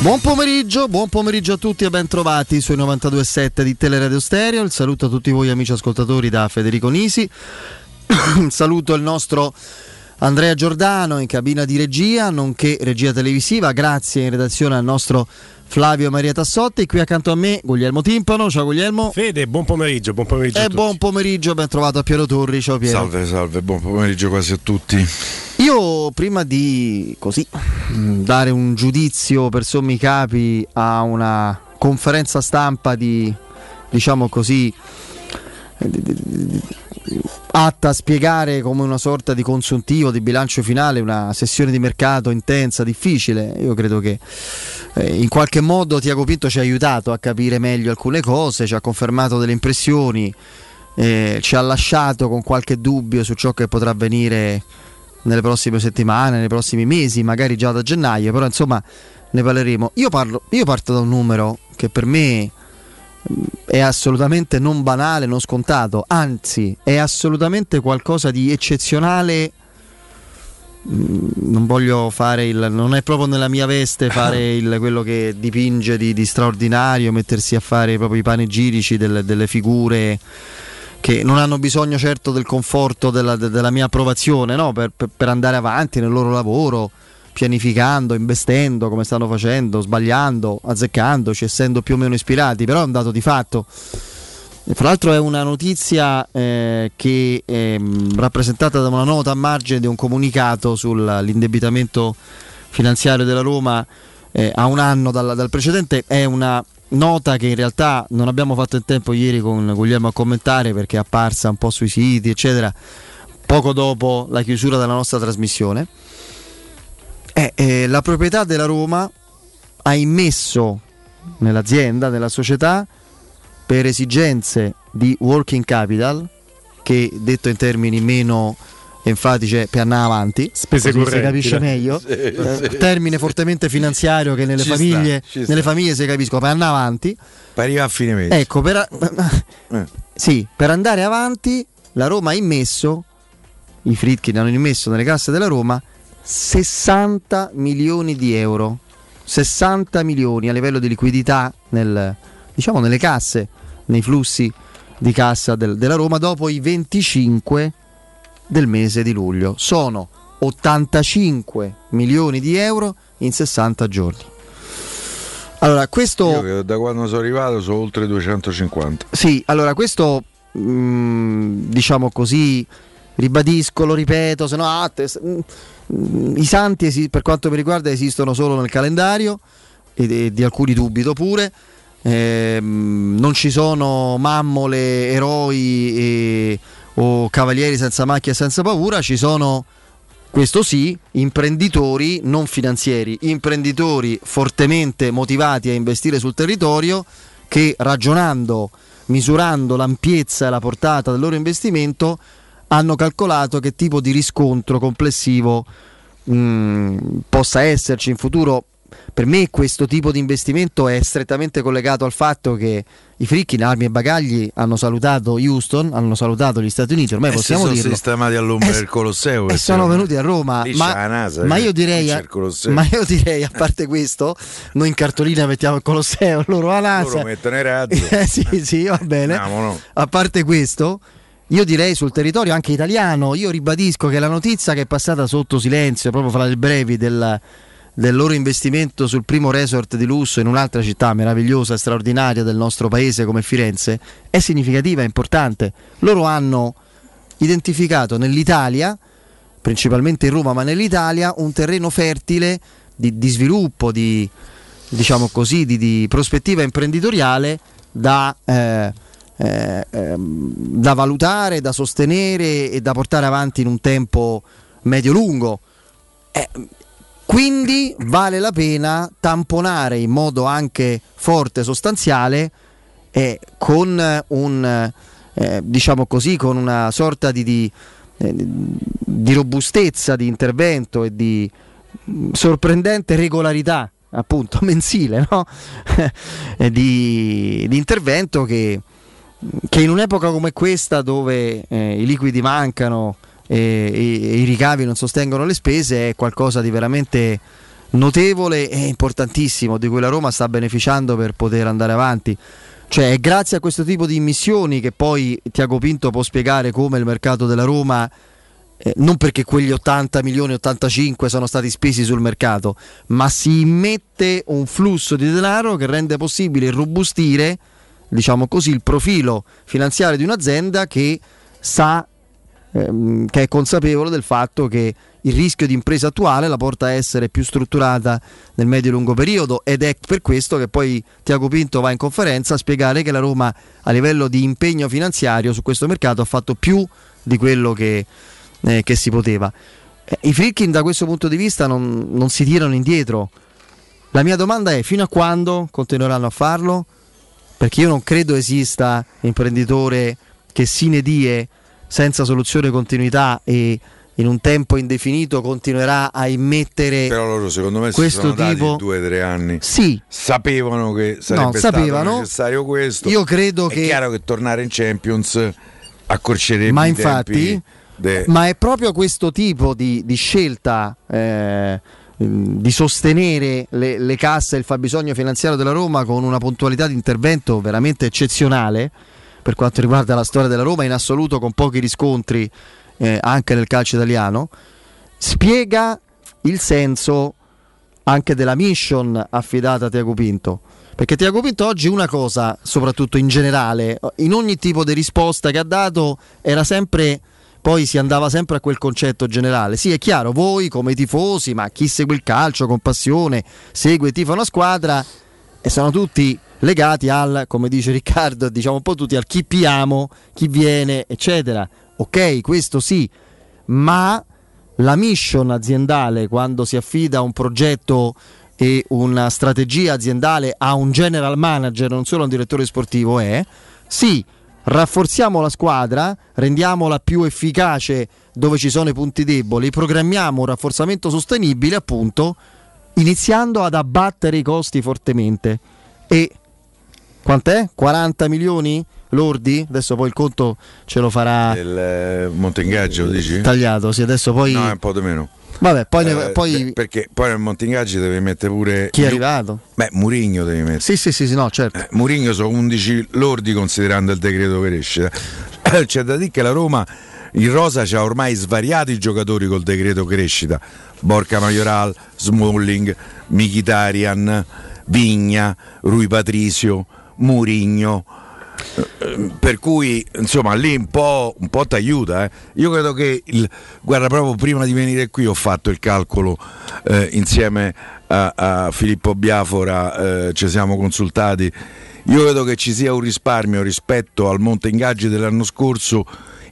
Buon pomeriggio, buon pomeriggio a tutti e ben trovati sui 92.7 di Teleradio Stereo. Il saluto a tutti voi amici ascoltatori da Federico Nisi. saluto il nostro Andrea Giordano in cabina di regia, nonché regia televisiva. Grazie in redazione al nostro Flavio Maria Tassotti. Qui accanto a me Guglielmo Timpano. Ciao Guglielmo. Fede, buon pomeriggio, buon pomeriggio. E buon pomeriggio, ben trovato a Piero Torri. Ciao Piero. Salve, salve, buon pomeriggio quasi a tutti. Io prima di così dare un giudizio per sommi capi a una conferenza stampa di diciamo così atta a spiegare come una sorta di consuntivo di bilancio finale una sessione di mercato intensa, difficile. Io credo che eh, in qualche modo Tiago Pinto ci ha aiutato a capire meglio alcune cose, ci ha confermato delle impressioni, eh, ci ha lasciato con qualche dubbio su ciò che potrà avvenire nelle prossime settimane, nei prossimi mesi, magari già da gennaio, però insomma ne parleremo. Io, parlo, io parto da un numero che per me è assolutamente non banale, non scontato, anzi è assolutamente qualcosa di eccezionale. Mm, non voglio fare il. non è proprio nella mia veste fare il, quello che dipinge di, di, straordinario, mettersi a fare proprio i panegirici delle, delle figure che non hanno bisogno certo del conforto della, della mia approvazione no? per, per, per, andare avanti nel loro lavoro, pianificando, investendo come stanno facendo, sbagliando, azzeccandoci, essendo più o meno ispirati, però è un dato di fatto. Fra l'altro è una notizia eh, che è rappresentata da una nota a margine di un comunicato sull'indebitamento finanziario della Roma eh, a un anno dal, dal precedente, è una nota che in realtà non abbiamo fatto in tempo ieri con Guglielmo a commentare perché è apparsa un po' sui siti, eccetera, poco dopo la chiusura della nostra trasmissione. Eh, eh, la proprietà della Roma ha immesso nell'azienda, nella società, per esigenze di working capital, che detto in termini meno enfatici è per andare avanti, spese così correnti, si capisce meglio, Sì, eh, sì. termine fortemente finanziario che nelle Ci famiglie, sta, nelle famiglie si capiscono per andare avanti. Per arrivare a fine mese. Ecco, per, Eh. sì, per andare avanti la Roma ha immesso, i Fritkin hanno immesso nelle casse della Roma 60 milioni di euro. 60 milioni a livello di liquidità nel, diciamo, nelle casse, nei flussi di cassa del- della Roma dopo i 25 del mese di luglio. Sono 85 milioni di euro in 60 giorni. Allora, questo... Io da quando sono arrivato sono oltre 250. Sì, allora questo mm, diciamo così, ribadisco, lo ripeto, se no ah, te- mm, i santi esi- per quanto mi riguarda esistono solo nel calendario e, di alcuni dubito pure. Ehm, non ci sono mammole, eroi e- o cavalieri senza macchia e senza paura, ci sono questo sì, imprenditori non finanzieri, imprenditori fortemente motivati a investire sul territorio che ragionando, misurando l'ampiezza e la portata del loro investimento hanno calcolato che tipo di riscontro complessivo mh, possa esserci in futuro. Per me questo tipo di investimento è strettamente collegato al fatto che i fricchi in armi e bagagli hanno salutato Houston, hanno salutato gli Stati Uniti, ormai Eh, si possiamo sono dirlo. sistemati all'ombra Eh, del Colosseo. E che sono venuti a Roma, ma, NASA, ma io direi, Colosseo. ma io direi, a parte questo, noi in cartolina mettiamo il Colosseo, loro la NASA. Loro mettono i razzi. Eh, sì, sì, va bene. Andiamo, no? A parte questo, io direi sul territorio anche italiano, io ribadisco che la notizia che è passata sotto silenzio, proprio fra le brevi del, del loro investimento sul primo resort di lusso in un'altra città meravigliosa straordinaria del nostro paese come Firenze, è significativa, è importante. Loro hanno identificato nell'Italia, principalmente in Roma, ma nell'Italia, un terreno fertile di, di sviluppo, di, diciamo così, di, di prospettiva imprenditoriale da, eh, eh, ehm, da valutare, da sostenere e da portare avanti in un tempo medio-lungo. Eh, quindi vale la pena tamponare in modo anche forte sostanziale eh, con un eh, diciamo così con una sorta di, di, eh, di robustezza di intervento e di mh, sorprendente regolarità appunto mensile no? Di, di intervento che, che in un'epoca come questa dove eh, i liquidi mancano e, e- e i ricavi non sostengono le spese è qualcosa di veramente notevole e importantissimo di cui la Roma sta beneficiando per poter andare avanti. Cioè è grazie a questo tipo di immissioni che poi Tiago Pinto può spiegare come il mercato della Roma, eh, non perché quegli 80 milioni, 85 sono stati spesi sul mercato, ma si immette un flusso di denaro che rende possibile irrobustire, diciamo così, il profilo finanziario di un'azienda che sa, ehm, che è consapevole del fatto che il rischio di impresa attuale la porta a essere più strutturata nel medio-lungo periodo ed è per questo che poi Tiago Pinto va in conferenza a spiegare che la Roma a livello di impegno finanziario su questo mercato ha fatto più di quello che, eh, che si poteva. Eh, I Frickin da questo punto di vista non, non si tirano indietro. La mia domanda è fino a quando continueranno a farlo? Perché io non credo esista imprenditore che sine die senza soluzione continuità e in un tempo indefinito continuerà a immettere Però loro secondo me questo sono tipo- due o tre anni. sì Sapevano che sarebbe No, stato sapevano. necessario questo. io credo È che chiaro che tornare in Champions accorcerebbe ma i infatti de- ma è proprio questo tipo di, di scelta eh, di sostenere le, le casse e il fabbisogno finanziario della Roma con una puntualità di intervento veramente eccezionale per quanto riguarda la storia della Roma in assoluto con pochi riscontri eh, anche nel calcio italiano spiega il senso anche della mission affidata a Tiago Pinto. Perché Tiago Pinto oggi una cosa, soprattutto in generale, in ogni tipo di risposta che ha dato era sempre, poi si andava sempre a quel concetto generale. Sì, è chiaro, voi come tifosi, ma chi segue il calcio con passione, segue e tifa una squadra, e sono tutti legati al, come dice Riccardo, diciamo un po' tutti al chi piamo, chi viene, eccetera. Ok, questo sì, ma la mission aziendale quando si affida un progetto e una strategia aziendale a un general manager, non solo a un direttore sportivo, è sì, rafforziamo la squadra, rendiamola più efficace dove ci sono i punti deboli, programmiamo un rafforzamento sostenibile, appunto, iniziando ad abbattere i costi fortemente. E quant'è? 40 milioni lordi? Adesso poi il conto ce lo farà del eh, Montengaggio, dici? tagliato. Sì, adesso poi. No, è un po' di meno. Vabbè, poi, Eh, poi perché poi nel Montengaggio devi mettere pure chi è arrivato? Beh, Murigno devi mettere. Sì, sì, sì, sì, no, certo. Eh, Murigno sono 11 lordi considerando il decreto crescita. C'è da dire che la Roma in rosa c'ha ormai svariati i giocatori col decreto crescita. Borca Majoral, Smalling, Michitarian, Vigna, Rui Patricio, Murigno. Per cui insomma lì un po', un po' ti aiuta. eh. Io credo che il, guarda, proprio prima di venire qui ho fatto il calcolo eh, insieme a, a Filippo Biafora, eh, ci siamo consultati. Io credo che ci sia un risparmio rispetto al monte ingaggi dell'anno scorso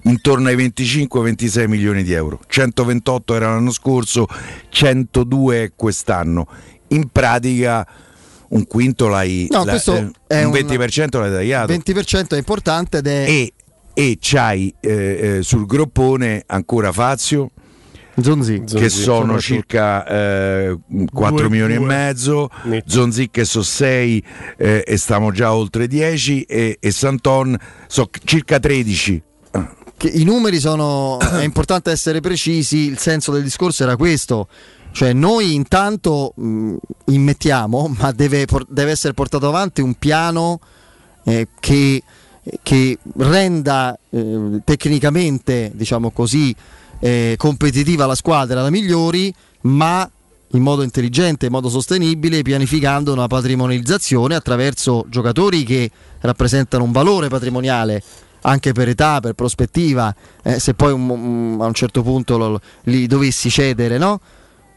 intorno ai 25-26 milioni di euro. 128 era l'anno scorso, 102 è quest'anno. In pratica un quinto l'hai No, la- questo eh, è un un- 20% l'hai tagliato 20% è importante ed è e, e c'hai eh, eh, sul groppone ancora Fazio Zonzi. che Zonzi, sono circa eh, 4 Due- milioni due. e mezzo Netto. Zonzi che sono 6 e stiamo già oltre 10 e, e Santon so circa 13 Che I numeri sono. è importante essere precisi. Il senso del discorso era questo. Cioè, noi intanto mh, immettiamo, ma deve, deve essere portato avanti un piano eh, che, che renda eh, tecnicamente, diciamo così, eh, competitiva la squadra da migliori, ma in modo intelligente, in modo sostenibile, pianificando una patrimonializzazione attraverso giocatori che rappresentano un valore patrimoniale anche per età, per prospettiva, eh, se poi un- un- a un certo punto lo- li dovessi cedere, no?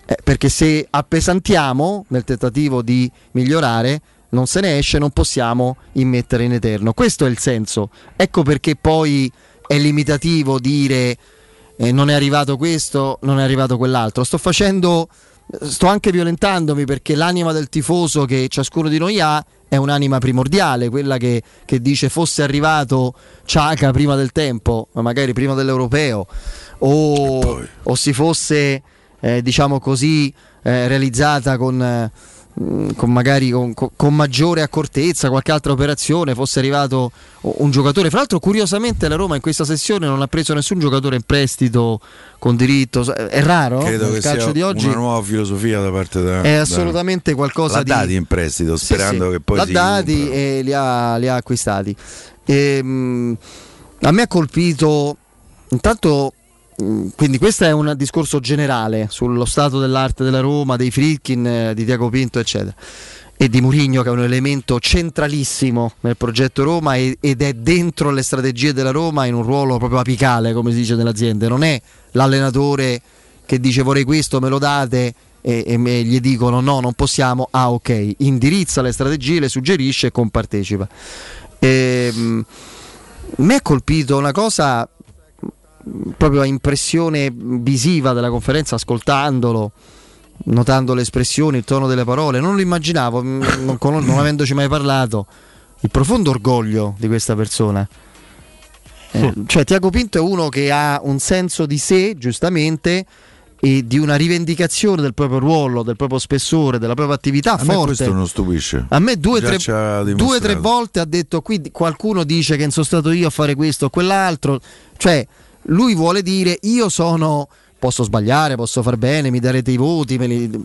Eh, perché se appesantiamo nel tentativo di migliorare, non se ne esce, non possiamo immettere in eterno. Questo è il senso. Ecco perché poi è limitativo dire eh, non è arrivato questo, non è arrivato quell'altro. Sto facendo, sto anche violentandomi perché l'anima del tifoso che ciascuno di noi ha è un'anima primordiale, quella che, che dice fosse arrivato Ciaca prima del tempo, ma magari prima dell'europeo, o, o si fosse, eh, diciamo così, eh, realizzata con, eh, mh, con magari con, con- maggiore accortezza, qualche altra operazione, fosse arrivato un giocatore. Fra l'altro, curiosamente, la Roma in questa sessione non ha preso nessun giocatore in prestito con diritto. È raro Credo nel che calcio sia di oggi. una nuova filosofia da parte da È da- assolutamente qualcosa L'ha di dati in prestito, Sì, sperando sì, che poi l'ha dati e li ha, li ha acquistati. E, mh, a me ha colpito intanto. Mh, Quindi questo è un discorso generale sullo stato dell'arte della Roma, dei Fritkin, eh, di Tiago Pinto, eccetera. E di Murigno che è un elemento centralissimo nel progetto Roma ed è dentro le strategie della Roma in un ruolo proprio apicale, come si dice nell'azienda. Non è l'allenatore che dice vorrei questo, me lo date e, e gli dicono no, non possiamo, ah ok, indirizza le strategie, le suggerisce e compartecipa. E, mh, me ha colpito una cosa proprio a impressione visiva della conferenza, ascoltandolo, notando le espressioni, il tono delle parole, non lo immaginavo, mh, non, non avendoci mai parlato, il profondo orgoglio di questa persona. Eh, cioè Tiago Pinto è uno che ha un senso di sé, giustamente, e di una rivendicazione del proprio ruolo, del proprio spessore, della propria attività A forte. questo non stupisce. A me due o tre, volte ha detto qui qualcuno dice che non sono stato io a fare questo o quell'altro. Cioè, lui vuole dire io sono. Posso sbagliare, posso far bene, mi darete i voti. li-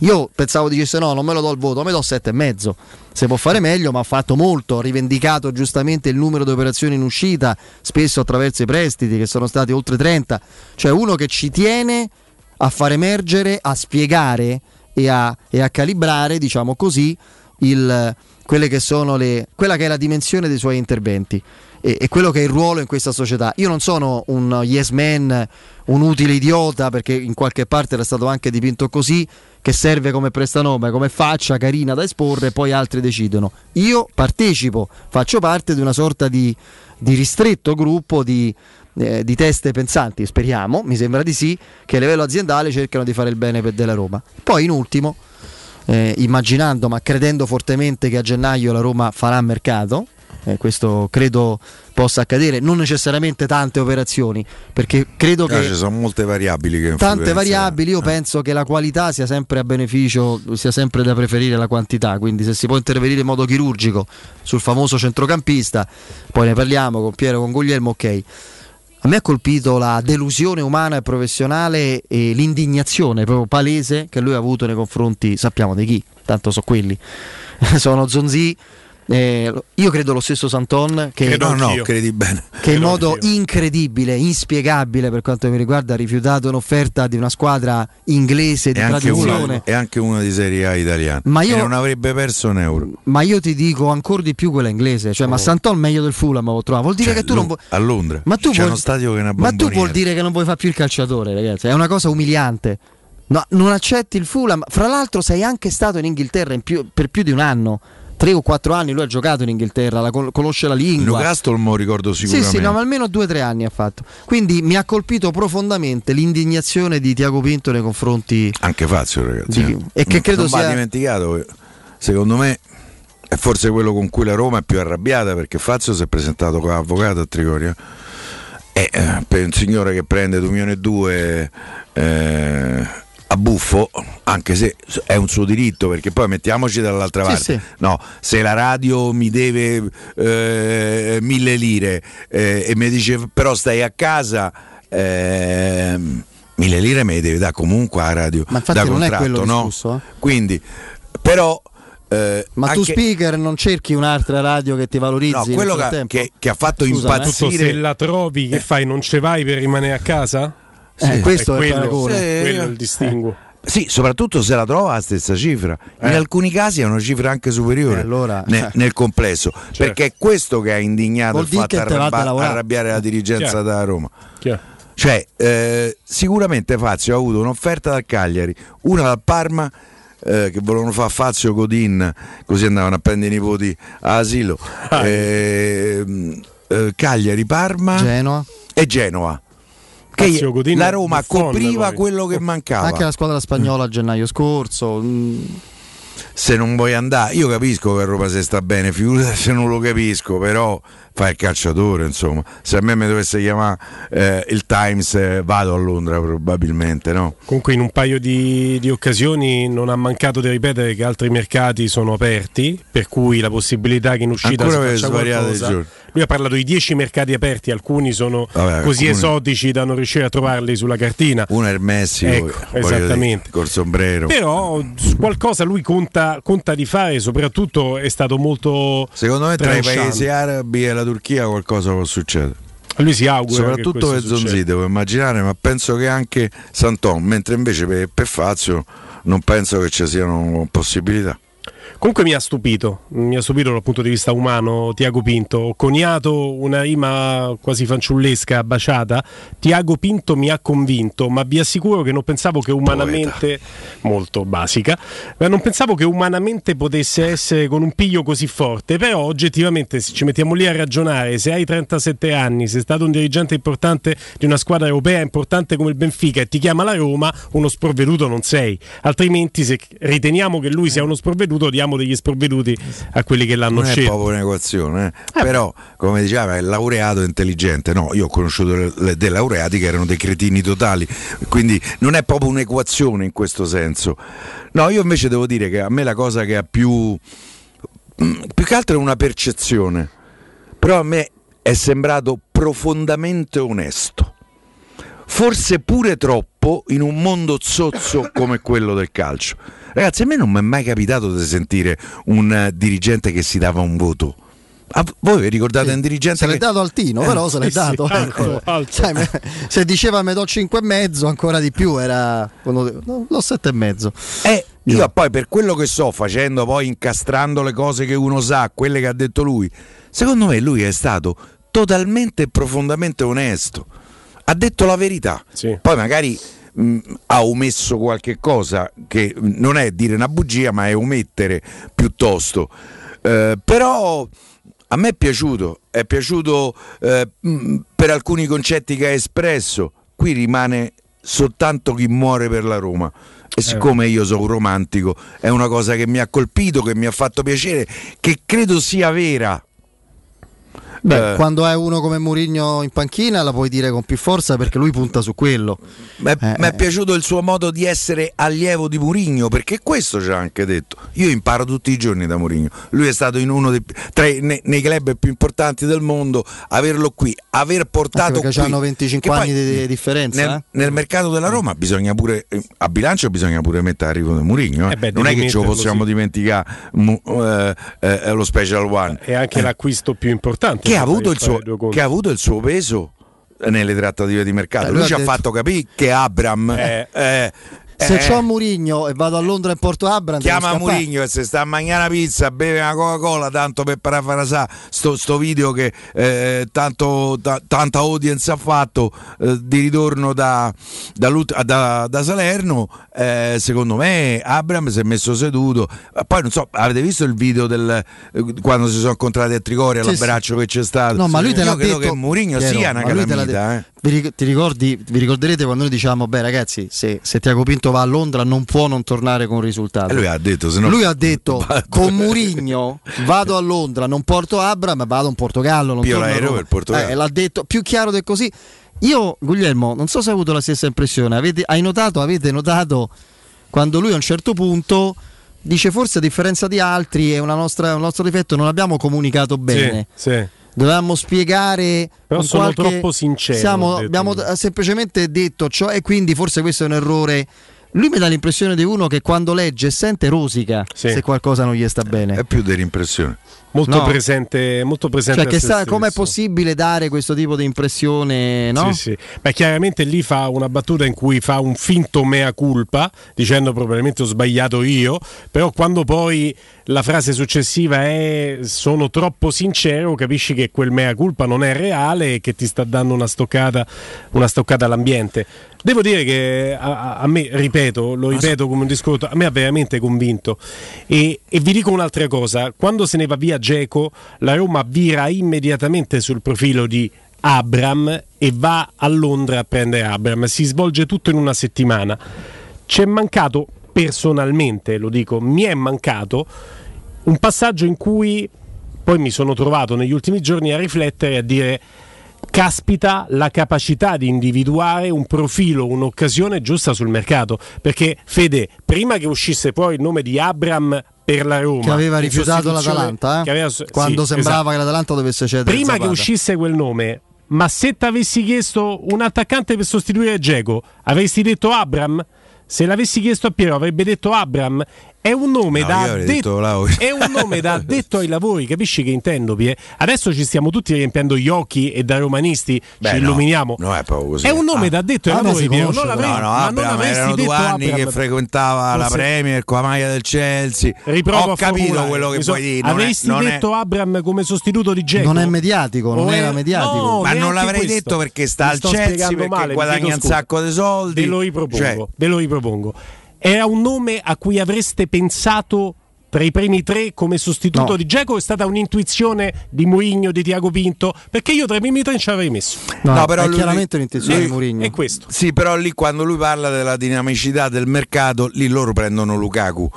Io pensavo dicesse no, non me lo do il voto, me lo do sette e mezzo. Se può fare meglio, ma ha fatto molto, ha rivendicato giustamente il numero di operazioni in uscita, spesso attraverso i prestiti, che sono stati oltre 30. Cioè uno che ci tiene a far emergere, a spiegare e a, e a calibrare, diciamo così, il- che le, quella che è la dimensione dei suoi interventi e, e quello che è il ruolo in questa società. Io non sono un yes man, un utile idiota, perché in qualche parte era stato anche dipinto così, che serve come prestanome, come faccia carina da esporre e poi altri decidono. Io partecipo, faccio parte di una sorta di, di ristretto gruppo di, eh, di teste pensanti, speriamo, mi sembra di sì, che a livello aziendale cercano di fare il bene per della Roma. Poi in ultimo, eh, immaginando ma credendo fortemente che a gennaio la Roma farà mercato, eh, questo credo possa accadere, non necessariamente tante operazioni, perché credo Ah, che ci sono molte variabili che tante variabili, io Eh. penso che la qualità sia sempre a beneficio, sia sempre da preferire la quantità, quindi se si può intervenire in modo chirurgico sul famoso centrocampista, poi ne parliamo con Piero, con Guglielmo, ok. A me ha colpito la delusione umana e professionale e l'indignazione proprio palese che lui ha avuto nei confronti, sappiamo di chi, tanto so quelli, sono Zonzi, eh, io credo lo stesso Santon che Credo No, no, credi bene. che in modo anch'io. incredibile, inspiegabile per quanto mi riguarda, ha rifiutato un'offerta di una squadra inglese di È tradizione. è anche una di Serie A italiana. Ma io- E non avrebbe perso un euro. Ma io ti dico ancora di più quella inglese, cioè, ma Santon meglio del Fulham ho trovato. Vuol dire Oh. Cioè, che tu non vuoi. a Londra Ma tu, c'è vuoi... uno stadio che è una ma tu vuol dire che non vuoi fare più il calciatore, ragazzi? È una cosa umiliante. No, non accetti il Fulham. Fra l'altro, sei anche stato in Inghilterra in più- per più di un anno. Tre o quattro anni lui ha giocato in Inghilterra, la con- conosce la lingua. Newcastle mo ricordo Sì, sicuramente. sì, no, ma almeno due o tre anni ha fatto. Quindi mi ha colpito profondamente l'indignazione di Tiago Pinto nei confronti. Anche Fazio, ragazzi. Di- eh. e che credo non va sia- dimenticato secondo me è forse quello con cui la Roma è più arrabbiata perché Fazio si è presentato come avvocato a Trigoria. E eh, per un signore che prende 2 milioni e 2 eh, a buffo, anche se è un suo diritto, perché poi mettiamoci dall'altra Sì, parte. sì. No, se la radio mi deve eh, mille lire eh, e mi dice però stai a casa, ehm, mille lire me le deve dare comunque a radio. Ma infatti da non è quello no? discorso, eh. Quindi, però. eh, Ma tu anche- speaker non cerchi un'altra radio che ti valorizzi? No, quello che, che- che ha fatto Scusa, eh. Tutto se impazzire. la trovi, che fai? Non ce vai per rimanere a casa? Eh, questo è, il quello, paragone. Sì. quello il distinguo. Sì, soprattutto se la trova la stessa cifra. In Eh. alcuni casi è una cifra anche superiore Eh, allora, ne- nel complesso. Perché è questo che ha indignato Vuol il fatto arrabba- arrabbiare la dirigenza Chiaro. da Roma. Chiaro. Cioè, eh, sicuramente Fazio ha avuto un'offerta dal Cagliari, una dal Parma. eh, che volevano fare Fazio Godin, così andavano a prendere i nipoti all'asilo. Ah. Ehm, eh, Cagliari, Parma Genoa. e Genova. Che Godin la Roma Buffon, copriva poi. quello che mancava. Anche la squadra spagnola a gennaio scorso. mm, se non vuoi andare, io capisco che a Roma si sta bene, figurati se non lo capisco, però fai il calciatore, insomma. Se a me mi dovesse chiamare eh, il Times eh, vado a Londra probabilmente, no? Comunque in un paio di, di, occasioni non ha mancato di ripetere che altri mercati sono aperti, per cui la possibilità che in uscita Ancora si faccia qualcosa. Lui ha parlato di 10 mercati aperti, alcuni sono Vabbè, così alcuni... esotici da non riuscire a trovarli sulla cartina. Uno è il Messi, ecco, esattamente. col sombrero. Però qualcosa lui conta, conta, di fare, soprattutto è stato molto... Secondo me tra i paesi arabi e la Turchia qualcosa può succedere. Lui si augura. Soprattutto per Zonzi, devo immaginare, ma penso che anche Santon, mentre invece per, per Fazio non penso che ci siano possibilità. Comunque mi ha stupito, mi ha stupito dal punto di vista umano Tiago Pinto. Ho coniato una rima quasi fanciullesca, baciata. Tiago Pinto mi ha convinto, ma vi assicuro che non pensavo che umanamente, Poeta. molto basica, ma non pensavo che umanamente potesse essere con un piglio così forte. Però oggettivamente se ci mettiamo lì a ragionare, se hai 37 anni, sei stato un dirigente importante di una squadra europea importante come il Benfica e ti chiama la Roma, uno sprovveduto non sei. Altrimenti se riteniamo che lui sia uno sprovveduto diamo degli sprovveduti a quelli che l'hanno non scelto. è proprio un'equazione, eh? Eh. però come diceva il laureato è intelligente, no, io ho conosciuto dei laureati che erano dei cretini totali, quindi non è proprio un'equazione in questo senso. No, io invece devo dire che a me la cosa che ha più, mm, più che altro è una percezione, però a me è sembrato profondamente onesto forse pure troppo in un mondo zozzo come quello del calcio. Ragazzi, a me non mi è mai capitato di sentire un uh, dirigente che si dava un voto. Ah, voi vi ricordate sì. un dirigente? Se l'è dato Altino, eh, però se l'è eh dato. Sì, ecco. Cioè, se diceva me do 5 e mezzo, ancora di più era. No, l'ho 7 e mezzo. Eh, io no. poi per quello che sto facendo, poi incastrando le cose che uno sa, quelle che ha detto lui, secondo me lui è stato totalmente e profondamente onesto. Ha detto la verità. Sì. Poi magari mh, ha omesso qualche cosa che non è dire una bugia ma è omettere piuttosto. Eh, però a me è piaciuto è piaciuto eh, mh, per alcuni concetti che ha espresso. Qui rimane soltanto chi muore per la Roma. E eh. siccome io sono un romantico è una cosa che mi ha colpito che mi ha fatto piacere che credo sia vera Beh, eh. quando hai uno come Mourinho in panchina la puoi dire con più forza perché lui punta su quello. Mi eh, è eh. piaciuto il suo modo di essere allievo di Mourinho perché questo ci ha anche detto. Io imparo tutti i giorni da Mourinho. Lui è stato in uno dei, tra i, nei, nei, club più importanti del mondo. Averlo qui, aver portato anche perché qui. hanno 25 anni di, di differenza. Nel, eh? nel, mercato della Roma bisogna pure a bilancio bisogna pure mettere l'arrivo di Mourinho. Eh. Eh beh, non è che ce lo possiamo sì. dimenticare eh, lo special one. È anche l'acquisto più importante che ha avuto il suo, che ha avuto il suo peso nelle trattative di mercato. Lui, lui ci ha fatto capire che Abram eh, eh, se eh. ho Murigno e vado a Londra e porto Abram chiama Murigno e se sta a mangiare una pizza beve una Coca Cola tanto per parafrasare sto, sto video che eh, tanto, ta, tanta audience ha fatto eh, di ritorno da, da, da, da Salerno eh, secondo me Abram si è messo seduto poi non so avete visto il video del, eh, quando si sono incontrati a Trigoria sì, l'abbraccio sì. che c'è stato no ma lui te l'ha credo detto che Murigno sia una calamita eh. vi, ricordi, vi ricorderete quando noi diciamo beh ragazzi se, se Tiago Pinto va a Londra non può non tornare con un risultato. E lui ha detto, no, lui ha detto con Murigno vado a Londra, non porto Abra, ma vado in Portogallo. Non Pio l'aereo per Portogallo. Eh, l'ha detto più chiaro di così. Io, Guglielmo, non so se hai avuto la stessa impressione. Avete, hai notato, avete notato quando lui a un certo punto dice forse a differenza di altri è nostra, un nostro difetto, non abbiamo comunicato bene. Sì, sì dovevamo spiegare. Però sono qualche... troppo sincero. Siamo, abbiamo semplicemente detto ciò e quindi forse questo è un errore. Lui mi dà l'impressione di uno che quando legge sente rosica sì. se qualcosa non gli sta bene. È più dell'impressione molto no. presente, molto presente. Cioè, che sa, com'è possibile dare questo tipo di impressione? No? Sì, sì. Beh, chiaramente lì fa una battuta in cui fa un finto mea culpa, dicendo probabilmente ho sbagliato io, però quando poi la frase successiva è sono troppo sincero, capisci che quel mea culpa non è reale e che ti sta dando una stoccata, una stoccata all'ambiente. Devo dire che a, a, me, ripeto, lo ripeto come un discorso, a me ha veramente convinto. E, e vi dico un'altra cosa, quando se ne va via Geco, la Roma vira immediatamente sul profilo di Abram e va a Londra a prendere Abram. Si svolge tutto in una settimana. Ci è mancato personalmente, lo dico, mi è mancato un passaggio in cui poi mi sono trovato negli ultimi giorni a riflettere e a dire caspita la capacità di individuare un profilo, un'occasione giusta sul mercato. Perché Fede, prima che uscisse poi il nome di Abram per la Roma che aveva rifiutato l'Atalanta eh? aveva, quando sì, sembrava esatto. che l'Atalanta dovesse cedere prima che uscisse quel nome ma se ti avessi chiesto un attaccante per sostituire Geco avresti detto Abram se l'avessi chiesto a Piero avrebbe detto Abram è un nome, no, da, detto, è un nome da detto ai lavori, capisci che intendo? Pie? Adesso ci stiamo tutti riempiendo gli occhi e da romanisti Beh, ci illuminiamo. No, è, è, un nome ah. da detto ai ah, lavori. Non l'avrei, no, no, Abram, non erano due anni Abram. che frequentava Forse... la Premier con la maglia del Chelsea. Riprovo Ho capito quello che so, puoi dire. Avresti è, detto è... Abram come sostituto di Geco? Non è mediatico, non era mediatico. No, ma non l'avrei questo. detto perché sta al Chelsea, perché guadagna un sacco di soldi. Ve lo ripropongo. Era un nome a cui avreste pensato tra i primi tre come sostituto no. di Geco? È stata un'intuizione di Mourinho, di Tiago Pinto? Perché io tra i primi tre ci avrei messo. No, no però è lui, chiaramente un'intuizione lui, di Mourinho. È questo. Sì però lì quando lui parla della dinamicità del mercato lì loro prendono Lukaku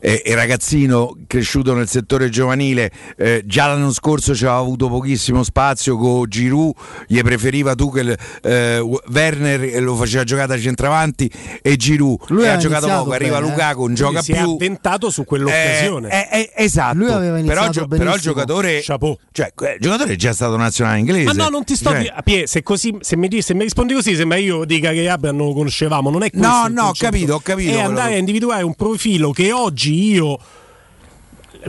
eh, e ragazzino cresciuto nel settore giovanile, eh, già l'anno scorso ci aveva avuto pochissimo spazio con Giroud, gli preferiva tu che eh, Werner lo faceva giocare da centravanti e Giroud Lui ha giocato poco, bene, arriva Lukaku, non gioca si più. Si è avventato su quell'occasione. Eh, eh, eh, esatto. Lui aveva iniziato però, però il giocatore Chapeau. Cioè, il giocatore è già stato nazionale inglese. Ma no, non ti sto cioè... Pie, se, così, se, mi, se mi rispondi così sembra io dica che Abra non lo conoscevamo, non è questo. No, no, ho capito, ho capito. È andare a individuare un profilo che oggi io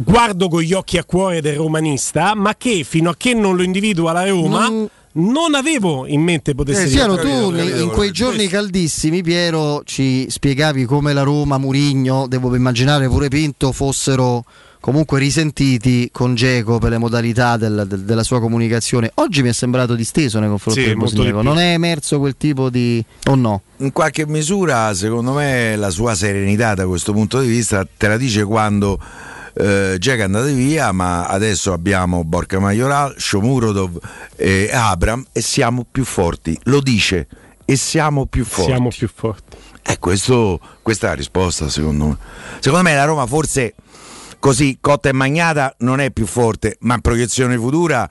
guardo con gli occhi a cuore del romanista, ma che fino a che non lo individua la Roma. Non non avevo in mente potesse eh, Piero, tu in quei giorni caldissimi, Piero, ci spiegavi come la Roma, Murigno, devo immaginare pure Pinto, fossero comunque risentiti con Geco per le modalità del, del, della sua comunicazione. Oggi mi è sembrato disteso nei confronti sì, del Bosniaco. Non è emerso quel tipo di. o no? In qualche misura, secondo me, la sua serenità da questo punto di vista te la dice quando eh, Jack è andato via, ma adesso abbiamo Borca Majoral, Shomurodov e Abram e siamo più forti. Lo dice e siamo più forti. Siamo più forti. Eh, questo, questa è la risposta, secondo me. Secondo me la Roma forse così cotta e magnata non è più forte, ma in proiezione futura.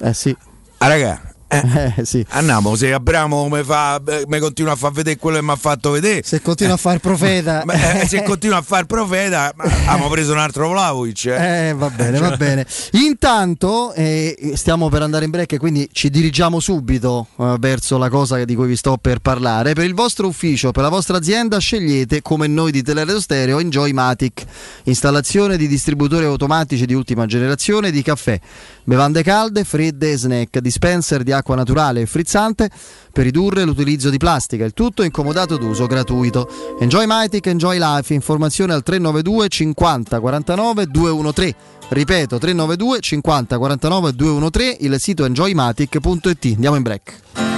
Eh sì. Ah, raga, eh, eh, sì. Andiamo, se Abramo mi, fa, mi continua a far vedere quello che mi ha fatto vedere. Se continua eh, a fare profeta. Eh, se continua a fare profeta, abbiamo preso un altro Vlaovic. Eh. eh. va bene, va bene. Intanto eh, stiamo per andare in break, quindi ci dirigiamo subito verso la cosa di cui vi sto per parlare. Per il vostro ufficio, per la vostra azienda, scegliete come noi di Teleradio Stereo Enjoy Matic, installazione di distributori automatici di ultima generazione di caffè, bevande calde, fredde e snack, dispenser di acqua naturale e frizzante per ridurre l'utilizzo di plastica. Il tutto in comodato d'uso gratuito. Enjoy Mytic, Enjoy Life. Informazione al 392 50 49 213. Ripeto 392 50 49 213. Il sito enjoymatic.it. Andiamo in break.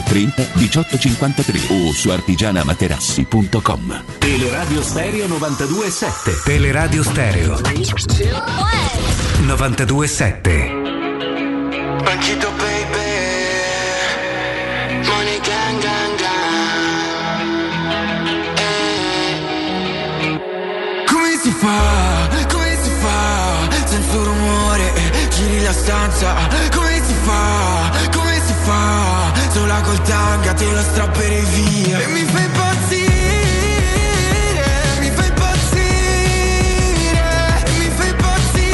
30 18 53 o su artigianamaterassi.com. Teleradio Stereo 92.7 Teleradio Stereo 92.7 Banchito baby Money gang gang gang Eh. Come si fa, come si fa Senza rumore giri la stanza Come si fa, come si fa Sola col tanga te lo strapperei via E mi fai impazzire mi fai impazzire, mi fai impazzire,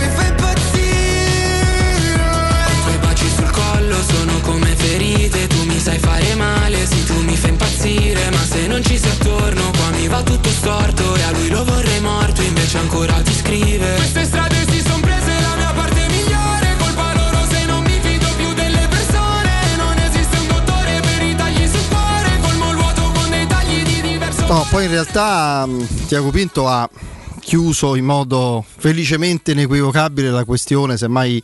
mi fai impazzire. I tuoi baci sul collo sono come ferite, tu mi sai fare male, sì tu mi fai impazzire, ma se non ci sei attorno qua mi va tutto storto e a lui lo vorrei morto, invece ancora ti scrive. Queste strade poi in realtà mh, Tiago Pinto ha chiuso in modo felicemente inequivocabile la questione, semmai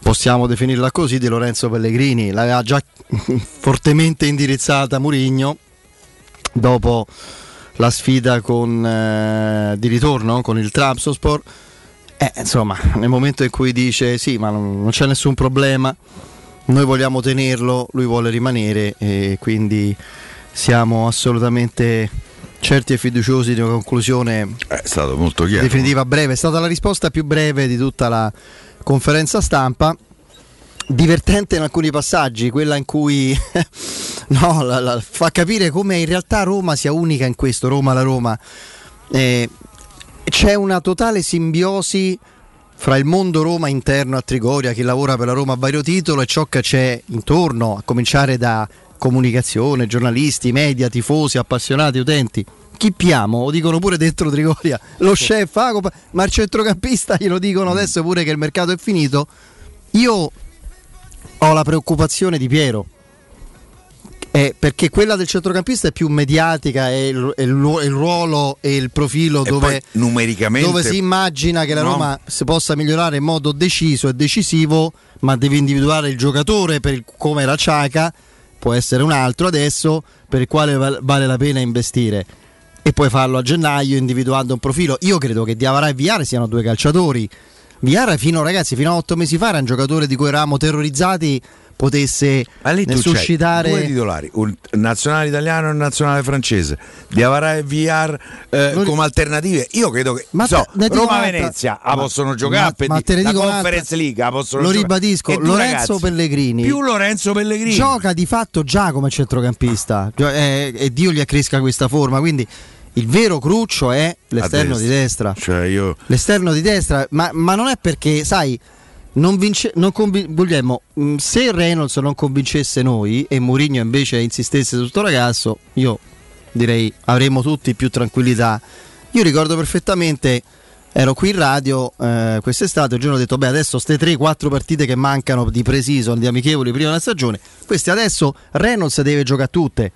possiamo definirla così, di Lorenzo Pellegrini. L'aveva già fortemente indirizzata Murigno dopo la sfida con, eh, di ritorno con il Trabzonspor. Eh, insomma, nel momento in cui dice sì, ma non, non c'è nessun problema, noi vogliamo tenerlo, lui vuole rimanere e quindi siamo assolutamente certi e fiduciosi di una conclusione È stato molto chiaro. definitiva breve. È stata la risposta più breve di tutta la conferenza stampa. Divertente in alcuni passaggi, quella in cui no, la- la- fa capire come in realtà Roma sia unica in questo, Roma la Roma. Eh, c'è una totale simbiosi fra il mondo Roma interno a Trigoria, chi lavora per la Roma a vario titolo e ciò che c'è intorno, a cominciare da comunicazione, giornalisti, media, tifosi, appassionati, utenti. Chippiamo, lo dicono pure dentro Trigoria, lo chef, compa- ma il centrocampista glielo dicono adesso pure che il mercato è finito. Io ho la preoccupazione di Piero è perché quella del centrocampista è più mediatica, è il, è il il ruolo e il profilo E dove, dove si immagina che la No. Roma si possa migliorare in modo deciso e decisivo, ma deve individuare il giocatore per come era Ciaca, può essere un altro adesso per il quale val- vale la pena investire. E puoi farlo a gennaio individuando un profilo. Io credo che Diavara e Viara siano due calciatori. Viara fino, ragazzi, fino a otto mesi fa era un giocatore di cui eravamo terrorizzati potesse tu suscitare due titolari, un nazionale italiano e un nazionale francese, Diavara e VR eh, come alternative. Io credo che Ma so, un'altra- Roma-Venezia la ma- possono giocare, ma- ma te ne la dico Conference un'altra. League la possono Lo giocare. ribadisco, E due Lorenzo ragazzi, Pellegrini più Lorenzo Pellegrini gioca di fatto già come centrocampista Gio- eh, e Dio gli accresca questa forma. Quindi il vero cruccio è l'esterno A di destra. Cioè io L'esterno di destra, ma, ma non è perché, sai, non vince, non convi- Guglielmo, mh, se Reynolds non convincesse noi e Mourinho invece insistesse su sto ragazzo, io direi avremmo tutti più tranquillità. Io ricordo perfettamente, ero qui in radio eh, quest'estate, un giorno ho detto, beh adesso ste 3-4 partite che mancano di pre-season, di amichevoli prima della stagione, queste adesso Reynolds deve giocare tutte.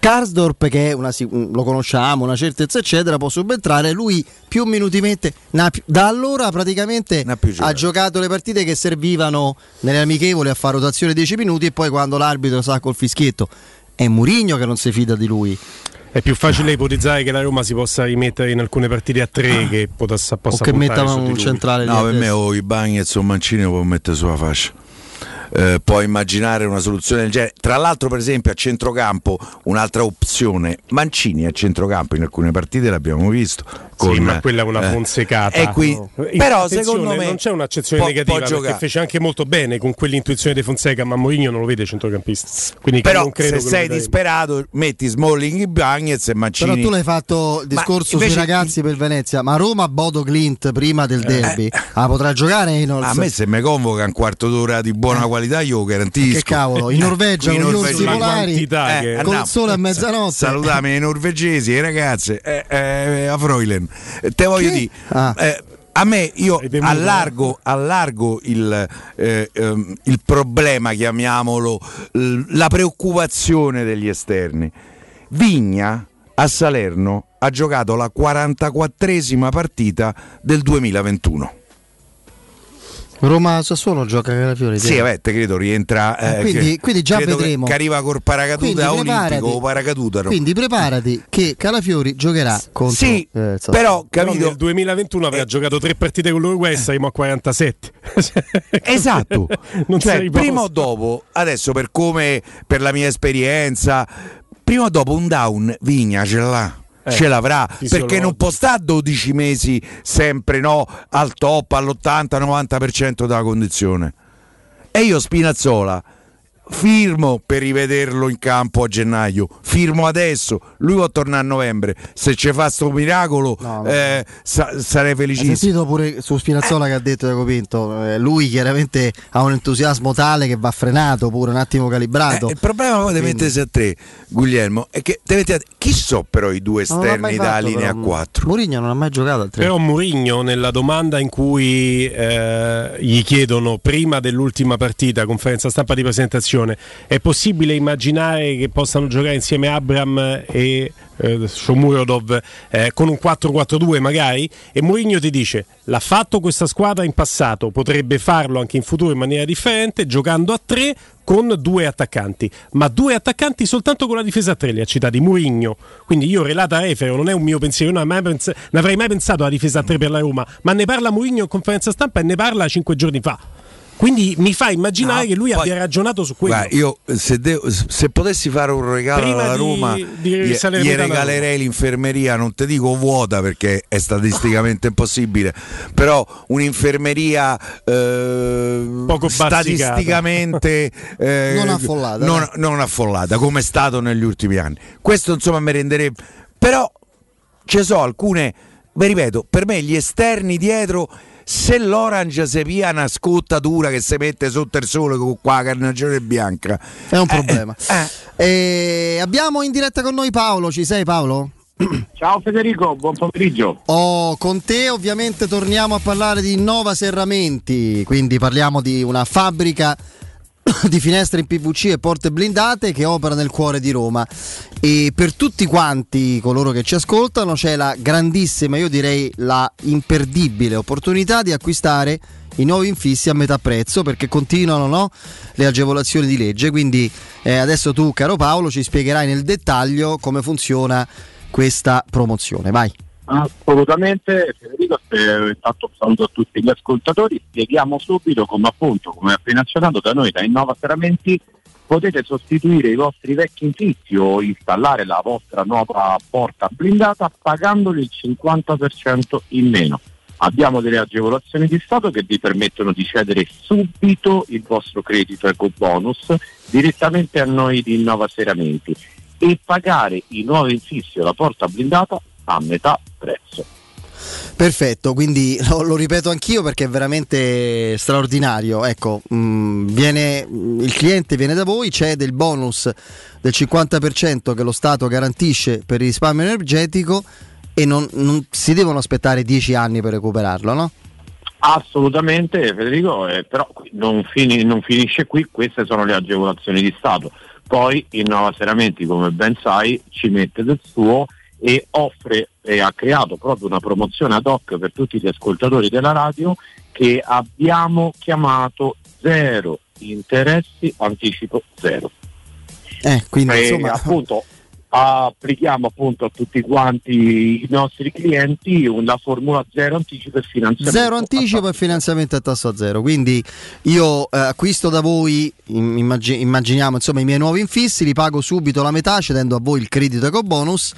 Karsdorp che è una, lo conosciamo, una certezza eccetera, può subentrare, lui più minuti mette, da allora praticamente ha giocato le partite che servivano nelle amichevoli a fare rotazione 10 minuti e poi quando l'arbitro sa col fischietto è Murigno che non si fida di lui. È più facile ipotizzare che la Roma si possa rimettere in alcune partite a tre che possa, possa che puntare metta un centrale No, per me o i Bagnets o Mancini lo può mettere sulla fascia. Eh, può immaginare una soluzione del genere. Tra l'altro, per esempio, a centrocampo un'altra opzione. Mancini a centrocampo in alcune partite l'abbiamo visto. Con, sì, ma quella è una eh, fonsecata. qui- In- però secondo me non c'è un'accezione può- negativa può perché fece anche molto bene con quell'intuizione di Fonseca, ma Mourinho non lo vede centrocampista. Quindi Però non credo se sei disperato metti Smalling, Bagnets e Mancini. Però tu l'hai fatto il discorso invece- sui ragazzi per Venezia, ma Roma Bodo Clint prima del derby, ah, potrà giocare Reynolds? A me se mi convoca un quarto d'ora di buona qualità io lo garantisco. Eh. Che cavolo, in Norvegia Qui con gli polari, quantità Eh, che- col andiamo. sole a mezzanotte. Salutami i norvegesi, le ragazze, eh, eh, a Freulen. Eh, Te voglio dire, Ah. eh, a me io allargo, allargo il, eh, ehm, il problema, chiamiamolo, la preoccupazione degli esterni. Vigna a Salerno ha giocato la 44esima partita del 2021. Roma Sassuolo gioca Calafiori. Sì, vabbè, te credo rientra. Eh, eh, quindi- che- quindi già che- vedremo. Che arriva col paracaduta olimpico o paracadutaro. Quindi preparati che Calafiori giocherà contro Sì, eh, Sassuolo. però Però capito? nel 2021 avrà giocato tre partite con l'Uruguay e saremo a 47. Esatto, non cioè, prima o dopo, adesso per come, per la mia esperienza, prima o dopo un down Vigna ce l'ha. Eh, ce l'avrà. Perché non può stare 12 mesi sempre no, al top all'80-90% della condizione. E io Spinazzola firmo per rivederlo in campo a gennaio firmo adesso lui può tornare a novembre se ci fa sto miracolo No, eh, sa- sarei felicissimo sentito pure su Spinazzola che ha detto Jacopo Pinto, eh, lui chiaramente ha un entusiasmo tale che va frenato pure un attimo calibrato. Eh, il problema poi di mettersi a tre, Guglielmo, è che te a- chi so però i due esterni da fatto, linea però. 4? Mourinho non ha mai giocato al 3. Però Mourinho nella domanda in cui eh, gli chiedono prima dell'ultima partita, conferenza stampa di presentazione, è possibile immaginare che possano giocare insieme Abram e eh, Shomurodov eh, con un 4-4-2 magari? E Mourinho ti dice l'ha fatto questa squadra in passato, potrebbe farlo anche in futuro in maniera differente, giocando a tre con due attaccanti, ma due attaccanti soltanto con la difesa a tre, li ha citati Murigno. Quindi io relata Refero, non è un mio pensiero, non mai, pens- non avrei mai pensato alla difesa a tre per la Roma, ma ne parla Murigno in conferenza stampa e ne parla cinque giorni fa. Quindi mi fa immaginare No, che lui poi- abbia ragionato su quello. Guarda, io se, devo- se potessi fare un regalo Prima alla di- Roma, di gli, gli regalerei l'infermeria, non ti dico vuota perché è statisticamente impossibile, però un'infermeria eh, Poco statisticamente eh, Non affollata, non, dai. non affollata, come è stato negli ultimi anni. Questo insomma mi renderebbe... Però ci sono alcune, vi ripeto, per me gli esterni dietro, se l'Orange si pia una scottatura che si mette sotto il sole con qua la carnagione bianca, È un eh, problema. Eh, abbiamo in diretta con noi Paolo, ci sei Paolo? Ciao Federico, buon pomeriggio. Oh, con te ovviamente torniamo a parlare di Nova Serramenti, quindi parliamo di una fabbrica di finestre in PVC e porte blindate che opera nel cuore di Roma. E per tutti quanti coloro che ci ascoltano c'è la grandissima, io direi la imperdibile opportunità di acquistare i nuovi infissi a metà prezzo perché continuano no? le agevolazioni di legge. Quindi eh, adesso tu, caro Paolo, ci spiegherai nel dettaglio come funziona questa promozione. Vai. Assolutamente, Federico, eh, intanto saluto a tutti gli ascoltatori, spieghiamo subito come appunto, come appena accennato da noi da Innova Serramenti, potete sostituire i vostri vecchi infissi o installare la vostra nuova porta blindata pagandoli il 50% in meno. Abbiamo delle agevolazioni di Stato che vi permettono di cedere subito il vostro credito eco bonus direttamente a noi di Innova Serramenti e pagare i nuovi infissi o la porta blindata a metà prezzo. Perfetto, quindi lo, lo, ripeto anch'io perché è veramente straordinario. Ecco, mh, viene, il cliente viene da voi, c'è del bonus del 50% che lo Stato garantisce per il risparmio energetico e non, non si devono aspettare 10 anni per recuperarlo, no? Assolutamente Federico, eh, però non, fini, non, finisce qui, queste sono le agevolazioni di Stato. Poi Innova Seramenti, come ben sai, ci mette del suo e offre e ha creato proprio una promozione ad hoc per tutti gli ascoltatori della radio che abbiamo chiamato zero interessi anticipo zero. Eh, quindi, e insomma... appunto applichiamo appunto a tutti quanti i nostri clienti una formula zero anticipo e finanziamento. Zero anticipo e finanziamento a tasso zero. Quindi io eh, acquisto da voi, immag- immaginiamo insomma i miei nuovi infissi, li pago subito la metà cedendo a voi il credito eco bonus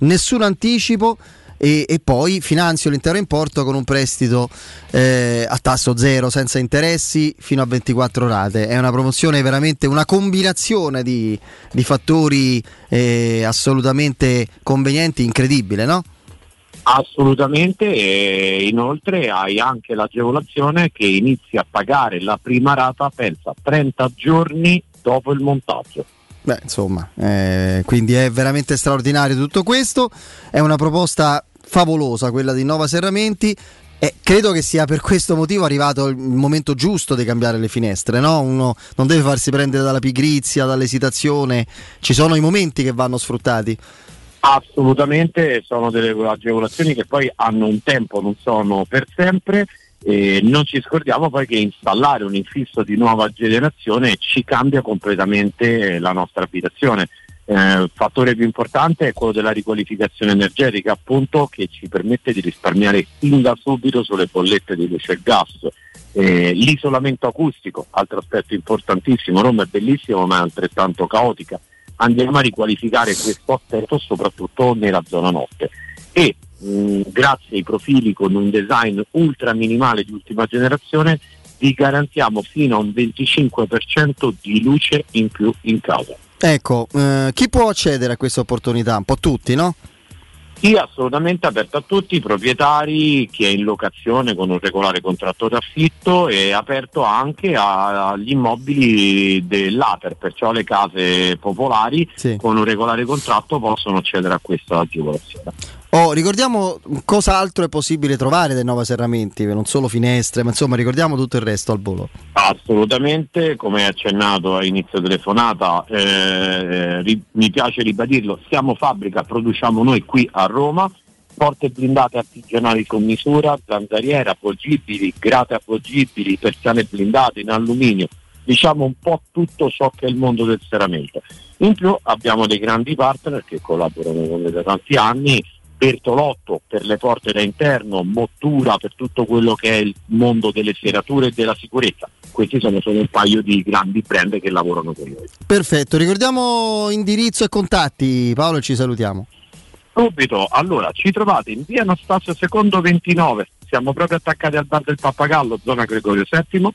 nessun anticipo e, e, poi finanzio l'intero importo con un prestito eh, a tasso zero senza interessi fino a 24 rate. È una promozione veramente una combinazione di, di fattori eh, assolutamente convenienti, incredibile, no? Assolutamente, e inoltre hai anche l'agevolazione che inizi a pagare la prima rata, pensa, 30 giorni dopo il montaggio. Beh, insomma, eh, quindi è veramente straordinario tutto questo. È una proposta favolosa quella di Nova Serramenti. E credo che sia per questo motivo arrivato il momento giusto di cambiare le finestre, no? Uno non deve farsi prendere dalla pigrizia, dall'esitazione, ci sono i momenti che vanno sfruttati. Assolutamente, sono delle agevolazioni che poi hanno un tempo, non sono per sempre e non ci scordiamo poi che installare un infisso di nuova generazione ci cambia completamente la nostra abitazione. Eh, il fattore più importante è quello della riqualificazione energetica, appunto, che ci permette di risparmiare fin da subito sulle bollette di luce e gas. Eh, l'isolamento acustico, altro aspetto importantissimo, Roma è bellissimo ma è altrettanto caotica. Andiamo a riqualificare questo aspetto soprattutto nella zona notte. E mh, grazie ai profili con un design ultra minimale di ultima generazione vi garantiamo fino a un 25% di luce in più in casa. Ecco, eh, chi può accedere a questa opportunità? Un po' tutti, no? Sì, assolutamente aperto a tutti i proprietari, chi è in locazione con un regolare contratto d'affitto e aperto anche agli immobili dell'ATER, perciò le case popolari sì. con un regolare contratto possono accedere a questa agevolazione. Oh, ricordiamo cosa altro è possibile trovare dai Nova Serramenti, non solo finestre, ma insomma ricordiamo tutto il resto al volo. Assolutamente, come accennato a inizio telefonata, eh, ri- mi piace ribadirlo, siamo fabbrica, produciamo noi qui a Roma, porte blindate artigianali con misura, zanzariere appogibili, grate appogibili, persiane blindate in alluminio, diciamo un po' tutto ciò che è il mondo del serramento. In più abbiamo dei grandi partner che collaborano con noi da tanti anni, Bertolotto per le porte da interno, Mottura per tutto quello che è il mondo delle serrature e della sicurezza. Questi sono solo un paio di grandi brand che lavorano con noi. Perfetto, ricordiamo indirizzo e contatti, Paolo e ci salutiamo. Subito, allora ci trovate in via Anastasio Secondo 29, siamo proprio attaccati al bar del Pappagallo, zona Gregorio VII,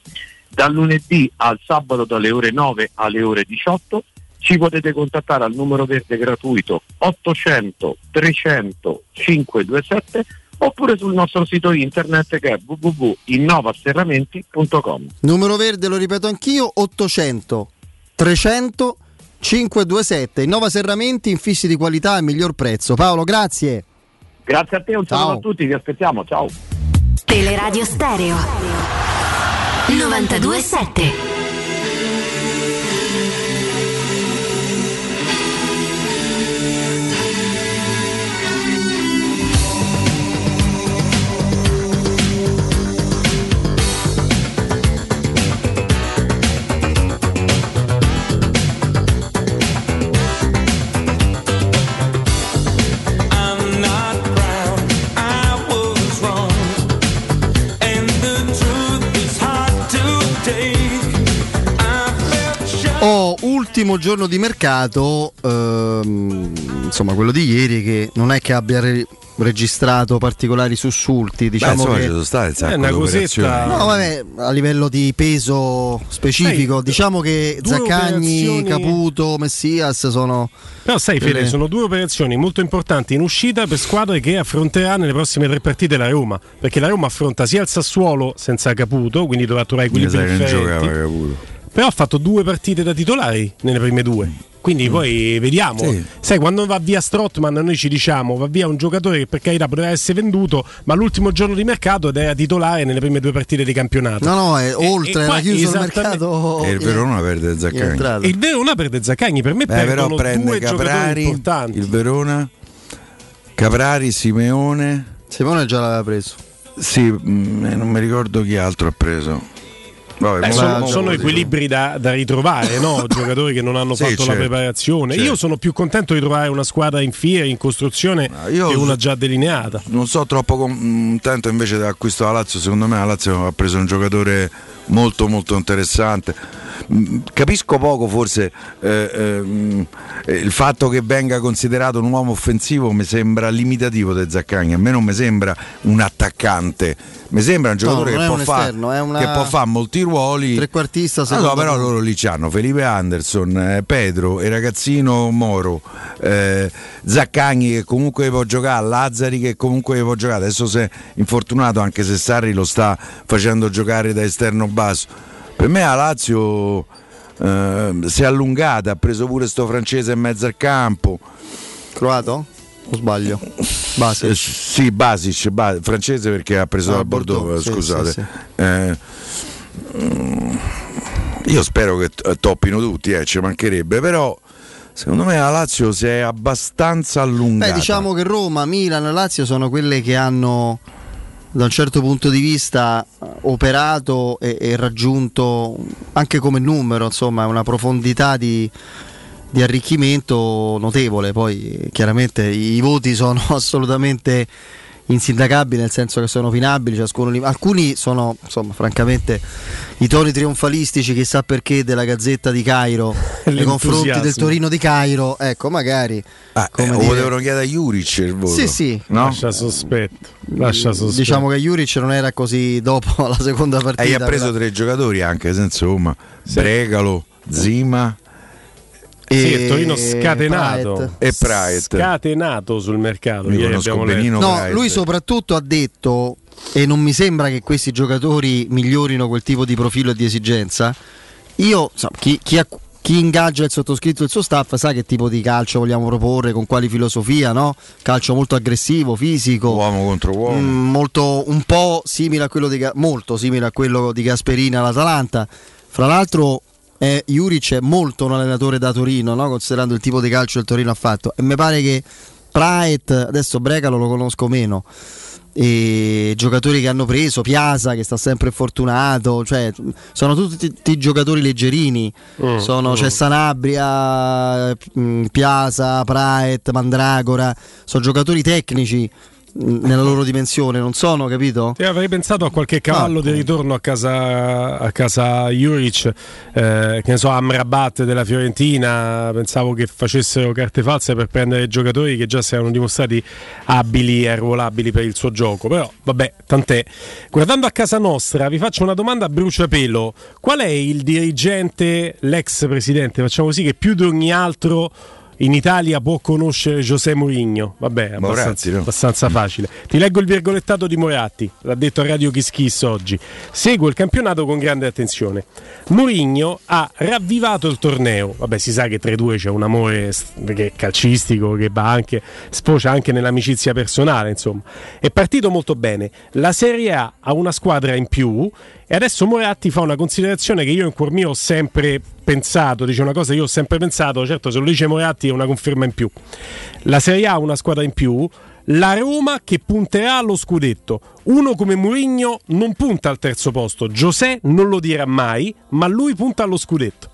dal lunedì al sabato dalle ore 9 alle ore 18 ci potete contattare al numero verde gratuito 800 300 527 oppure sul nostro sito internet che è www.innovaserramenti.com Numero verde, lo ripeto anch'io, 800 300 527 Innova Serramenti, infissi di qualità e miglior prezzo. Paolo, grazie. Grazie a te, un saluto a tutti, vi aspettiamo, ciao. Teleradio Stereo 927 Oh, ultimo giorno di mercato, ehm, insomma quello di ieri che non è che abbia re- registrato particolari sussulti, diciamo insomma, che ci sono state un sacco Eh, una cosetta-. No, vabbè, a livello di peso specifico, Sai, diciamo che Zaccagni, operazioni- Caputo, Messias sono Però sai Fede, delle- sono due operazioni molto importanti in uscita per squadre che affronterà nelle prossime tre partite la Roma, perché la Roma affronta sia il Sassuolo senza Caputo, quindi dovrà trovare Mi equilibri sa che non giocava Caputo. Però ha fatto due partite da titolari nelle prime due. Quindi poi vediamo. Sì. Sai, quando va via Strottman, noi ci diciamo va via un giocatore che per carità poteva essere venduto, ma l'ultimo giorno di mercato ed era titolare nelle prime due partite di campionato. No, no, è oltre, e era chiuso il mercato. E il Verona perde Zaccagni. il Verona perde Zaccagni, per me Beh, però perdono prende due Caprari, importanti. il Verona, Caprari, Simeone. Simone già l'aveva preso. Sì, mm, non mi ricordo chi altro ha preso. Vabbè, mo- sono, mo- sono equilibri da, da ritrovare, no? giocatori che non hanno Sì, fatto la certo, preparazione. certo. Io sono più contento di trovare una squadra in fiera, in costruzione, io che una già delineata. Non so troppo contento invece dell'acquisto della Lazio, secondo me la Lazio ha preso un giocatore molto molto interessante. Mm, Capisco poco forse eh, ehm, eh, il fatto che venga considerato un uomo offensivo mi sembra limitativo di Zaccagni, a me non mi sembra un attaccante, mi sembra un giocatore non che, può un fa- esterno, una- che può fare molti ruoli. Trequartista Ah, secondo no, però me. loro lì c'hanno Felipe Anderson, eh, Pedro, il ragazzino Moro, eh, Zaccagni che comunque può giocare, Lazzari che comunque può giocare, adesso si è infortunato anche se Sarri lo sta facendo giocare da esterno basso. Per me la Lazio eh, si è allungata, ha preso pure sto francese in mezzo al campo. Croato? O sbaglio? Base. Eh, sì, Basic, Ba- francese perché ha preso Ah, da Bordeaux, Bordeaux, eh, sì, scusate. sì, Eh, mm, io spero che toppino tutti, eh, ci mancherebbe, però secondo me la Lazio si è abbastanza allungata. Beh, diciamo che Roma, Milan Lazio sono quelle che hanno da un certo punto di vista eh, operato e, e raggiunto anche come numero, insomma, una profondità di, di arricchimento notevole. Poi chiaramente i voti sono assolutamente insindacabili, nel senso che sono opinabili, ciascuno li- alcuni sono, insomma, francamente i toni trionfalistici, chissà perché, della Gazzetta di Cairo nei confronti del. Torino di Cairo, ecco, magari Ah, come eh, lo dire- potevano chiedere a Juric il voto. Sì, sì. No? Lascia sospetto. Lascia sospetto. Diciamo che Juric non era così dopo la seconda partita. E ha preso però- tre giocatori anche, se insomma, Bregalo, Zima Sì, e- il Torino scatenato. Praet. e Praet. Scatenato sul mercato. Ieri conosco benino No, Praet. lui soprattutto ha detto, e non mi sembra che questi giocatori migliorino quel tipo di profilo e di esigenza. Io, insomma, chi, chi chi ingaggia il sottoscritto e il suo staff sa che tipo di calcio vogliamo proporre, con quali filosofia, no? Calcio molto aggressivo, fisico. Uomo contro uomo. Mm, molto, un po' simile a quello di molto simile a quello di Gasperini all'Atalanta. Fra l'altro eh, Juric è molto un allenatore da Torino, no? considerando il tipo di calcio che il Torino ha fatto. E mi pare che Praet, adesso Brecalo lo conosco meno. E giocatori che hanno preso, Piazza che sta sempre fortunato, cioè sono tutti, tutti giocatori leggerini. Mm, Sono, mm. C'è Sanabria, mm, Piazza, Praet, Mandragora, sono giocatori tecnici nella loro dimensione, non sono, capito? Sì, avrei pensato a qualche cavallo di ritorno a casa, a casa Juric, eh, che ne so, Amrabat della Fiorentina. Pensavo che facessero carte false per prendere giocatori che già si erano dimostrati abili e arruolabili per il suo gioco. Però, vabbè, tant'è. Guardando a casa nostra, vi faccio una domanda a bruciapelo: qual è il dirigente, l'ex presidente, facciamo così, che più di ogni altro in Italia può conoscere José Mourinho. Vabbè, abbastanza, Moratti, no? abbastanza facile. Ti leggo il virgolettato di Moratti, l'ha detto a Radio Kiss Kiss oggi. Seguo il campionato con grande attenzione. Mourinho ha ravvivato il torneo. Vabbè, si sa che tra i due c'è un amore che calcistico che va anche sfocia anche nell'amicizia personale, insomma. È partito molto bene. La Serie A ha una squadra in più e adesso Moratti fa una considerazione che io in cuor mio ho sempre pensato, dice una cosa che io ho sempre pensato, certo se lo dice Moratti è una conferma in più. La Serie A ha una squadra in più, la Roma che punterà allo scudetto. Uno come Mourinho non punta al terzo posto, José non lo dirà mai, ma lui punta allo scudetto.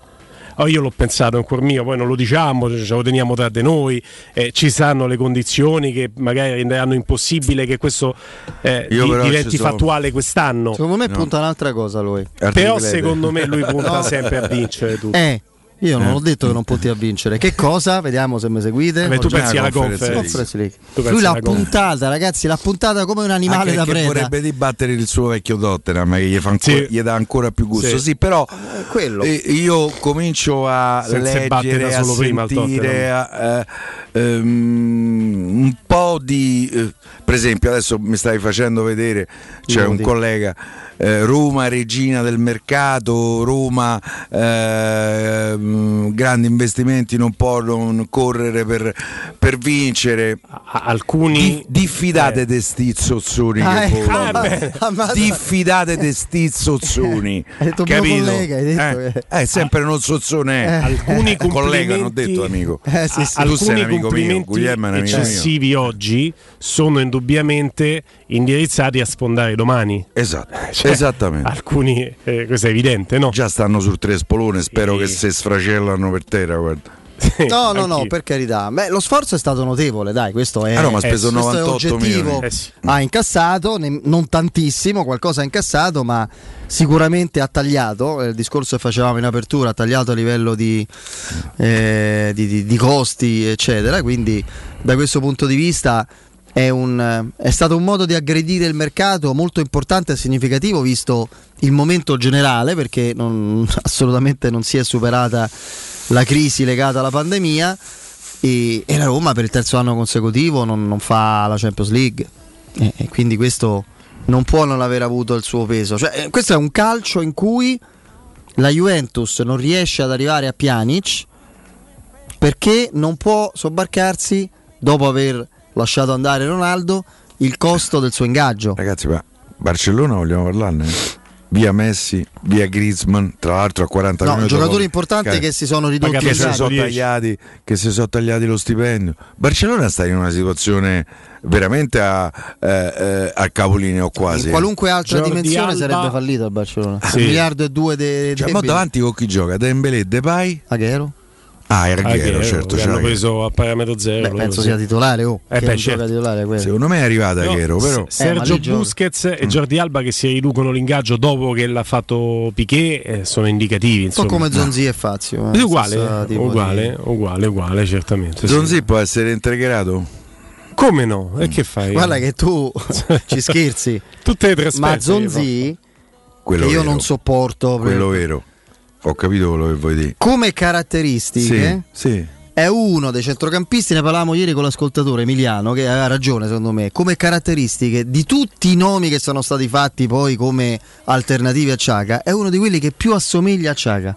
Oh, io l'ho pensato in cuor mio, poi non lo diciamo, ce lo teniamo tra di noi, eh, ci saranno le condizioni che magari renderanno impossibile che questo eh, di- diventi sono- fattuale quest'anno. Secondo me No. punta un'altra cosa lui. Però secondo me lui punta No. sempre a vincere tutto. Eh, Io non Eh. ho detto che non poteva vincere. Che cosa? Vediamo se mi seguite. Beh, tu pensi alla conference League. Lui l'ha puntata, ragazzi, l'ha puntata come un animale Anche da preda. vorrebbe dibattere il suo vecchio Tottenham che gli, fa ancora- Sì. gli dà ancora più gusto. Sì. Sì, però quello. eh, io comincio a Se ne batte leggere, da a sentire a- eh, ehm, un po' di... eh, per esempio adesso mi stai facendo vedere, c'è un Noti. collega, eh, Roma regina del mercato, Roma ehm, grandi investimenti non può non correre per, per vincere. Alcuni Di- diffidate di sti zozzoni Ah, che ecco. Ah, beh. Ammazza. diffidate di sti zozzoni Hai detto mio capito? collega, hai detto eh, eh, sempre uno zozzone è. alcuni Eh, collega non ho detto amico Eh, sì, sì. tu sei alcuni un amico mio complimenti Guglielmo è un amico mio eccessivi oggi sono indubbiamente indirizzati a sfondare domani. esatto Cioè, esattamente Alcuni, eh, questo è evidente, no? già stanno sul tre spolone spero Sì. che se sfracellano per terra guarda No, no, no, Anch'io. per carità. Beh, lo sforzo è stato notevole, dai, questo è, Ah, no, ma ha eh, speso questo è 98 oggettivo. milioni. Eh sì. Ha incassato, ne- non tantissimo, qualcosa ha incassato, ma sicuramente ha tagliato. eh, Il discorso che facevamo in apertura, ha tagliato a livello di, eh, di- di- di costi, eccetera. Quindi, da questo punto di vista. È, un- è stato un modo di aggredire il mercato molto importante e significativo visto il momento generale perché non- assolutamente non si è superata la crisi legata alla pandemia e, e la Roma per il terzo anno consecutivo non, non fa la Champions League e, e quindi questo non può non aver avuto il suo peso. Cioè, eh, questo è un calcio in cui la Juventus non riesce ad arrivare a Pjanic perché non può sobbarcarsi dopo aver lasciato andare Ronaldo il costo del suo ingaggio. ragazzi ma Barcellona vogliamo parlarne? via Messi via Griezmann tra l'altro a 40 No, milioni giocatori importanti Ca- che si sono ridotti che si sono 10. tagliati che si sono tagliati lo stipendio Barcellona sta in una situazione veramente a, eh, eh, al capolineo quasi In qualunque altra Jordi dimensione Alba- sarebbe fallito il Barcellona. Sì. Un miliardo e due de, cioè, ma davanti con chi gioca? Dembélé, Depay? Aguero? Ah, era Ah, Aguero, che- certo che hanno preso a parametro zero. Beh, penso sì. sia titolare, oh, Eh beh, gioca certo. titolare quello. Secondo me è arrivato Però, Aguero, però S- Eh, Sergio gioca. Busquets Mm. e Jordi Alba che si riducono l'ingaggio dopo che l'ha fatto Piquet eh, sono indicativi. Un po' Insomma. come Zonzi e Fazio. eh, uguale, tipo uguale, di- uguale, uguale, certamente. sì. Zonzi può essere integrato? Come no? E che fai? Guarda che tu ci scherzi. Tutte le trasferte. Ma Zonzi, Quello che io vero. non sopporto, Quello vero. Ho capito quello che vuoi dire. come caratteristiche, Sì, sì. è uno dei centrocampisti. Ne parlavamo ieri con l'ascoltatore Emiliano, che aveva ragione secondo me. Come caratteristiche di tutti i nomi che sono stati fatti poi come alternativi a Ciaga, è uno di quelli che più assomiglia a Ciaga.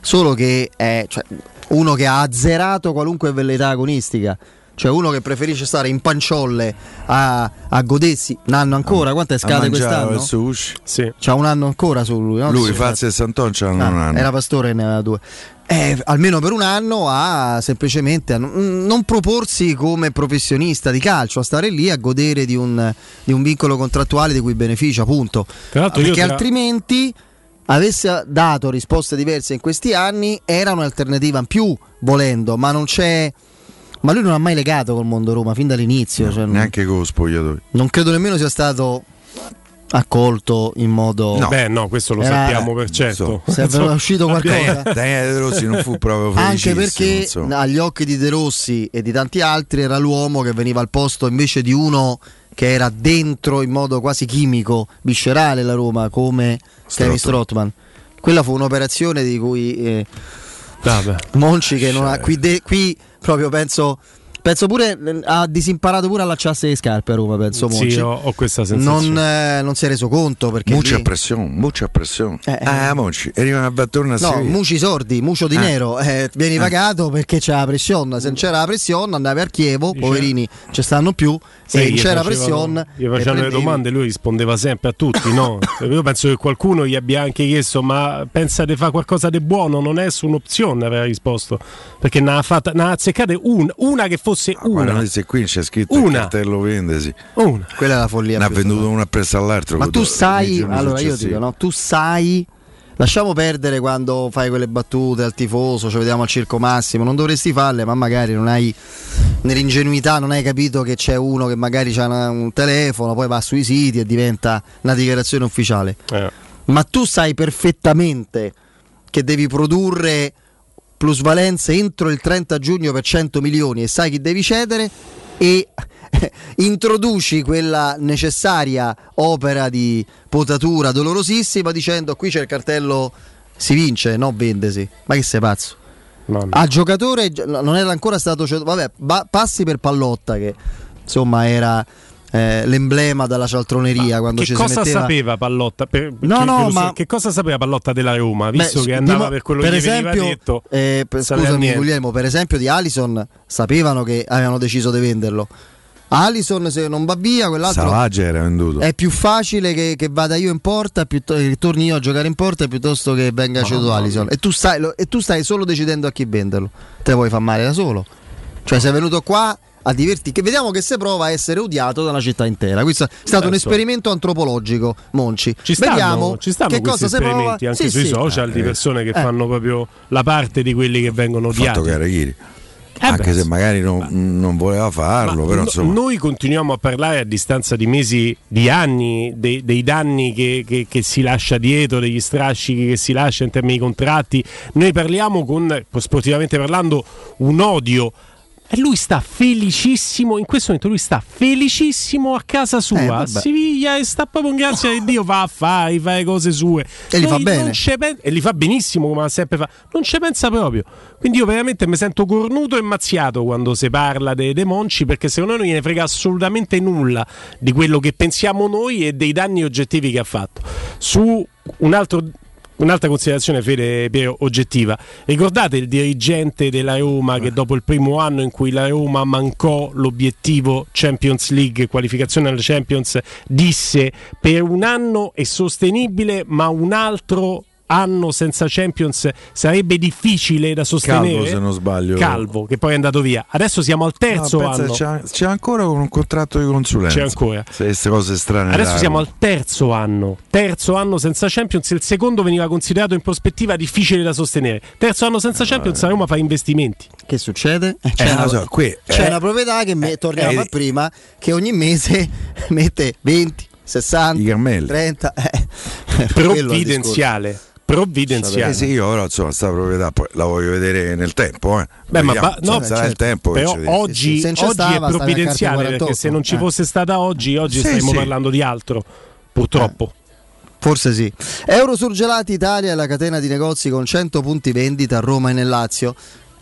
Solo che è cioè, uno che ha azzerato qualunque velleità agonistica. Cioè uno che preferisce stare in panciolle a, a godersi un anno ancora. Quanto è scade quest'anno? il sushi. Sì. C'ha un anno ancora su lui. no? Lui, Sì, Fazio e Santon c'hanno Ah, un anno. Era pastore e ne aveva due. Eh, almeno per un anno a semplicemente a non, non proporsi come professionista di calcio, a stare lì a godere di un, di un vincolo contrattuale di cui beneficia, io Perché tra- altrimenti avesse dato risposte diverse in questi anni era un'alternativa in più, volendo, ma non c'è. Ma lui non ha mai legato col mondo Roma fin dall'inizio. cioè non- Neanche con lo spogliatoio. non credo nemmeno sia stato accolto in modo. Beh, no, questo lo Era- sappiamo per certo. Se è uscito qualcosa. Daniele De Rossi non fu proprio Anche felicissimo. perché insomma. agli occhi di De Rossi e di tanti altri era l'uomo che veniva al posto invece di uno che era dentro in modo quasi chimico, viscerale la Roma, come Kevin Strottman. Quella fu un'operazione di cui eh. Monci che non ha qui, de- qui proprio penso penso pure eh, ha disimparato pure a allacciarsi le scarpe a Roma, penso Sì, Monci. ho, ho questa sensazione. non, eh, non si è reso conto perché Muccia lì- pressione, muccia pressione. Eh, eh. Ah, Monci, arriva a battere a No, Sevilla. muci sordi, mucio di Eh. nero, eh, vieni Eh. pagato perché c'era la pressione, se non c'era la pressione andavi al Chievo, Dice- poverini ci stanno più, Sai, e gli c'era facevano- pressione. Gli facevano le domande, lui rispondeva sempre a tutti. No? Io penso che qualcuno gli abbia anche chiesto: Ma pensa di fare qualcosa di buono? Non è su un'opzione, aveva risposto. Perché ne ha, fatta, ne ha azzeccate un- una che fosse Guarda, una. se qui c'è scritto Una. il cartello vendesi. Una. Quella è la follia. Ne ha venduto una presso all'altro. Ma tu sai, allora io successivi. dico, no? tu sai, lasciamo perdere quando fai quelle battute al tifoso, ci vediamo al circo massimo, non dovresti farle, ma magari non hai nell'ingenuità non hai capito che c'è uno che magari ha un telefono, poi va sui siti e diventa una dichiarazione ufficiale. Eh. Ma tu sai perfettamente che devi produrre plusvalenze entro il 30 giugno per 100 milioni e sai chi devi cedere e introduci quella necessaria opera di potatura dolorosissima dicendo qui c'è il cartello si vince, no vendesi. Ma che sei pazzo? A giocatore non era ancora stato ceduto. Vabbè, ba- passi per Pallotta che insomma era eh, l'emblema della cialtroneria quando che ci cosa si metteva... sapeva Pallotta? Per- No, che- no, ma- che cosa sapeva Pallotta della Roma? Visto Beh, che andava dimo- per quello per che esempio, detto, eh, per- scusami. Guglielmo, per esempio di Alison sapevano che avevano deciso di venderlo. Alison se non va via, quell'altro Savage era venduto. è più facile che, che vada io in porta, piuttosto, che torni io a giocare in porta piuttosto che venga ceduto Alison. E tu, stai, lo- e tu stai solo decidendo a chi venderlo. Te vuoi far male da solo. Cioè sei venuto qua a divertirti. Che vediamo che se prova a essere odiato da una città intera. Questo è stato un Certo. esperimento antropologico, Monci. Ci stanno, vediamo ci stanno che questi cosa si prova. esperimenti anche Sì, sui sì. social di Eh. persone che Eh. fanno proprio la parte di quelli che vengono fatto odiati. che era ieri. Eh Anche beh, se magari non, non voleva farlo, Ma però no- insomma. Noi continuiamo a parlare a distanza di mesi, di anni, dei, dei danni che, che- che si lascia dietro, degli strascichi che si lascia in termini di contratti. Noi parliamo con, sportivamente parlando, un odio. Lui sta felicissimo, in questo momento lui sta felicissimo a casa Eh, sua, a vabbè. Siviglia e sta proprio in grazia di Dio, va a fare, fa le cose sue. E li fa bene. pen- e li fa benissimo come ha sempre fa. Non ci pensa proprio. Quindi io veramente mi sento cornuto e mazziato quando si parla dei De Monci perché secondo me non gliene frega assolutamente nulla di quello che pensiamo noi e dei danni oggettivi che ha fatto. Su un altro Un'altra considerazione, Fede Piero, oggettiva. Ricordate il dirigente della Roma che dopo il primo anno in cui la Roma mancò l'obiettivo Champions League, qualificazione alla Champions, disse per un anno è sostenibile, ma un altro anno senza Champions sarebbe difficile da sostenere. Calvo, se non sbaglio. Calvo, che poi è andato via. Adesso siamo al terzo No, anno. C'è, c'è ancora un contratto di consulenza. C'è ancora. Se queste cose strane. Adesso siamo al terzo anno, terzo anno senza Champions, il secondo veniva considerato in prospettiva difficile da sostenere. Terzo anno senza Champions, la Roma fa investimenti. Che succede? Eh, C'è, Eh, una, so, qui, c'è eh, una proprietà che me- torniamo eh, a prima che ogni mese mette 20, 60, I cammelli. 30 eh. Provvidenziale. Provvidenziale. Eh sì, io però insomma sta proprietà poi la voglio vedere nel tempo. Eh. Beh, ma ba- no, sarà il certo. tempo. che Però oggi, oggi stava, è provvidenziale perché se non ci 48, fosse stata oggi, oggi Sì, staremmo sì. parlando di altro. Purtroppo. Forse sì. Eurosurgelati Italia è la catena di negozi con 100 punti vendita a Roma e nel Lazio.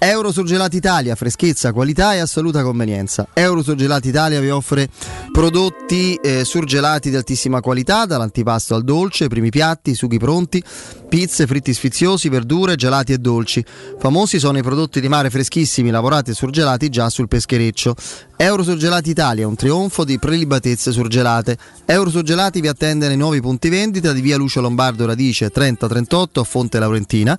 Eurosurgelati Italia, freschezza, qualità e assoluta convenienza. Eurosurgelati Italia vi offre prodotti eh, surgelati di altissima qualità, dall'antipasto al dolce, primi piatti, sughi pronti, pizze, fritti sfiziosi, verdure, gelati e dolci. Famosi sono i prodotti di mare freschissimi, lavorati e surgelati già sul peschereccio. Eurosurgelati Italia, un trionfo di prelibatezze surgelate. Eurosurgelati vi attende nei nuovi punti vendita di via Lucio Lombardo Radice 3038 a Fonte Laurentina,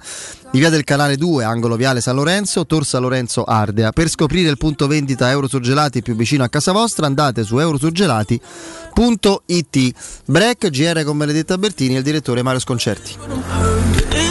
di via del Canale 2, angolo viale San Lorenzo, Tor San Lorenzo Ardea. Per scoprire il punto vendita Eurosurgelati più vicino a casa vostra andate su eurosurgelati.it. Break, GR con Benedetta Bertini e il direttore Mario Sconcerti.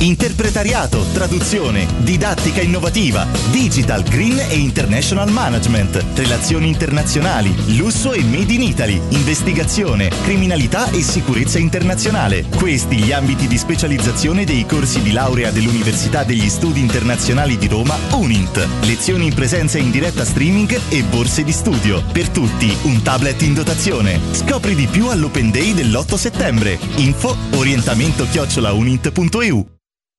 Interpretariato, traduzione, didattica innovativa, digital, green e international management, relazioni internazionali, lusso e made in Italy, investigazione, criminalità e sicurezza internazionale. Questi gli ambiti di specializzazione dei corsi di laurea dell'Università degli Studi Internazionali di Roma, UNINT. Lezioni in presenza in diretta streaming e borse di studio. Per tutti un tablet in dotazione. Scopri di più all'Open Day dell'8 settembre. Info orientamento chiocciolaunint.eu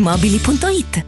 paolettimobili.it.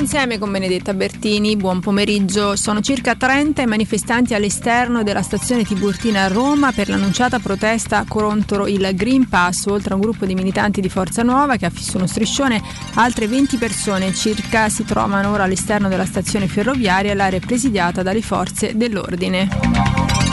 Insieme con Benedetta Bertini, buon pomeriggio. Sono circa 30 i manifestanti all'esterno della stazione Tiburtina a Roma per l'annunciata protesta contro il Green Pass, oltre a un gruppo di militanti di Forza Nuova che ha fisso uno striscione, altre 20 persone circa si trovano ora all'esterno della stazione ferroviaria, l'area presidiata dalle forze dell'ordine.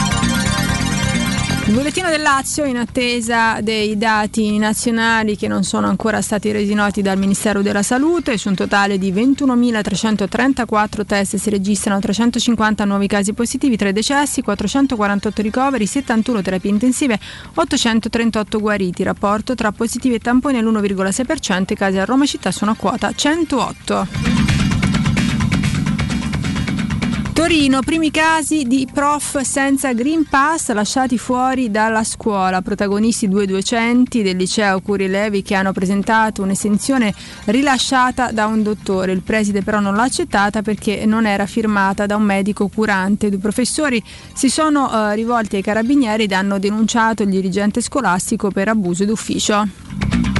Il bollettino del Lazio in attesa dei dati nazionali che non sono ancora stati resi noti dal Ministero della Salute. Su un totale di 21.334 test si registrano 350 nuovi casi positivi, 3 decessi, 448 ricoveri, 71 terapie intensive, 838 guariti. Rapporto tra positivi e tamponi all'1,6%. I casi a Roma città sono a quota 108. Torino, primi casi di prof senza Green Pass lasciati fuori dalla scuola. Protagonisti due docenti del liceo Curilevi che hanno presentato un'esenzione rilasciata da un dottore. Il preside però non l'ha accettata perché non era firmata da un medico curante. Due professori si sono eh, rivolti ai carabinieri ed hanno denunciato il dirigente scolastico per abuso d'ufficio.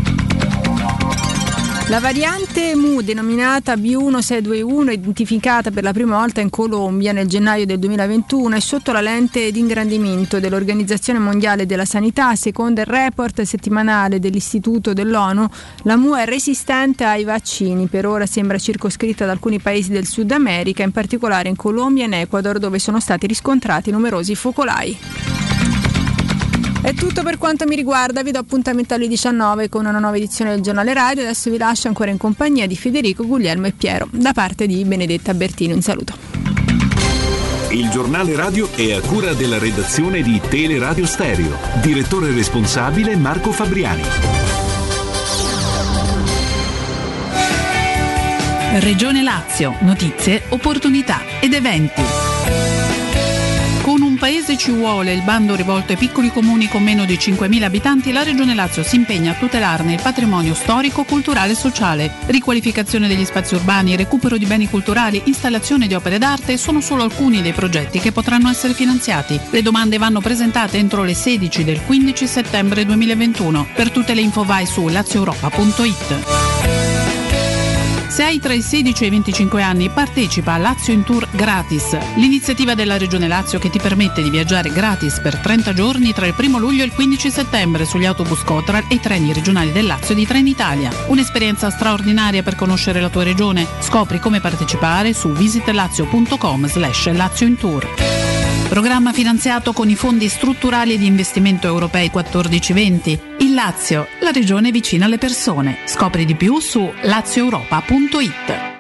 La variante Mu denominata B1621 identificata per la prima volta in Colombia nel gennaio del 2021 è sotto la lente di ingrandimento dell'Organizzazione Mondiale della Sanità. Secondo il report settimanale dell'Istituto dell'ONU, la Mu è resistente ai vaccini. Per ora sembra circoscritta ad alcuni paesi del Sud America, in particolare in Colombia e in Ecuador dove sono stati riscontrati numerosi focolai. È tutto per quanto mi riguarda, vi do appuntamento alle 19 con una nuova edizione del giornale radio. Adesso vi lascio ancora in compagnia di Federico, Guglielmo e Piero, da parte di Benedetta Bertino. Un saluto. Il giornale radio è a cura della redazione di Teleradio Stereo. Direttore responsabile Marco Fabriani. Regione Lazio, notizie, opportunità ed eventi. Paese ci vuole il bando rivolto ai piccoli comuni con meno di 5.000 abitanti, la Regione Lazio si impegna a tutelarne il patrimonio storico, culturale e sociale. Riqualificazione degli spazi urbani, recupero di beni culturali, installazione di opere d'arte sono solo alcuni dei progetti che potranno essere finanziati. Le domande vanno presentate entro le 16 del 15 settembre 2021. Per tutte le info vai su lazioeuropa.it. Se hai tra i 16 e i 25 anni partecipa a Lazio in Tour gratis, l'iniziativa della Regione Lazio che ti permette di viaggiare gratis per 30 giorni tra il 1 luglio e il 15 settembre sugli autobus Cotral e i treni regionali del Lazio di Trenitalia. Un'esperienza straordinaria per conoscere la tua regione. Scopri come partecipare su visitlazio.com slash Lazio in Tour. Programma finanziato con i fondi strutturali e di investimento europei 14-20. Il Lazio, la regione vicina alle persone. Scopri di più su lazioeuropa.it.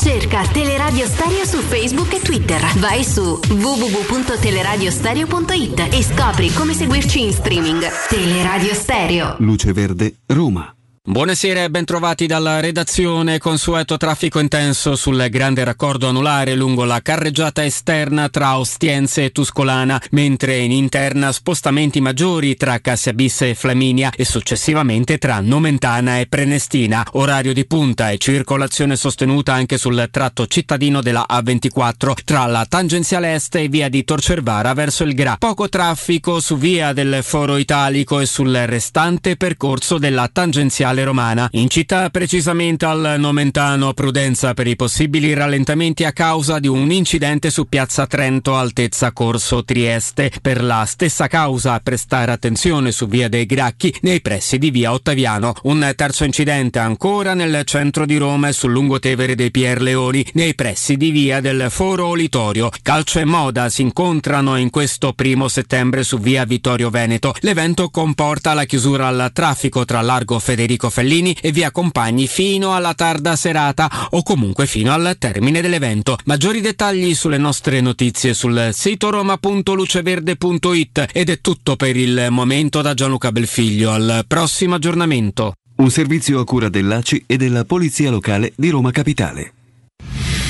Cerca Teleradio Stereo su Facebook e Twitter. Vai su www.teleradiostereo.it e scopri come seguirci in streaming. Teleradio Stereo. Luce Verde, Roma. Buonasera e bentrovati dalla redazione. Consueto traffico intenso sul grande raccordo anulare lungo la carreggiata esterna tra Ostiense e Tuscolana, mentre in interna spostamenti maggiori tra Cassiabis e Flaminia e successivamente tra Nomentana e Prenestina. Orario di punta e circolazione sostenuta anche sul tratto cittadino della A24 tra la tangenziale est e via di Torcervara verso il Gra. Poco traffico su via del Foro Italico e sul restante percorso della tangenziale romana. In città, precisamente al Nomentano, prudenza per i possibili rallentamenti a causa di un incidente su piazza Trento, altezza Corso Trieste. Per la stessa causa, prestare attenzione su via dei Gracchi, nei pressi di via Ottaviano. Un terzo incidente ancora nel centro di Roma e sul lungotevere dei Pierleoni, nei pressi di via del Foro Olitorio. Calcio e moda si incontrano in questo primo settembre su via Vittorio Veneto. L'evento comporta la chiusura al traffico tra largo Federico Fellini e vi accompagni fino alla tarda serata o comunque fino al termine dell'evento. Maggiori dettagli sulle nostre notizie sul sito roma.luceverde.it ed è tutto per il momento da Gianluca Belfiglio. Al prossimo aggiornamento. Un servizio a cura dell'ACI e della Polizia Locale di Roma Capitale.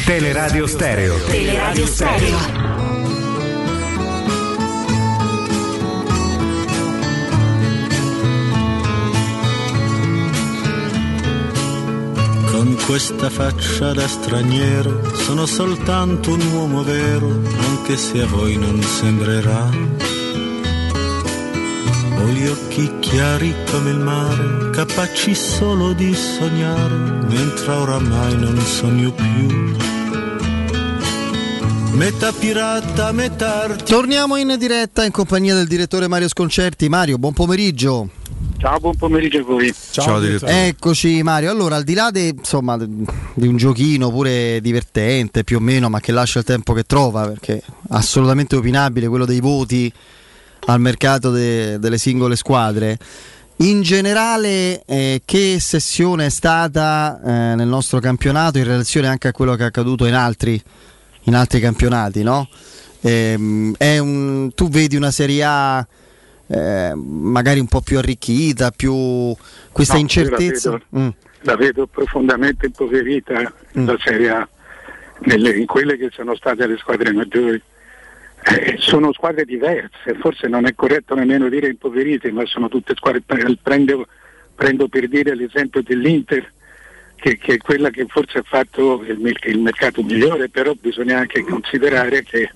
Teleradio Stereo. Teleradio Stereo. Con questa faccia da straniero sono soltanto un uomo vero, anche se a voi non sembrerà. Ho gli occhi chiari come il mare, capaci solo di sognare, mentre oramai non sogno più. Metà pirata, metà artista. Torniamo in diretta in compagnia del direttore Mario Sconcerti. Mario, buon pomeriggio. Ciao, buon pomeriggio a voi. Ciao, direttore. Eccoci Mario, allora al di là de- insomma, di un giochino pure divertente più o meno, ma che lascia il tempo che trova, perché assolutamente opinabile quello dei voti al mercato de- delle singole squadre. In generale, eh, che sessione è stata eh, nel nostro campionato in relazione anche a quello che è accaduto in altri, in altri campionati? No? Ehm, è un- tu vedi una Serie A eh, magari un po' più arricchita, più questa No, incertezza? La Mm. vedo, la vedo profondamente impoverita la Serie A, nelle- in quelle che sono state le squadre maggiori. Eh, sono squadre diverse, forse non è corretto nemmeno dire impoverite, ma sono tutte squadre. pre- Prendo, prendo per dire l'esempio dell'Inter, che, che è quella che forse ha fatto il, il mercato migliore, però bisogna anche considerare che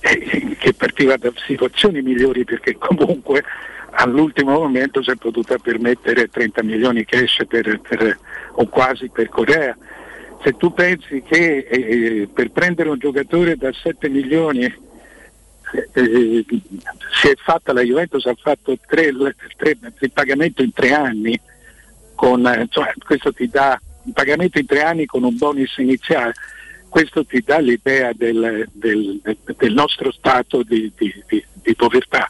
che partiva da situazioni migliori perché comunque all'ultimo momento si è potuta permettere 30 milioni cash per, per, o quasi per Corea. Se tu pensi che eh, per prendere un giocatore da 7 milioni eh, si è fatta, la Juventus ha fatto il pagamento in tre anni, con, cioè, questo ti dà un pagamento in tre anni con un bonus iniziale, questo ti dà l'idea del, del, del nostro stato di, di, di, di povertà.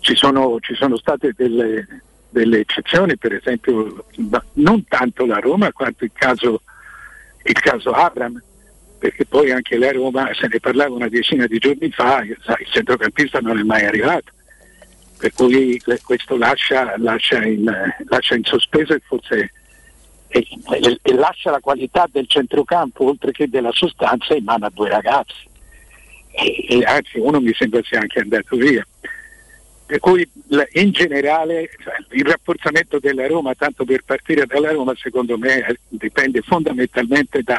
Ci sono, ci sono state delle, delle, eccezioni, per esempio non tanto la Roma quanto il caso, il caso Abram, perché poi anche la Roma se ne parlava una decina di giorni fa, il centrocampista non è mai arrivato, per cui questo lascia, lascia, in, lascia in, sospeso e forse e, e, e, lascia la qualità del centrocampo oltre che della sostanza in mano a due ragazzi. E, anzi uno mi sembra sia anche andato via. Per cui in generale il rafforzamento della Roma, tanto per partire dalla Roma, secondo me dipende fondamentalmente da,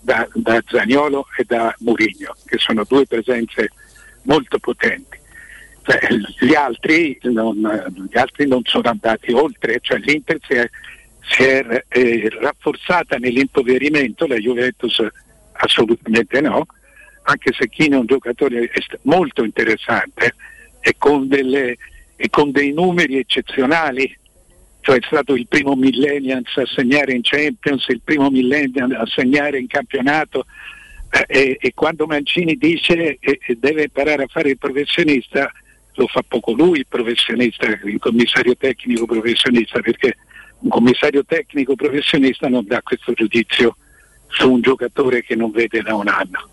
da, da Zagnolo e da Murigno, che sono due presenze molto potenti. Cioè, gli, altri non, gli, altri non, sono andati oltre, cioè l'Inter si è, si è eh, rafforzata nell'impoverimento, la Juventus assolutamente no, anche se Chino è un giocatore molto interessante e con, delle, e con dei numeri eccezionali, cioè è stato il primo millennials a segnare in Champions, il primo millennial a segnare in campionato eh, e, e, quando Mancini dice che deve imparare a fare il professionista, lo fa poco lui il professionista, il commissario tecnico professionista, perché un commissario tecnico professionista non dà questo giudizio su un giocatore che non vede da un anno.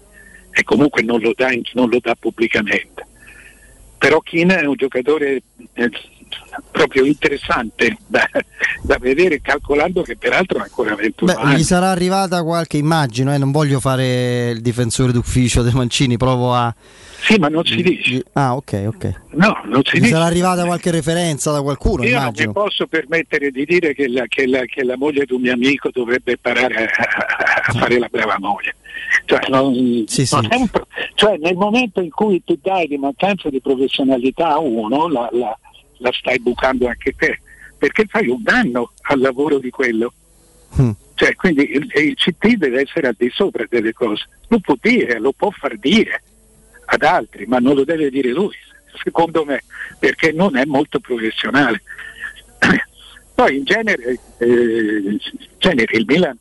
E comunque non lo dà, non lo dà pubblicamente. Però Kina è un giocatore eh, proprio interessante da, da, vedere calcolando che peraltro ha ancora 21 Beh, anni gli sarà arrivata qualche immagine eh? non voglio fare il difensore d'ufficio De Mancini provo a sì ma non si dice ah ok ok no non si gli dice sarà arrivata qualche referenza da qualcuno io immagino. non mi posso permettere di dire che la, che, la, che la, moglie di un mio amico dovrebbe imparare a, a fare la brava moglie cioè, non, sì, sì. Pro- cioè, nel momento in cui tu dai di mancanza di professionalità a uno la, la, la stai bucando anche te perché fai un danno al lavoro di quello mm. cioè, quindi il, il CT deve essere al di sopra delle cose lo può dire, lo può far dire ad altri ma non lo deve dire lui secondo me perché non è molto professionale poi in genere, eh, in genere il Milan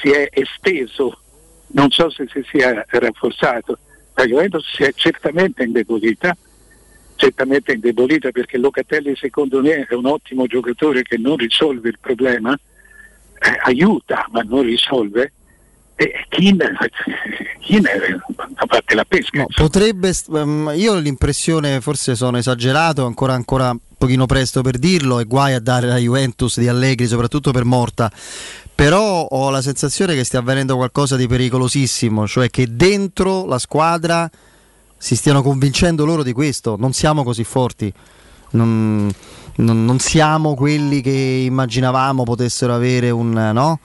si è esteso non so se si sia rafforzato. La Juventus si è certamente indebolita, certamente indebolita perché Locatelli secondo me è un ottimo giocatore che non risolve il problema, eh, aiuta ma non risolve. E Kin, Kin a parte la pesca. No, potrebbe, um, io ho l'impressione, forse sono esagerato, ancora, ancora un pochino presto per dirlo, e guai a dare la Juventus di Allegri, soprattutto per Morta però ho la sensazione che stia avvenendo qualcosa di pericolosissimo, cioè che dentro la squadra si stiano convincendo loro di questo, non siamo così forti, non, non, non siamo quelli che immaginavamo potessero avere un, no?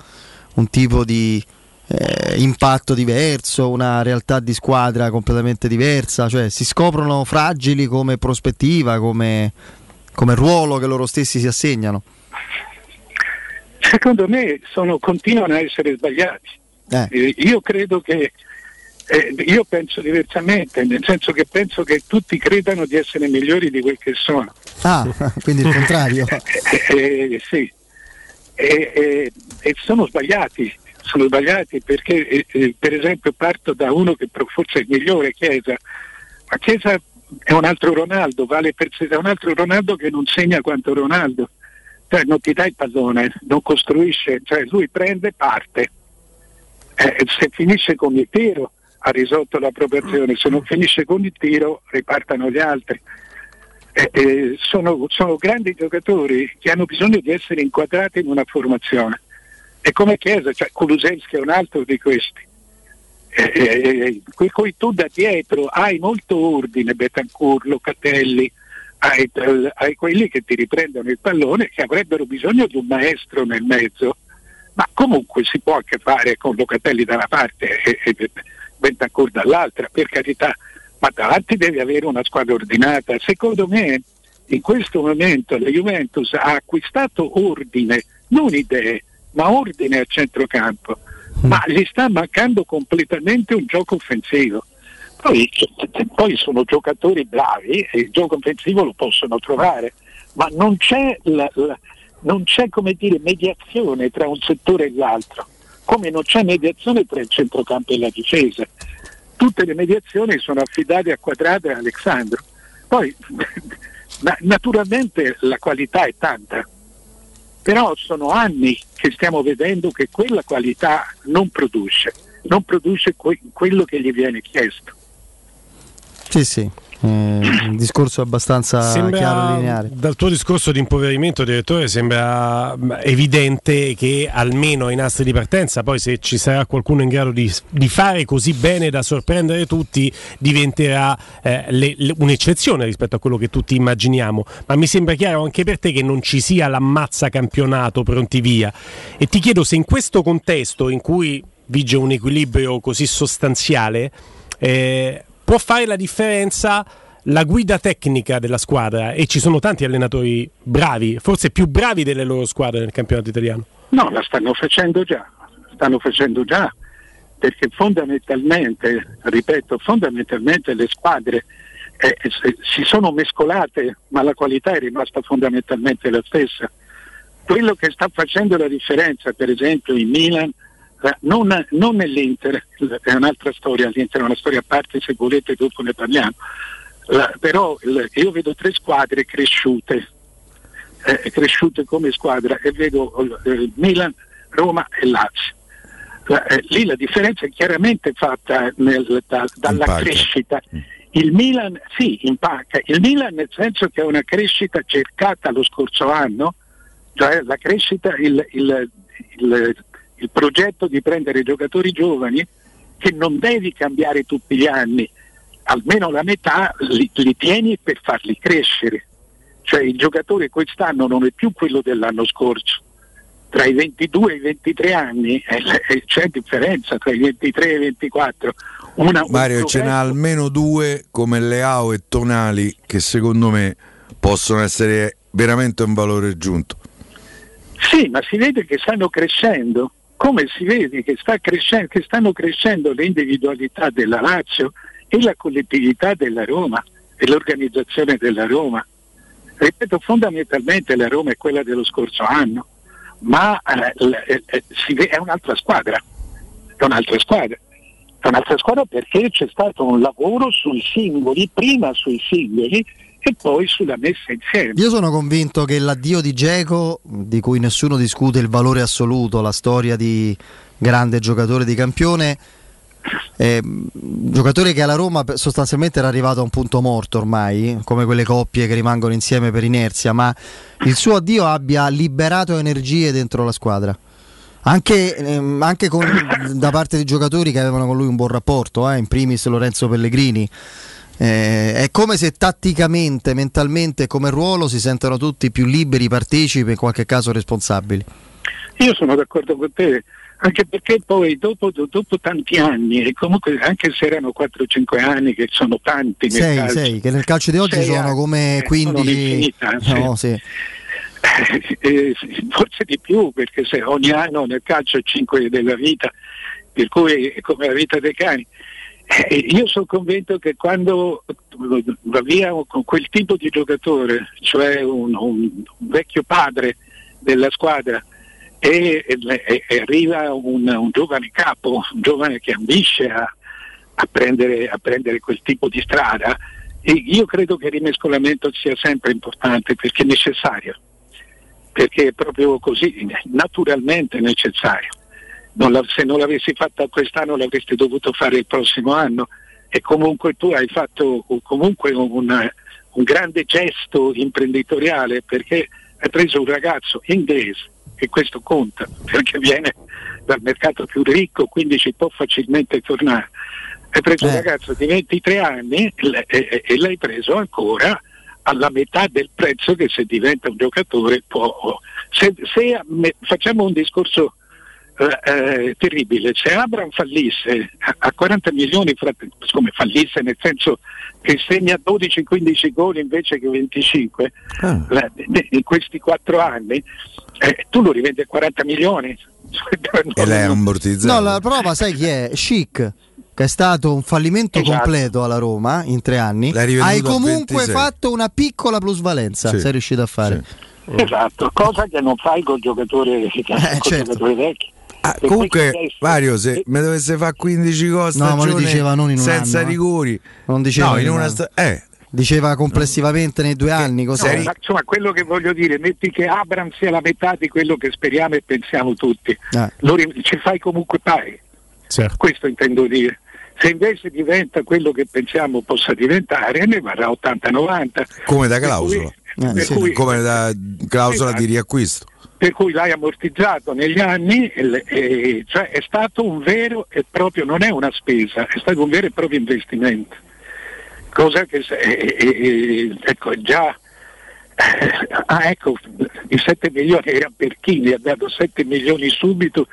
un tipo di eh, impatto diverso, una realtà di squadra completamente diversa, cioè si scoprono fragili come prospettiva, come, come ruolo che loro stessi si assegnano secondo me sono, continuano a essere sbagliati. Eh. Eh, io credo che, eh, io penso diversamente, nel senso che penso che tutti credano di essere migliori di quel che sono. Ah, quindi il contrario. Eh, eh, sì, e sono sbagliati, sono sbagliati perché per esempio parto da uno che forse è il migliore, Chiesa, ma Chiesa è un altro Ronaldo, vale per sé, è un altro Ronaldo che non segna quanto Ronaldo cioè non ti dà il pallone, non costruisce, cioè lui prende e parte. Eh, se finisce con il tiro ha risolto la propria azione, se non finisce con il tiro ripartano gli altri. Eh, eh, sono, sono, grandi giocatori che hanno bisogno di essere inquadrati in una formazione. E come Chiesa, cioè Kulusevski è un altro di questi. Eh, eh cui tu da dietro hai molto ordine, Betancourt, Locatelli, ai, ai, quelli che ti riprendono il pallone che avrebbero bisogno di un maestro nel mezzo ma comunque si può anche fare con Locatelli da una parte e, e Bentancur dall'altra per carità ma davanti devi avere una squadra ordinata. Secondo me in questo momento la Juventus ha acquistato ordine, non idee, ma ordine al centrocampo, ma gli sta mancando completamente un gioco offensivo. Poi, poi sono giocatori bravi e il gioco offensivo lo possono trovare, ma non c'è, la, la, non c'è come dire, mediazione tra un settore e l'altro, come non c'è mediazione tra il centrocampo e la difesa. Tutte le mediazioni sono affidate a Quadrado e a Alexandro. Poi na- naturalmente la qualità è tanta, però sono anni che stiamo vedendo che quella qualità non produce, non produce que- quello che gli viene chiesto. Sì, sì. Eh, un discorso abbastanza Sembra, chiaro e lineare. Dal tuo discorso di impoverimento, direttore, sembra mm, evidente che almeno ai nastri di partenza, poi se ci sarà qualcuno in grado di, di fare così bene da sorprendere tutti, diventerà eh, le- le- un'eccezione rispetto a quello che tutti immaginiamo. Ma mi sembra chiaro anche per te che non ci sia l'ammazza campionato pronti via. E ti chiedo se in questo contesto in cui vige un equilibrio così sostanziale, eh, può fare la differenza la guida tecnica della squadra e ci sono tanti allenatori bravi, forse più bravi delle loro squadre nel campionato italiano. No, la stanno facendo già, stanno facendo già, perché fondamentalmente, ripeto, fondamentalmente le squadre eh, si- si sono mescolate, ma la qualità è rimasta fondamentalmente la stessa. Quello che sta facendo la differenza, per esempio, in Milan, eh, non, non nell'Inter, è un'altra storia, l'Inter è una storia a parte, se volete dopo ne parliamo, La- però il- io vedo tre squadre cresciute, eh, cresciute come squadra e vedo eh, Milan, Roma e Lazio. La- eh, lì la differenza è chiaramente fatta nel- da- dalla Impacca. crescita. Il Milan sì, impacca, il Milan nel senso che è una crescita cercata lo scorso anno, cioè la crescita, il, il- il- il progetto di prendere giocatori giovani che non devi cambiare tutti gli anni, almeno la metà li, li tieni per farli crescere. Cioè il giocatore quest'anno non è più quello dell'anno scorso. Tra i 22 e i 23 anni eh, c'è differenza tra i 23 e i 24. Una- un Mario ce n'ha almeno due come Leao e Tonali che secondo me possono essere veramente un valore aggiunto. Sì, ma si vede che stanno crescendo, come si vede che, sta crescendo, che stanno crescendo le individualità della Lazio e la collettività della Roma e l'organizzazione della Roma. Ripeto, fondamentalmente la Roma è quella dello scorso anno, ma eh, eh, eh, è un'altra squadra, è un'altra squadra. È un'altra squadra perché c'è stato un lavoro sui singoli, prima sui singoli e poi sulla messa insieme. Io sono convinto che l'addio di Geco, di cui nessuno discute il valore assoluto, la storia di grande giocatore di campione, eh, giocatore che alla Roma sostanzialmente era arrivato a un punto morto ormai, come quelle coppie che rimangono insieme per inerzia, ma il suo addio abbia liberato energie dentro la squadra. Anche, ehm, anche con- da parte di giocatori che avevano con lui un buon rapporto, eh, in primis Lorenzo Pellegrini. Eh, è come se tatticamente, mentalmente, come ruolo si sentono tutti più liberi, partecipi e in qualche caso responsabili. Io sono d'accordo con te, anche perché poi dopo, dopo tanti anni, e comunque anche se erano 4-5 anni, che sono tanti nel 6, calcio, che nel calcio di oggi sei sono anni, come eh, 15. sono un'infinità, sì. no, sì. eh, forse di più, perché se ogni anno nel calcio è 5 della vita, per cui è come la vita dei cani. Eh, io sono convinto che quando va via con quel tipo di giocatore, cioè un, un- vecchio padre della squadra, e, e- e arriva un, un giovane capo, un giovane che ambisce a, a prendere, a prendere quel tipo di strada, e io credo che il rimescolamento sia sempre importante perché è necessario, perché è proprio così, naturalmente necessario. Non la- se non l'avessi fatta quest'anno l'avresti dovuto fare il prossimo anno e comunque tu hai fatto comunque un, un grande gesto imprenditoriale perché hai preso un ragazzo inglese e questo conta perché viene dal mercato più ricco quindi ci può facilmente tornare. Hai preso un ragazzo di 23 anni e, e- e l'hai preso ancora alla metà del prezzo che se diventa un giocatore può... Se, se me- facciamo un discorso eh, terribile. Se Abram fallisse a- a 40 milioni, come fallisse nel senso che segna 12-15 gol invece che 25 Ah. la- in questi quattro anni, eh, tu lo rivendi a 40 milioni. E lei è ammortizzato. No, la prova sai chi è? Chic. Che è stato un fallimento Esatto. completo alla Roma in tre anni. Hai comunque 26. fatto una piccola plusvalenza. Sì. Sei riuscito a fare. Esatto, cosa che non fai col giocatore, col certo. giocatore vecchio. Ah, comunque, Mario, se mi dovesse fare 15 gol No, ma lui diceva non in un senza anno, eh. rigori, Non diceva no, in in un una sta- eh, Diceva complessivamente nei due anni No, cos'è? ma, insomma, quello che voglio dire, metti che Abram sia la metà di quello che speriamo e pensiamo tutti, Eh. lo ri- ci fai comunque pari. Certo. Questo intendo dire. Se invece diventa quello che pensiamo possa diventare, ne varrà 80-90. come da clausola, cui- Eh, sì. cui- come da clausola Esatto. di riacquisto. Per cui l'hai ammortizzato negli anni, cioè è stato un vero e proprio, non è una spesa, è stato un vero e proprio investimento. Cosa che ecco, già ah, ecco, i 7 milioni erano per chi ne ha dato 7 milioni subito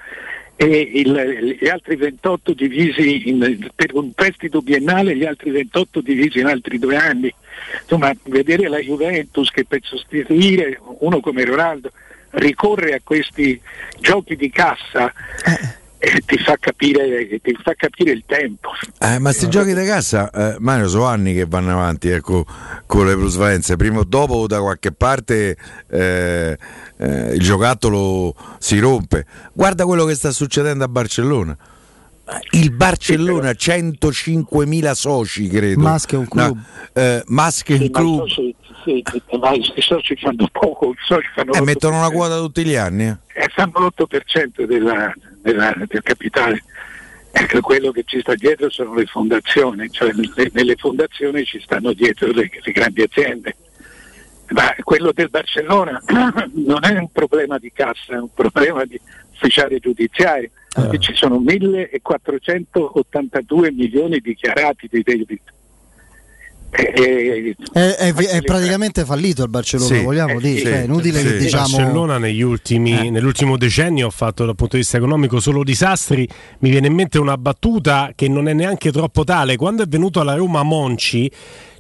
e il- gli altri 28 divisi in- per un prestito biennale gli altri 28 divisi in altri due anni. Insomma, vedere la Juventus che per sostituire uno come Ronaldo ricorre a questi giochi di cassa eh, ti, fa capire, ti fa capire il tempo. Eh, ma sti giochi di cassa, eh, Mario, sono anni che vanno avanti ecco, con le plusvalenze. Prima o dopo, da qualche parte, eh, eh, il giocattolo si rompe. Guarda quello che sta succedendo a Barcellona. Il Barcellona ha 105.000 soci, credo. Mas che è un club. No, eh, Mas che è un Sì, ma i club. soci- sì, ma i soci fanno poco, i soci fanno Eh, l'8%, mettono una quota tutti gli anni. eh. eh, fanno l'8% della- della- del capitale. Ecco, quello che ci sta dietro sono le fondazioni, cioè le- nelle fondazioni ci stanno dietro le, le grandi aziende. Ma quello del Barcellona non è un problema di cassa, è un problema di ufficiale giudiziario. E Ci sono 1482 milioni dichiarati di debito. E- e- È, è- è praticamente fallito il Barcellona, Sì, vogliamo eh, dire. sì, Cioè, è inutile sì. che Il diciamo. Barcellona negli ultimi, Eh. nell'ultimo decennio ha fatto dal punto di vista economico solo disastri. Mi viene in mente una battuta che non è neanche troppo tale. Quando è venuto alla Roma Monci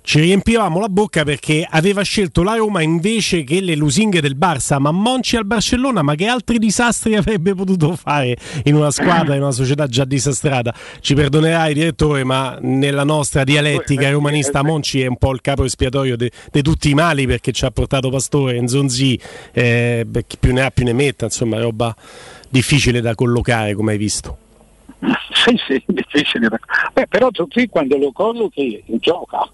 ci riempivamo la bocca perché aveva scelto la Roma invece che le lusinghe del Barça, ma Monci al Barcellona, ma che altri disastri avrebbe potuto fare in una squadra, in una società già disastrata? Ci perdonerai direttore, ma nella nostra dialettica romanista Monci è un po' il capo espiatorio di tutti i mali perché ci ha portato Pastore, Nzonzi, eh, chi più ne ha più ne metta, insomma roba difficile da collocare come hai visto. Sì, sì, difficile. Beh, però Zonzi quando lo collochi gioca.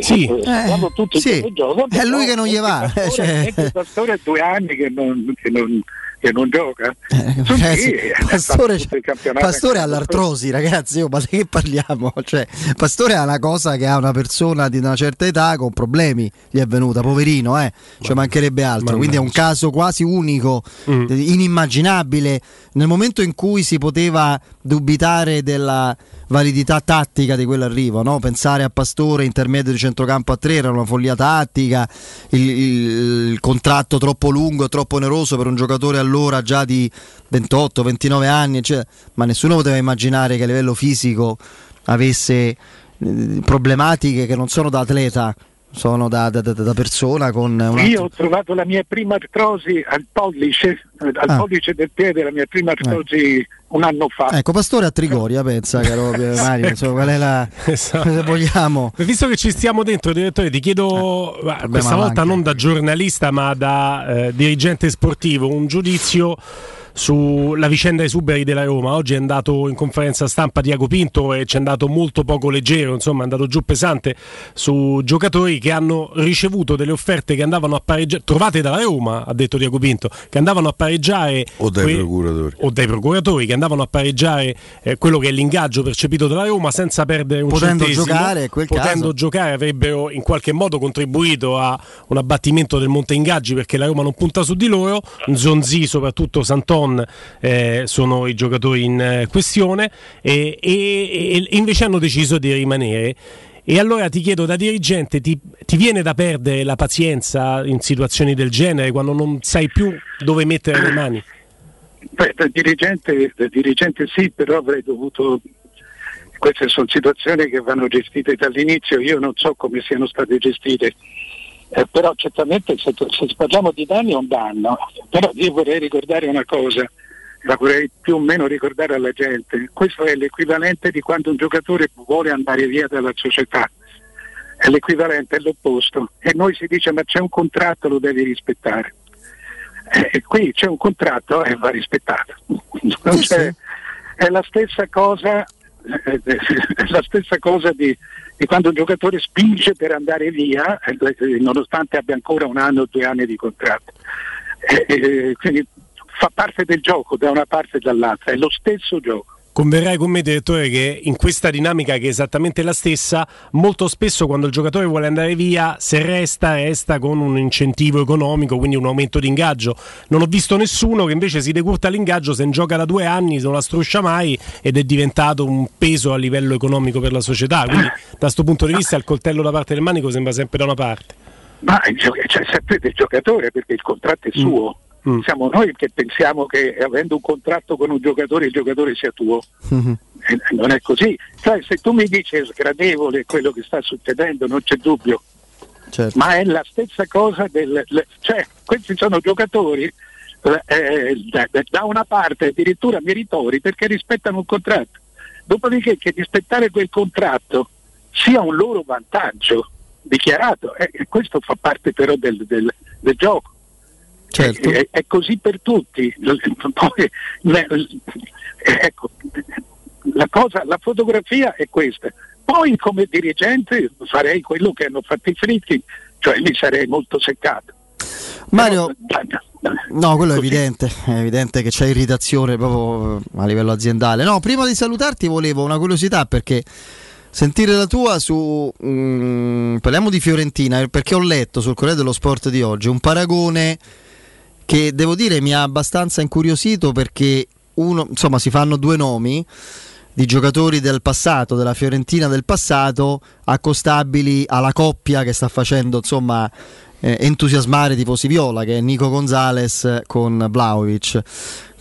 Sì. eh, tutti sì. che giocano, È lui che non gli va, cioè. il Pastore ha due anni che non, che non- che non gioca. Eh, sì. ha fatto Pastore, Pastore ha l'artrosi, ragazzi. oh, ma di che parliamo? Cioè, Pastore ha una cosa che ha una persona di una certa età con problemi. Gli è venuta, poverino, eh. Ci mancherebbe altro. Quindi è un caso quasi unico, Mm. eh, inimmaginabile. Nel momento in cui si poteva dubitare della validità tattica di quell'arrivo, no? pensare a Pastore intermedio di centrocampo a tre era una follia tattica, il, il- il contratto troppo lungo, troppo oneroso per un giocatore allora già di 28-29 anni, cioè, ma nessuno poteva immaginare che a livello fisico avesse eh, problematiche che non sono da atleta, sono da, da- da- da persona con un Io ho trovato la mia prima artrosi al pollice, eh, al Ah. pollice del piede, la mia prima artrosi un anno fa. Ecco, Pastore a Trigoria, pensa, caro Mario, insomma, qual è la... Esatto. se vogliamo... Visto che ci stiamo dentro, direttore, ti chiedo, ma questa volta anche- non da giornalista ma da eh, dirigente sportivo, un giudizio sulla vicenda esuberi della Roma. Oggi è andato in conferenza stampa Diago Pinto e ci è andato molto poco leggero, insomma è andato giù pesante su giocatori che hanno ricevuto delle offerte che andavano a pareggiare, trovate dalla Roma, ha detto Diago Pinto, che andavano a pareggiare O dai que- procuratori. o dai procuratori che andavano a pareggiare eh, quello che è l'ingaggio percepito dalla Roma senza perdere un Potendo centesimo. giocare, quel potendo caso. giocare avrebbero in qualche modo contribuito a un abbattimento del monte ingaggi perché la Roma non punta su di loro Zonzi soprattutto Santon eh, sono i giocatori in eh, questione e, e- e invece hanno deciso di rimanere. E allora ti chiedo da dirigente ti, ti viene da perdere la pazienza in situazioni del genere quando non sai più dove mettere le mani? Beh, da dirigente, da dirigente sì, però avrei dovuto queste sono situazioni che vanno gestite dall'inizio, io non so come siano state gestite, eh, però certamente se, se, parliamo di danni è un danno, però io vorrei ricordare una cosa, la vorrei più o meno ricordare alla gente, questo è l'equivalente di quando un giocatore vuole andare via dalla società, è l'equivalente, è l'opposto, e noi si dice ma c'è un contratto, lo devi rispettare. Eh, qui c'è un contratto e va rispettato. Sì, sì. È la stessa cosa è la stessa cosa di, di, quando un giocatore spinge per andare via, eh, nonostante abbia ancora un anno o due anni di contratto. E, e, quindi fa parte del gioco da una parte e dall'altra, è lo stesso gioco. Converrai con me, direttore, che in questa dinamica che è esattamente la stessa, molto spesso quando il giocatore vuole andare via, se resta, resta con un incentivo economico, quindi un aumento di ingaggio. Non ho visto nessuno che invece si decurta l'ingaggio se ne gioca da due anni, non la struscia mai ed è diventato un peso a livello economico per la società. Quindi da questo punto di vista il coltello da parte del manico sembra sempre da una parte. Ma c'è sempre del giocatore perché il contratto è suo. Mm Mm. Siamo noi che pensiamo che avendo un contratto con un giocatore il giocatore sia tuo. Mm-hmm. non è così. Cioè, se tu mi dici è sgradevole quello che sta succedendo, non c'è dubbio. Certo. Ma è la stessa cosa del. Le, cioè, questi sono giocatori eh, da, da, una parte addirittura meritori perché rispettano un contratto. Dopodiché che rispettare quel contratto sia un loro vantaggio dichiarato, eh, questo fa parte però del, del, del gioco. Certo. È, è, così per tutti. Poi, ecco, la, cosa, la fotografia è questa. Poi come dirigente farei quello che hanno fatto i fritti, cioè mi sarei molto seccato. Mario, no, quello è evidente, è evidente che c'è irritazione proprio a livello aziendale. No, prima di salutarti volevo una curiosità perché sentire la tua su... Mm, parliamo di Fiorentina, perché ho letto sul Corriere dello Sport di oggi un paragone che devo dire mi ha abbastanza incuriosito perché uno, insomma, si fanno due nomi di giocatori del passato, della Fiorentina del passato, accostabili alla coppia che sta facendo insomma eh, entusiasmare tifosi viola, che è Nico Gonzalez con Vlaovic.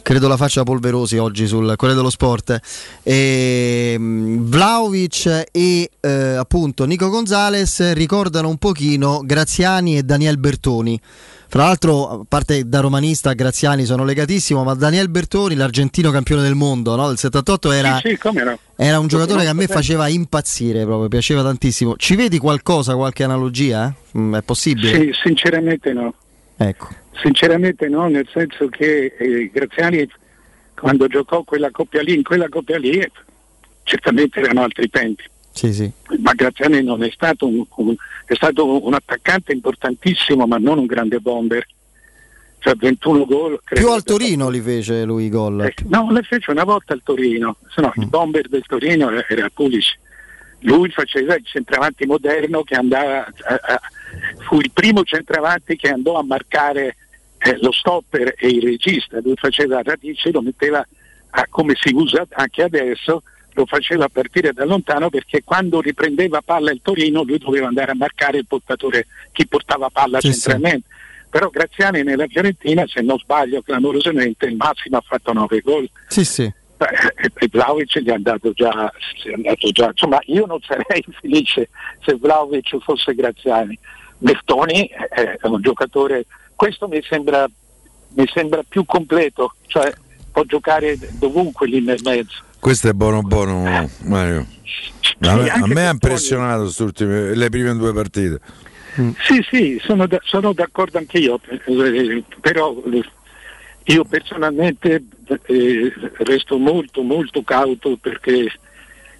Credo la faccia polverosi oggi sul Corriere dello Sport. E, Vlaovic e eh, appunto Nico Gonzalez ricordano un pochino Graziani e Daniel Bertoni fra l'altro, a parte da romanista, Graziani sono legatissimo, ma Daniel Bertoni, l'argentino campione del mondo no? del 78, era, sì, sì, no. era un giocatore che a me faceva impazzire, proprio, piaceva tantissimo. Ci vedi qualcosa, qualche analogia? Mm, è possibile? Sì, sinceramente no. Ecco. Sinceramente no, nel senso che eh, Graziani quando giocò quella coppia lì, in quella coppia lì, certamente erano altri tempi. Sì, sì. Ma Graziani non è stato un, un, è stato un attaccante importantissimo, ma non un grande bomber. Cioè 21 gol. Più al Torino li fece lui i gol. Eh, no, le fece una volta al Torino, se no mm. il bomber del Torino era Pulic. Lui faceva il centravanti moderno che andava, a, a, fu il primo centravanti che andò a marcare eh, lo stopper e il regista, lui faceva radice, lo metteva a, come si usa anche adesso, lo faceva partire da lontano perché quando riprendeva palla il Torino lui doveva andare a marcare il portatore, chi portava palla sì, centralmente. Sì. Però Graziani nella Fiorentina, se non sbaglio clamorosamente, il massimo ha fatto 9 gol. Sì, sì. E Vlaovic gli è andato già, è andato già, insomma io non sarei felice se Vlaovic fosse Graziani. Bertoni è un giocatore, questo mi sembra, mi sembra più completo, cioè può giocare dovunque lì nel mezzo. Questo è buono buono Mario. A me, a me ha impressionato le prime due partite. Sì, sì, sono, da, sono d'accordo anche io, eh, però io personalmente eh, resto molto molto cauto perché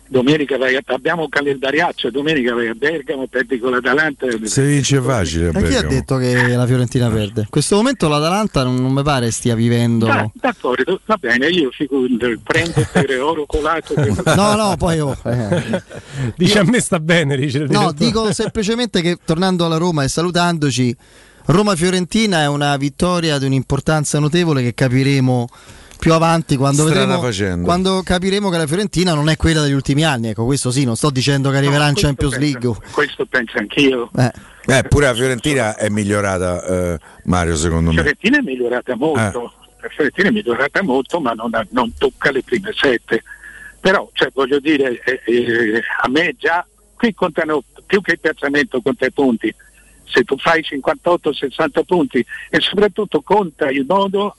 domenica vai a, abbiamo un calendariaccio, domenica vai a Bergamo, perdi con l'Atalanta. Se vince facile. Ma chi ha detto che la Fiorentina perde? In questo momento l'Atalanta non, non mi pare stia vivendo. Da, d'accordo, va bene, io prendo per oro colato. no, no, poi oh, eh. dice a me sta bene. Dice no, dico semplicemente che tornando alla Roma e salutandoci, Roma-Fiorentina è una vittoria di un'importanza notevole che capiremo più avanti quando, vedremo, quando capiremo che la Fiorentina non è quella degli ultimi anni. Ecco, questo sì, non sto dicendo che arriverà no, in Champions penso, League. Questo penso anch'io. Eh. Eh, pure la Fiorentina è migliorata, eh, Mario, secondo me. La Fiorentina è migliorata molto. Fiorentina è migliorata molto ma non, ha- non tocca le prime sette. Però cioè, voglio dire, eh, eh, a me già qui contano più che il piazzamento, conta i punti. Se tu fai 58-60 punti e soprattutto conta il modo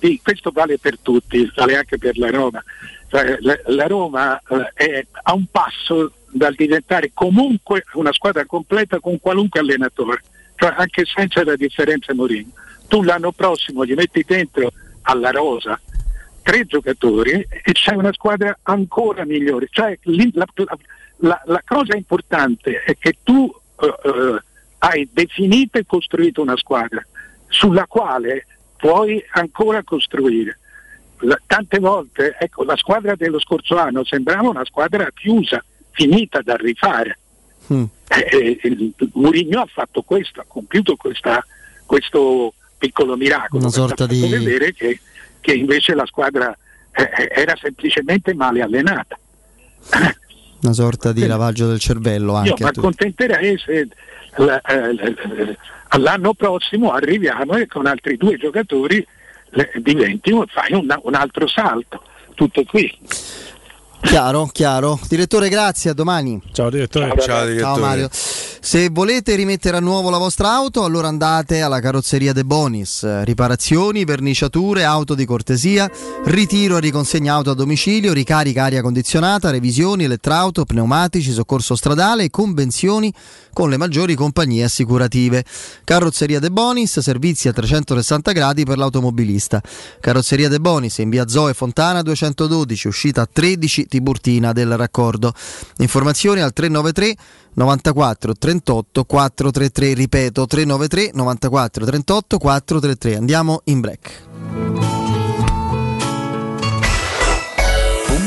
di, questo vale per tutti, vale anche per la Roma. Cioè, la, la Roma eh, è a un passo dal diventare comunque una squadra completa con qualunque allenatore, cioè anche senza la differenza Mourinho. Tu l'anno prossimo gli metti dentro alla rosa tre giocatori e c'è una squadra ancora migliore. Cioè, la- la- la cosa importante è che tu eh, eh, hai definito e costruito una squadra sulla quale puoi ancora costruire. Tante volte ecco, la squadra dello scorso anno sembrava una squadra chiusa, finita da rifare. Mm. Eh, eh, Mourinho ha fatto questo, ha compiuto questa- questo piccolo miracolo. Una sorta di- vedere che, che invece la squadra eh, eh, era semplicemente male allenata. Una sorta di lavaggio del cervello Io anche. mi a tutti. accontenterei se all'anno prossimo arriviamo e con altri due giocatori diventi fai un, un altro salto. Tutto qui. Chiaro, chiaro. Direttore, grazie, a domani. Ciao direttore. Ciao Mario. Se volete rimettere a nuovo la vostra auto, allora andate alla carrozzeria De Bonis. Riparazioni, verniciature, auto di cortesia, ritiro e riconsegna auto a domicilio, ricarica aria condizionata, revisioni, elettrauto, pneumatici, soccorso stradale e convenzioni con le maggiori compagnie assicurative. Carrozzeria De Bonis, servizi a 360 gradi per l'automobilista. Carrozzeria De Bonis in via Zoe Fontana 212, uscita 13 Tiburtina del raccordo. Informazioni al 393 94 38 433, ripeto 393 94 38 433. Andiamo in break.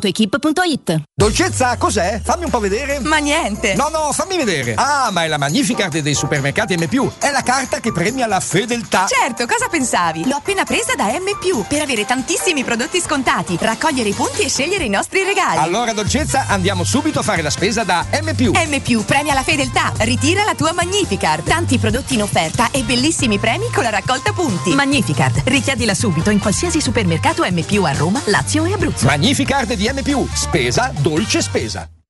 Seat.gruppoautoequip.it Dolcezza, cos'è? Fammi un po' vedere. Ma niente. No, no, fammi vedere. Ah, ma è la Magnificard dei supermercati M+. È la carta che premia la fedeltà. Certo, cosa pensavi? L'ho appena presa da M+, per avere tantissimi prodotti scontati, raccogliere i punti e scegliere i nostri regali. Allora, dolcezza, andiamo subito a fare la spesa da M+. M+, premia la fedeltà. Ritira la tua Magnificard. Tanti prodotti in offerta e bellissimi premi con la raccolta punti. Magnificard. Richiedila subito in qualsiasi supermercato M+, a Roma, Lazio e Abruzzo. Magnificard di M+. Spesa, dolce spesa.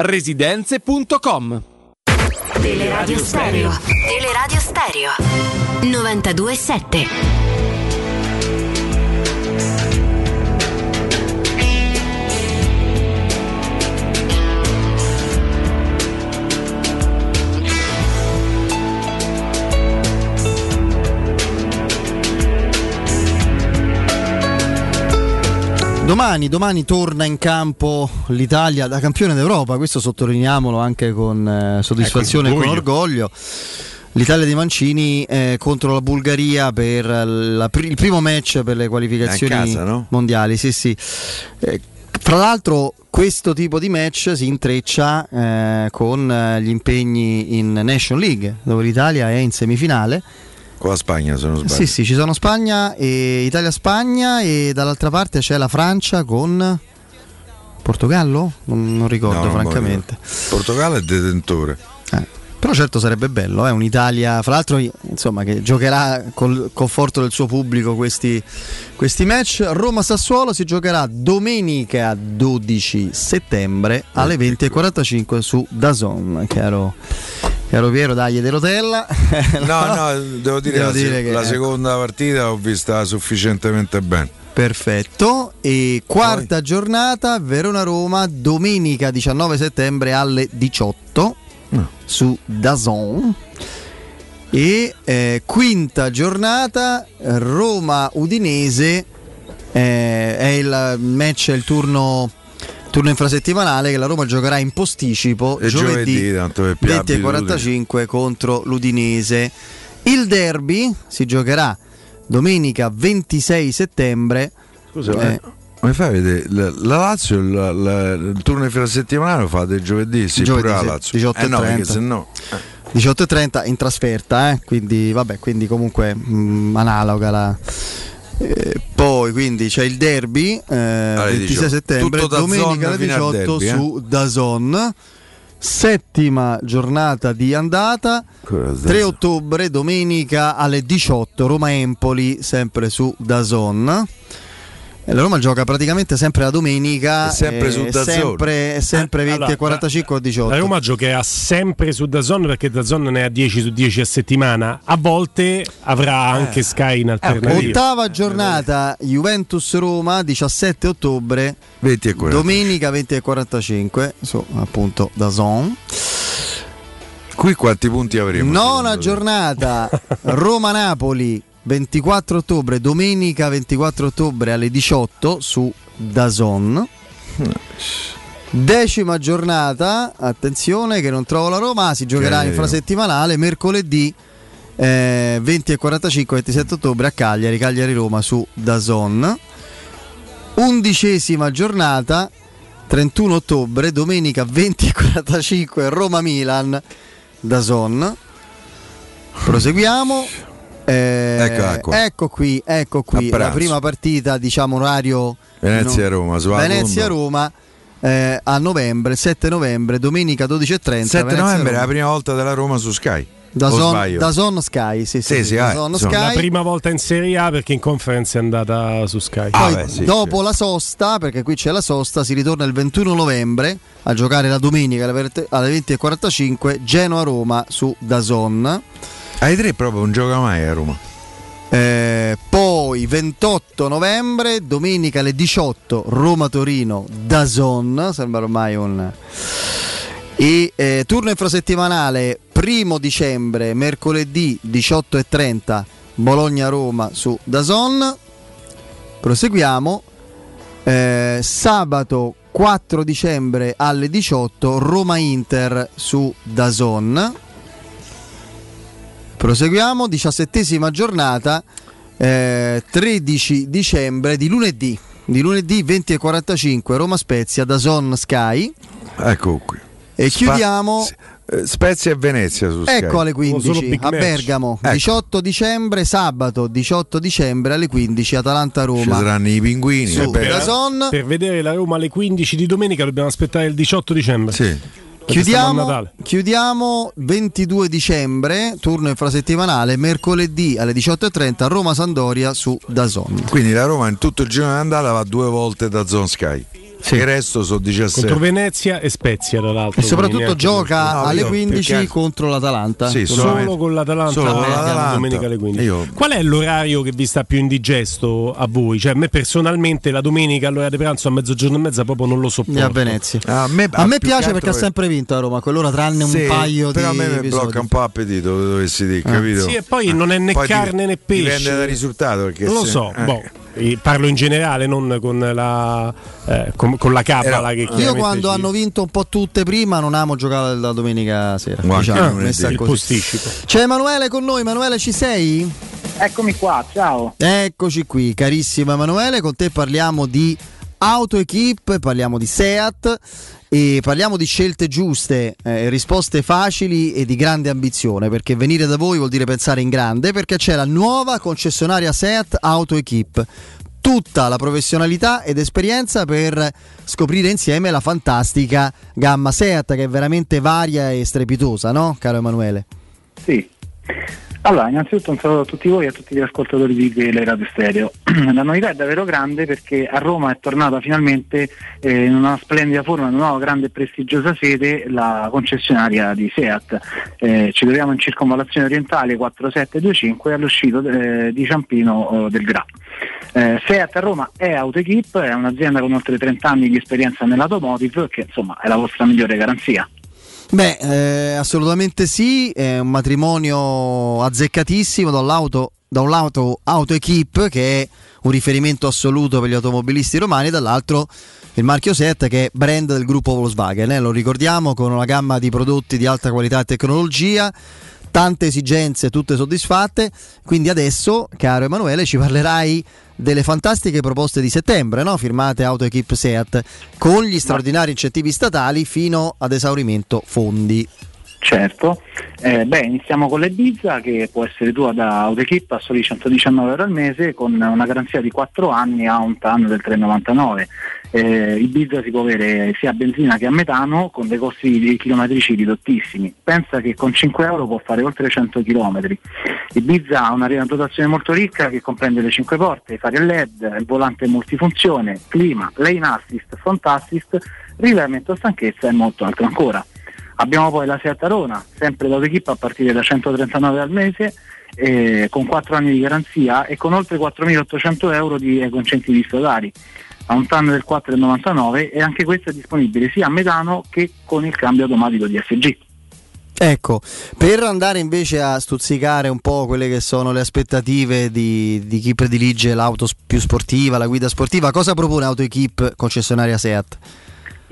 residenze.com Teleradio Stereo. Teleradio Stereo. 92.7. Domani, domani torna in campo l'Italia da campione d'Europa, questo sottolineiamolo anche con eh, soddisfazione e Ecco, con orgoglio. orgoglio. L'Italia di Mancini eh, contro la Bulgaria per la il primo match per le qualificazioni casa, no? mondiali. Sì, sì. Eh, fra l'altro, questo tipo di match si intreccia eh, con eh, gli impegni in Nation League, dove l'Italia è in semifinale. Con la Spagna, se non sbaglio. Sì, sì, ci sono Spagna e Italia-Spagna e dall'altra parte c'è la Francia con Portogallo? Non, non ricordo No, non francamente. Portogallo è detentore. Eh, Però certo sarebbe bello, eh, un'Italia, fra l'altro insomma, che giocherà col conforto del suo pubblico questi, questi match. Roma-Sassuolo si giocherà domenica 12 settembre alle 20.45 su Dazon, caro, caro Piero, dagli de rotella. No, no, devo dire, Devo la, se- dire che- la ecco. seconda partita l'ho vista sufficientemente bene. Perfetto. E quarta giornata, Verona-Roma, domenica 19 settembre alle 18 su Dazon. E eh, quinta giornata, Roma-Udinese, eh, è il match, è il turno, turno infrasettimanale che la Roma giocherà in posticipo E giovedì, tanto per più 20 e abitudini. 45 contro l'Udinese. Il derby si giocherà domenica 26 settembre. Scusa, Eh, eh, come fai a vedere? La, la Lazio la- la- il turno infrasettimanale lo fate giovedì, sì, Giovedì, pure la Lazio. 18 eh no, e perché 30. se no... 18.30 in trasferta, eh, quindi vabbè, quindi comunque mh, analoga la. Eh, poi quindi c'è il derby eh, 26 18. settembre, Tutto Dazon domenica alle fino al 18 derby, eh. su Dazon. Settima giornata di andata, 3 ottobre, domenica alle 18, Roma-Empoli, sempre su Dazon. La Roma gioca praticamente sempre la domenica, È sempre eh, su DAZN. sempre, è sempre 20 Allora, e 45 a 18. La Roma giocherà sempre su Dazon perché Dazon ne ha 10 su 10 a settimana. A volte avrà anche Sky in alternativa. Ottava giornata Juventus-Roma 17 ottobre 20 e 40. domenica 20 e 45 su appunto da Zon Qui quanti punti avremo? nona giornata Roma-Napoli 24 ottobre domenica 24 ottobre alle 18 su Dazon. Decima giornata attenzione che non trovo la Roma si giocherà Che- infrasettimanale mercoledì eh, 20 e 45 27 ottobre a Cagliari Cagliari-Roma su Dazon. Undicesima giornata 31 ottobre domenica 20 e 45 Roma-Milan Dazon. Proseguiamo Eh, Eccola qua. ecco qui ecco qui la prima partita diciamo orario Venezia-Roma, Venezia-Roma eh, a novembre 7 novembre domenica 12.30 7 novembre è la prima volta della Roma su Sky. Da Son, da Son Sky, sì, sì, Sì, sì, sì, da eh, Son insomma. La Sky. prima volta in Serie A perché in conference è andata su Sky. Poi beh, sì, dopo la sosta, perché qui c'è la sosta, si ritorna il 21 novembre a giocare la domenica alle verte- alle 20.45 Genoa-Roma su Dazon. Ai tre proprio non gioca mai a Roma. Eh, poi 28 novembre, domenica alle 18 Roma-Torino Dazon, sembra ormai un... E eh, turno infrasettimanale primo dicembre, mercoledì 18.30 Bologna-Roma su Dazon. Proseguiamo. Eh, sabato 4 dicembre alle 18 Roma-Inter su Dazon. Proseguiamo, diciassettesima giornata, eh, 13 dicembre di lunedì, di lunedì 20.45 Roma Spezia da Zon Sky Ecco qui. e Spa- chiudiamo, eh, Spezia e Venezia su Sky. ecco alle Solo 15 big a. Bergamo, Ecco. 18 dicembre, sabato 18 dicembre alle 15 Ci Atalanta-Roma. saranno i pinguini. Su, vabbè. per-. Per vedere la Roma alle 15 di domenica dobbiamo aspettare il 18 dicembre. Sì. Chiudiamo, chiudiamo 22 dicembre, turno infrasettimanale, mercoledì alle 18.30 Roma-Sandoria su Dazon. Quindi la Roma in tutto il girone d'andata va due volte da Zone Sky. Il resto sono 17. Contro Venezia e Spezia, tra l'altro. E soprattutto gioca No, alle io- 15 perché- contro l'Atalanta. Sì, Solo con l'Atalanta, solo con l'Atalanta. domenica alle 15. Io- Qual è l'orario che vi sta più indigesto a voi? Cioè, a me personalmente la domenica all'ora di pranzo a mezzogiorno e mezza proprio non lo sopporto. E a Venezia. A me, A me più piace perché ha sempre vinto a Roma, a quell'ora tranne Sì, un paio però di a me mi episodi. blocca un po' appetito, dovessi dire, Ah. capito? Sì, e poi non è né Poi carne né pesce. Dipende dal risultato. Perché Non lo so, eh. boh, parlo in generale, non con la, eh, con, con la cabala che Io quando ci- hanno vinto un po' tutte prima non amo giocare la domenica sera. Guarda, diciamo, messa il così. posticipo. C'è Emanuele con noi, Emanuele ci sei? Eccomi qua, ciao. Eccoci qui, carissimo Emanuele, con te parliamo di Auto Equip, parliamo di Seat e parliamo di scelte giuste, eh, risposte facili e di grande ambizione, perché venire da voi vuol dire pensare in grande, perché c'è la nuova concessionaria Seat Auto Equip. Tutta la professionalità ed esperienza per scoprire insieme la fantastica gamma Seat che è veramente varia e strepitosa, no, caro Emanuele? Sì. Allora, innanzitutto un saluto a tutti voi e a tutti gli ascoltatori di Teleradio Stereo. La novità è davvero grande perché a Roma è tornata finalmente eh, in una splendida forma, in una nuova grande e prestigiosa sede, la concessionaria di Seat. Eh, ci troviamo in circonvallazione orientale 4725 all'uscito eh, di Ciampino del Gra. Eh, Seat a Roma è Autoequip, è un'azienda con oltre 30 anni di esperienza nell'automotive che insomma è la vostra migliore garanzia. Beh, eh, assolutamente sì, è un matrimonio azzeccatissimo dall'auto, da un lato Auto Equip che è un riferimento assoluto per gli automobilisti romani e dall'altro il marchio Seat che è brand del gruppo Volkswagen, eh, lo ricordiamo con una gamma di prodotti di alta qualità e tecnologia, tante esigenze tutte soddisfatte, quindi adesso caro Emanuele ci parlerai delle fantastiche proposte di settembre, no? firmate Auto Equip Seat, con gli straordinari incentivi statali fino ad esaurimento fondi. Certo, eh, beh iniziamo con l'Ebiza che può essere tua da Autoequip a soli 119 euro al mese con una garanzia di 4 anni a un TAN del 3,99. Eh, Ibiza si può avere sia a benzina che a metano con dei costi di chilometrici ridottissimi. Pensa che con 5 euro può fare oltre 100 km. Ibiza ha una dotazione molto ricca che comprende le 5 porte, i fari a LED, il volante multifunzione, clima, lane assist, front assist, rilevamento stanchezza e molto altro ancora. Abbiamo poi la Seat Arona, sempre da Autoequip a partire da 139 al mese, eh, con 4 anni di garanzia e con oltre 4.800 euro di ecoincentivi statali. Ha un TAN del 4,99 e anche questo è disponibile sia a metano che con il cambio automatico DSG. Ecco, per andare invece a stuzzicare un po' quelle che sono le aspettative di, di chi predilige l'auto più sportiva, la guida sportiva, cosa propone AutoEquip concessionaria Seat?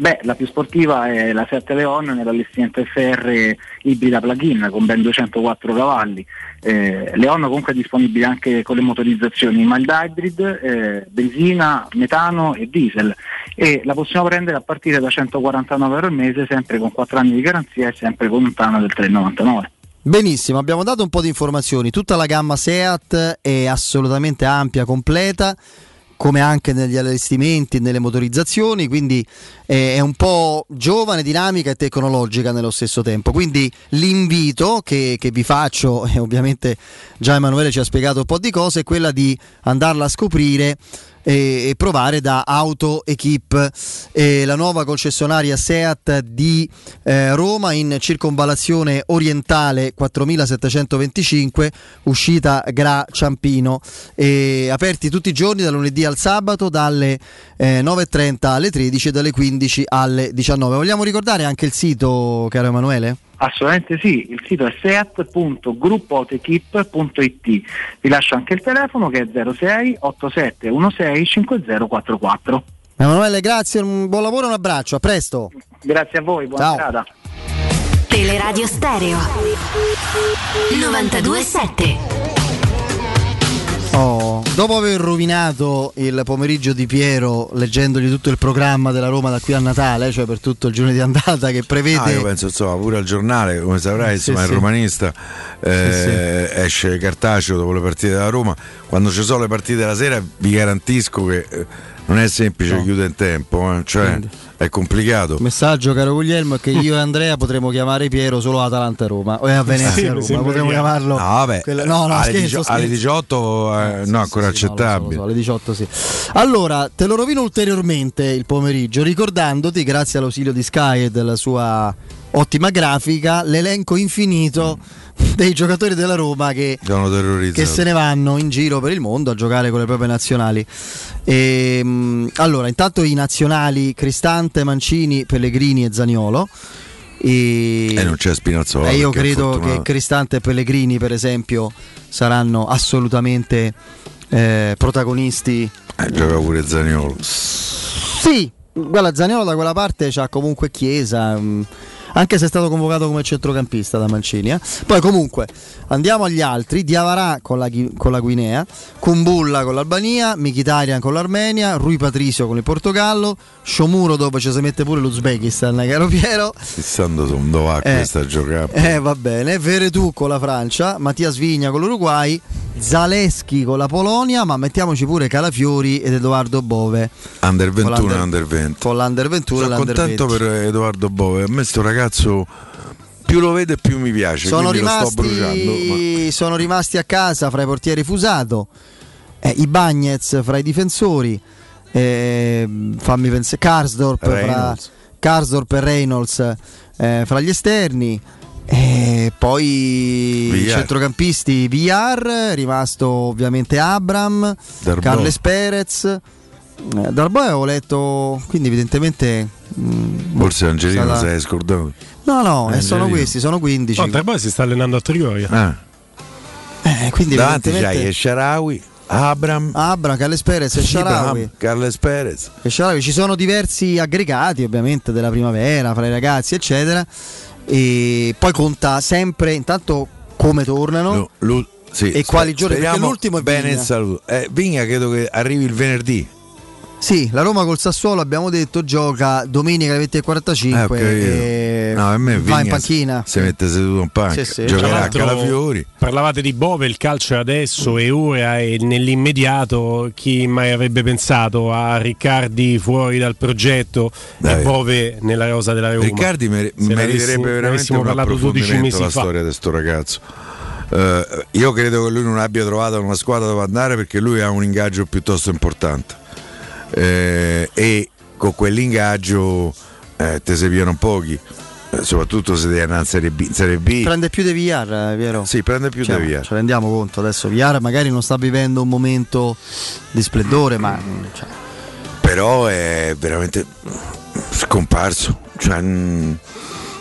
Beh, la più sportiva è la 7 Leon nell'allestimento FR ibrida plug-in con ben 204 cavalli. Eh, Leon comunque è disponibile anche con le motorizzazioni mild hybrid, eh, benzina, metano e diesel e la possiamo prendere a partire da 149 euro al mese sempre con 4 anni di garanzia e sempre con un TAN del 3,99. Benissimo, abbiamo dato un po' di informazioni, tutta la gamma Seat è assolutamente ampia, completa. Come anche negli allestimenti, nelle motorizzazioni, quindi eh, è un po' giovane, dinamica e tecnologica nello stesso tempo. Quindi l'invito che, che vi faccio, e ovviamente già Emanuele ci ha spiegato un po' di cose, è quella di andarla a scoprire e, provare da Auto Equip, eh, la nuova concessionaria SEAT di eh, Roma in circonvallazione orientale 4725, uscita Gra Ciampino, e aperti tutti i giorni dal lunedì al sabato dalle eh, 9.30 alle 13 e dalle 15 alle 19. Vogliamo ricordare anche il sito, caro Emanuele? Assolutamente sì, il sito è seat.gruppotequip.it. Vi lascio anche il telefono che è 06 87 16 5044. Emanuele, grazie, un buon lavoro e un abbraccio, a presto. Grazie a voi, buona Ciao. serata. Teleradio Stereo 927. Oh, dopo aver rovinato il pomeriggio di Piero leggendogli tutto il programma della Roma da qui a Natale, cioè per tutto il giorno di andata che prevede... Ah, io penso insomma pure al giornale, come saprai, Sì, insomma sì. il romanista eh, esce cartaceo dopo le partite della Roma. Quando ci sono le partite la sera vi garantisco che eh, non è semplice No. chiudere in tempo, eh, cioè Quindi. È complicato. Messaggio caro Guglielmo è che io e Andrea potremmo chiamare Piero solo Atalanta-Roma o è a Venezia Roma, potremmo chiamarlo... No, vabbè, quella- no, no, alle, scherzo, scherzo. alle 18 eh, no, ancora Sì, sì, no, so, accettabile. so, alle 18 sì. Allora, te lo rovino ulteriormente il pomeriggio ricordandoti, grazie all'ausilio di Sky e della sua ottima grafica, l'elenco infinito dei giocatori della Roma che che se ne vanno in giro per il mondo a giocare con le proprie nazionali. Ehm, allora, intanto i nazionali Cristante, Mancini, Pellegrini e Zaniolo. E, E non c'è Spinazzola. e io credo che. Cristante e Pellegrini, per esempio, saranno assolutamente eh, protagonisti. Eh, gioca pure Zaniolo. Sì, guarda, Zaniolo da quella parte c'ha comunque Chiesa. mh, anche se è stato convocato come centrocampista da Mancini. eh. Poi comunque andiamo agli altri. Diavarà con la, con la Guinea, Kumbulla con l'Albania, Mkhitaryan con l'Armenia, Rui Patricio con il Portogallo, Shomuro dove ci si mette pure l'Uzbekistan, caro Piero. Chissando su dove va Eh. questa giocata. Eh, va bene, Veretù con la Francia, Mattia Svigna con l'Uruguay, Zaleschi con la Polonia, ma mettiamoci pure Calafiori ed Edoardo Bove Under 21 e l'Under- Under 20. con l'Under 21 e Sono l'Under contento 20. per Edoardo Bove. A me sto ragazzo più lo vedo e più mi piace. sono sto bruciando. rimasti, sono rimasti a casa fra i portieri Fusato, eh, i Bagnets fra i difensori, eh, fammi pensare, Karsdorp fra. Karsdorp e Reynolds eh, fra gli esterni. E poi i centrocampisti Villar, è rimasto ovviamente Abram. Carles Perez. Eh, Darboe avevo letto, quindi evidentemente... mm, Forse Angelino si è scordato. No, no, eh, sono Angelino. questi, sono 15. No, poi si sta allenando a Trigoria. Ah. Eh, quindi Davanti evidentemente- c'hai Sharawi, Abram, Abram, Carles Perez e Sharawi. Carles Perez. E Sharawi. Ci sono diversi aggregati ovviamente della primavera fra i ragazzi eccetera e poi conta sempre intanto come tornano Lu- lu- sì, e quali giorni perché l'ultimo è bene Vigna. il saluto. Eh, Vigna credo che arrivi il venerdì. Sì, la Roma col Sassuolo abbiamo detto gioca domenica alle 20.45 Eh, e No, a me va in panchina. Si mette seduto in panca. Sì, sì. Giocherà a Calafiori. Parlavate di Bove, il calcio è adesso e ora e nell'immediato chi mai avrebbe pensato a Riccardi fuori dal progetto Dai. e Bove nella rosa della Roma. Riccardi mer- meriterebbe veramente un parlato 12 approfondimento mesi la fa. storia di sto ragazzo. Eh, io credo che lui non abbia trovato una squadra dove andare perché lui ha un ingaggio piuttosto importante Eh, e con quell'ingaggio eh, te si piano pochi, Eh, soprattutto se devi andare in Serie B. Serie B Prende più di Villar, eh, vero? sì, prende più Cioè, via. Ce ne rendiamo conto adesso. Villar magari non sta vivendo un momento di splendore, ma cioè, però è veramente scomparso. Cioè, mm,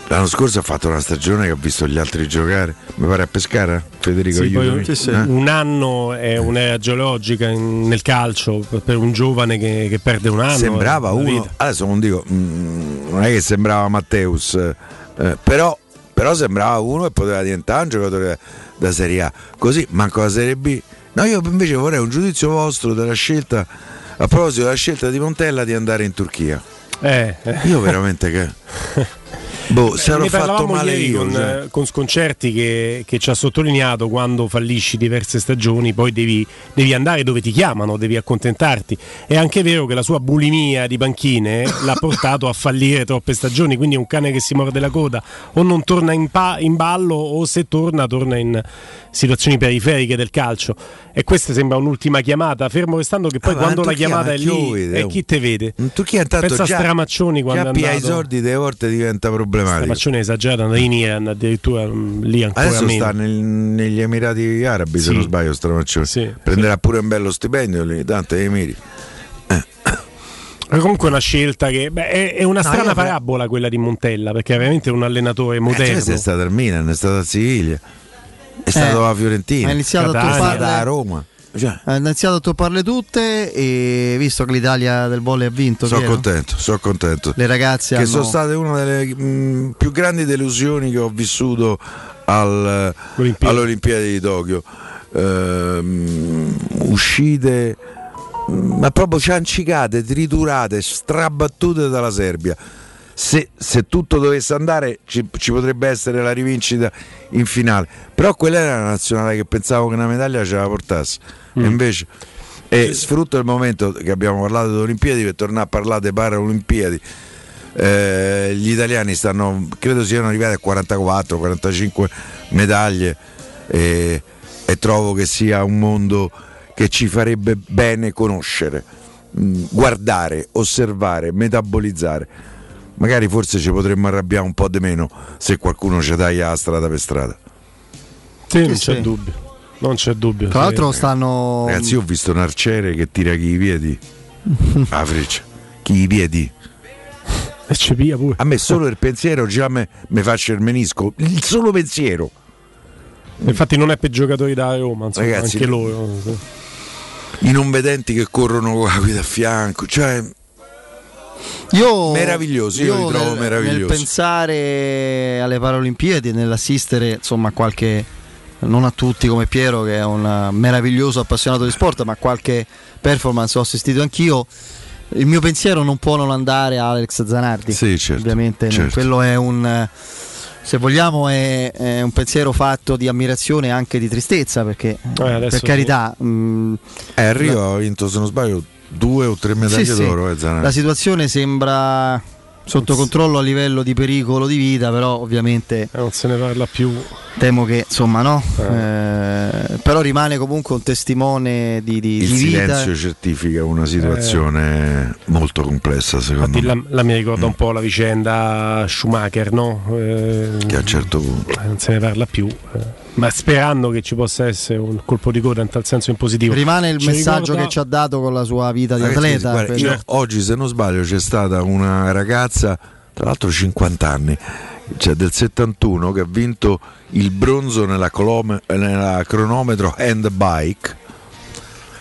l'anno scorso ha fatto una stagione che ha visto gli altri giocare. Mi pare a Pescara, Federico Sì, poi aiutami. Eh? Un anno è un'era geologica in- nel calcio per- un giovane che, che perde un anno. sembrava eh, uno vita. adesso non dico mm, non è che sembrava Matteus eh, però, però sembrava uno che poteva diventare un giocatore da Serie A così manco la Serie B no io invece vorrei un giudizio vostro della scelta a proposito della scelta di Montella di andare in Turchia eh. io veramente che Boh, se Eh, ero ne fatto male io. con, cioè. eh, con Sconcerti che, che ci ha sottolineato quando fallisci diverse stagioni, poi devi, devi andare dove ti chiamano, devi accontentarti. È anche vero che la sua bulimia di panchine l'ha portato a fallire troppe stagioni, quindi è un cane che si morde la coda, o non torna in, pa- in ballo o se torna torna in situazioni periferiche del calcio. E questa sembra un'ultima chiamata, fermo restando che poi Ah, quando la chiamata ma è lì e chi te vede? In Turchia intanto Pensa già, a Stramaccioni quando già è andato. soldi delle volte diventa problematico. Stramaccioni esagerato, andare in Iran addirittura mm, lì ancora Adesso meno. sta nel- negli Emirati Arabi, se Sì. non sbaglio, Stramaccioni. Prenderà pure un bello stipendio lì, tanto Emiri. Ma Comunque una scelta che beh, è, è una No, strana io- parabola quella di Montella, perché è veramente un allenatore Eh, moderno. cioè, è stato al Milan, è stato a Siviglia, è stato alla Fiorentina, iniziato a è stato topparle- a Roma. Cioè, Ha iniziato a topparle tutte e visto che l'Italia del volley ha vinto, sono contento, sono contento. le ragazze che hanno... sono state una delle mh, più grandi delusioni che ho vissuto al- alle Olimpiadi di Tokyo. Ehm, uscite mh, ma proprio ciancicate, triturate, strabattute dalla Serbia. Se, se tutto dovesse andare ci, ci potrebbe essere la rivincita in finale. Però quella era una nazionale che pensavo che una medaglia ce la portasse. E invece e sfrutto il momento che abbiamo parlato delle Olimpiadi per tornare a parlare delle Paralimpiadi. Eh, gli italiani stanno, credo siano arrivati a 44-45 medaglie e, e trovo che sia un mondo che ci farebbe bene conoscere, mh, guardare, osservare, metabolizzare. Magari forse ci potremmo arrabbiare un po' di meno se qualcuno ci taglia la strada per strada. Sì, non Sì, c'è sì. dubbio. Non c'è dubbio. Tra sì. l'altro stanno... Ragazzi, io ho visto un arciere che tira chi i piedi. a freccia. Chi i piedi. E ci pia pure. A me solo il pensiero già me- mi faccia il menisco. Il solo pensiero. Infatti non è per giocatori da Roma, insomma, Ragazzi, anche loro. I non vedenti che corrono con la guida a fianco. Cioè, Io, Meravigliosi, io li trovo nel, meravigliosi. Nel pensare alle Paralimpiadi nell'assistere, insomma, a qualche non a tutti come Piero che è un meraviglioso appassionato di sport, ma qualche performance ho assistito anch'io. Il mio pensiero non può non andare a Alex Zanardi. Sì, certo, Ovviamente certo. quello è un se vogliamo è, è un pensiero fatto di ammirazione e anche di tristezza perché adesso per carità mh, eh, a Rio ha vinto, se non sbaglio, due o tre medaglie sì, sì. d'oro. Eh, Zanardi. La situazione sembra sotto controllo a livello di pericolo di vita, però ovviamente non se ne parla più. Temo che insomma no, Eh, però rimane comunque un testimone di, di, Il di vita. silenzio certifica una situazione molto complessa, secondo Infatti me. la, la mi ricorda un po' la vicenda Schumacher, no? Eh, Che a un certo punto. eh, non se ne parla più. Ma sperando che ci possa essere un colpo di coda in tal senso in positivo. Rimane il Ci messaggio ricorda- che ci ha dato con la sua vita di Ragazzi, atleta. guarda, quello- io oggi, se non sbaglio, c'è stata una ragazza, tra l'altro 50 anni, cioè del 71, che ha vinto il bronzo nella, colome- nella cronometro hand bike.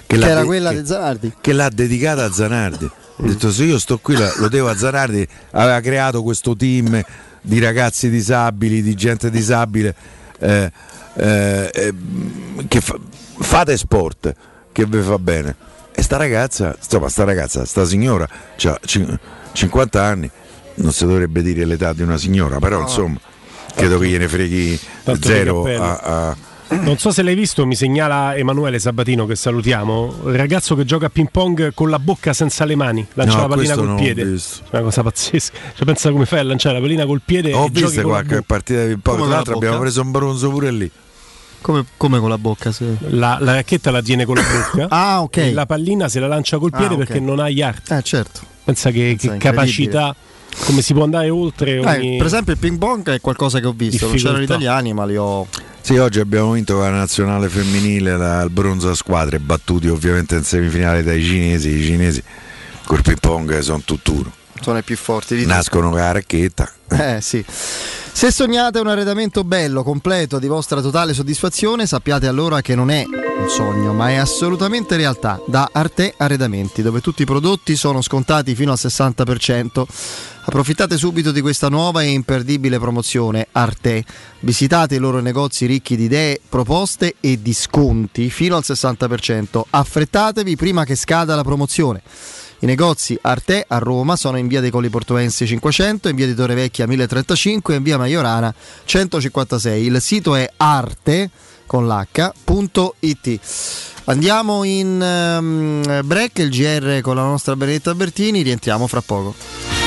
che l'ha era de- quella che- di Zanardi. che l'ha dedicata a Zanardi. Ha detto se io sto qui lo devo a Zanardi, aveva creato questo team di ragazzi disabili, di gente disabile, eh, eh, eh, che fa- fate sport, che vi fa bene. E sta ragazza, insomma sta ragazza, sta signora, ha 50 anni, non si dovrebbe dire l'età di una signora, però insomma, credo che gliene freghi Tanto zero a, a- Non so se l'hai visto, mi segnala Emanuele Sabatino che salutiamo, il ragazzo che gioca a ping pong con la bocca senza le mani, lancia No, la pallina col piede. visto. Una cosa pazzesca. Cioè, pensa come fai a lanciare la pallina col piede Ho e visto con la qualche partita di ping pong, Come tra l'altro abbiamo preso un bronzo pure lì. Come, come con la bocca? se- La, la racchetta la tiene con la bocca. Ah, ok. E la pallina se la lancia col Ah, piede ok. perché non ha yard. Eh, certo. Pensa che, Pensa, che capacità, come si può andare oltre Eh, ogni... per esempio il ping pong è qualcosa che ho visto, non c'erano Difficoltà. italiani ma li ho... Sì, oggi abbiamo vinto con la nazionale femminile la- il bronzo a squadre, battuti ovviamente in semifinale dai cinesi. I cinesi col ping pong sono tutt'uno. Sono i più forti di tutti. Nascono con la racchetta. Eh sì. Se sognate un arredamento bello, completo, di vostra totale soddisfazione, sappiate allora che non è un sogno, ma è assolutamente realtà. Da Arte Arredamenti, dove tutti i prodotti sono scontati fino al 60%. Approfittate subito di questa nuova e imperdibile promozione Arte. Visitate i loro negozi ricchi di idee, proposte e di sconti fino al 60%. Affrettatevi prima che scada la promozione. I negozi Arte a Roma sono in via dei Colli Portuensi 500, in via di Torrevecchia 1035 e in via Maiorana 156. Il sito è arte con l'h.it. Andiamo in um, break, il GR con la nostra Benedetta Bertini, rientriamo fra poco.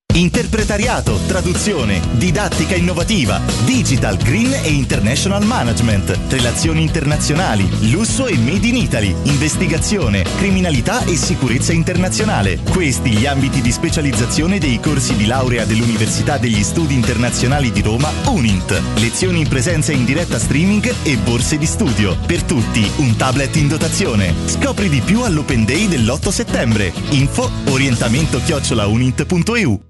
Interpretariato, traduzione, didattica innovativa, digital, green e international management, relazioni internazionali, lusso e made in Italy, investigazione, criminalità e sicurezza internazionale. Questi gli ambiti di specializzazione dei corsi di laurea dell'Università degli Studi Internazionali di Roma, UNINT. Lezioni in presenza in diretta streaming e borse di studio. Per tutti un tablet in dotazione. Scopri di più all'Open Day dell'8 settembre. Info orientamento chiocciolaunint.eu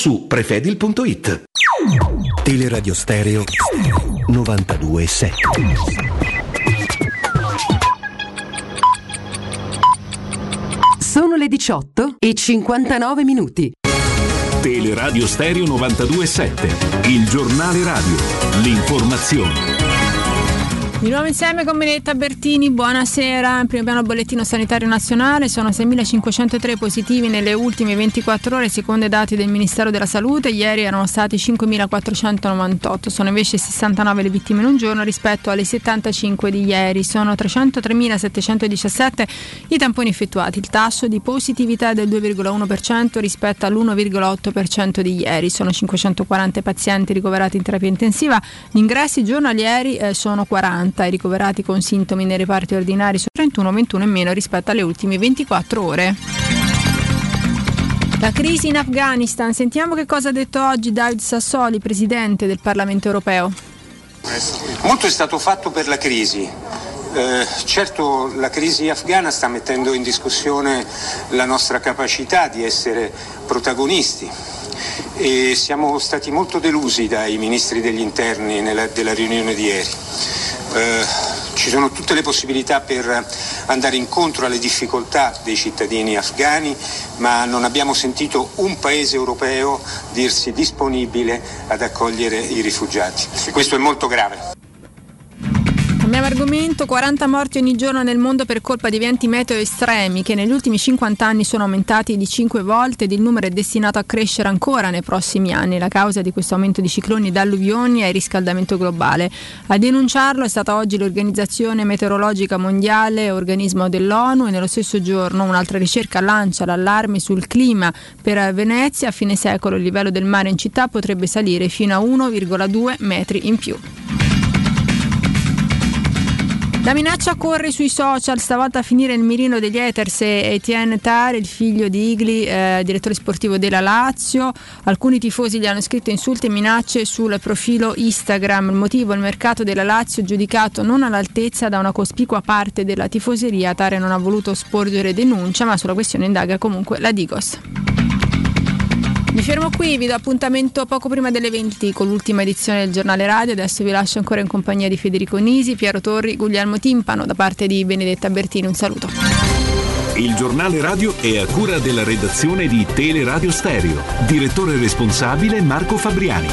su prefedil.it. Teleradio Stereo 927. Sono le 18 e 59 minuti. Teleradio Stereo 927, il giornale radio, l'informazione. Di nuovo insieme con Benedetta Bertini, buonasera. Primo piano bollettino sanitario nazionale sono 6.503 positivi nelle ultime 24 ore, secondo i dati del Ministero della Salute. Ieri erano stati 5.498, sono invece 69 le vittime in un giorno rispetto alle 75 di ieri. Sono 303.717 i tamponi effettuati. Il tasso di positività è del 2,1% rispetto all'1,8% di ieri. Sono 540 pazienti ricoverati in terapia intensiva. Gli ingressi giornalieri eh, sono 40 i ricoverati con sintomi nei reparti ordinari sono 31, 21 in meno rispetto alle ultime 24 ore. La crisi in Afghanistan, sentiamo che cosa ha detto oggi David Sassoli, Presidente del Parlamento europeo. Molto è stato fatto per la crisi. Eh, certo la crisi afghana sta mettendo in discussione la nostra capacità di essere protagonisti e siamo stati molto delusi dai ministri degli interni nella, della riunione di ieri. Eh, ci sono tutte le possibilità per andare incontro alle difficoltà dei cittadini afghani, ma non abbiamo sentito un paese europeo dirsi disponibile ad accogliere i rifugiati. Questo è molto grave. Cambiamo argomento, 40 morti ogni giorno nel mondo per colpa di eventi meteo estremi che negli ultimi 50 anni sono aumentati di 5 volte ed il numero è destinato a crescere ancora nei prossimi anni. La causa di questo aumento di cicloni ed alluvioni è il riscaldamento globale. A denunciarlo è stata oggi l'Organizzazione Meteorologica Mondiale, organismo dell'ONU e nello stesso giorno un'altra ricerca lancia l'allarme sul clima per Venezia. A fine secolo il livello del mare in città potrebbe salire fino a 1,2 metri in più. La minaccia corre sui social, stavolta a finire il mirino degli haters è Etienne Tare, il figlio di Igli, eh, direttore sportivo della Lazio. Alcuni tifosi gli hanno scritto insulti e minacce sul profilo Instagram. Il motivo, il mercato della Lazio giudicato non all'altezza da una cospicua parte della tifoseria. Tare non ha voluto sporgere denuncia, ma sulla questione indaga comunque la Digos. Mi fermo qui, vi do appuntamento poco prima delle 20 con l'ultima edizione del giornale radio. Adesso vi lascio ancora in compagnia di Federico Nisi, Piero Torri, Guglielmo Timpano da parte di Benedetta Bertini. Un saluto. Il giornale radio è a cura della redazione di Teleradio Stereo. Direttore responsabile Marco Fabriani.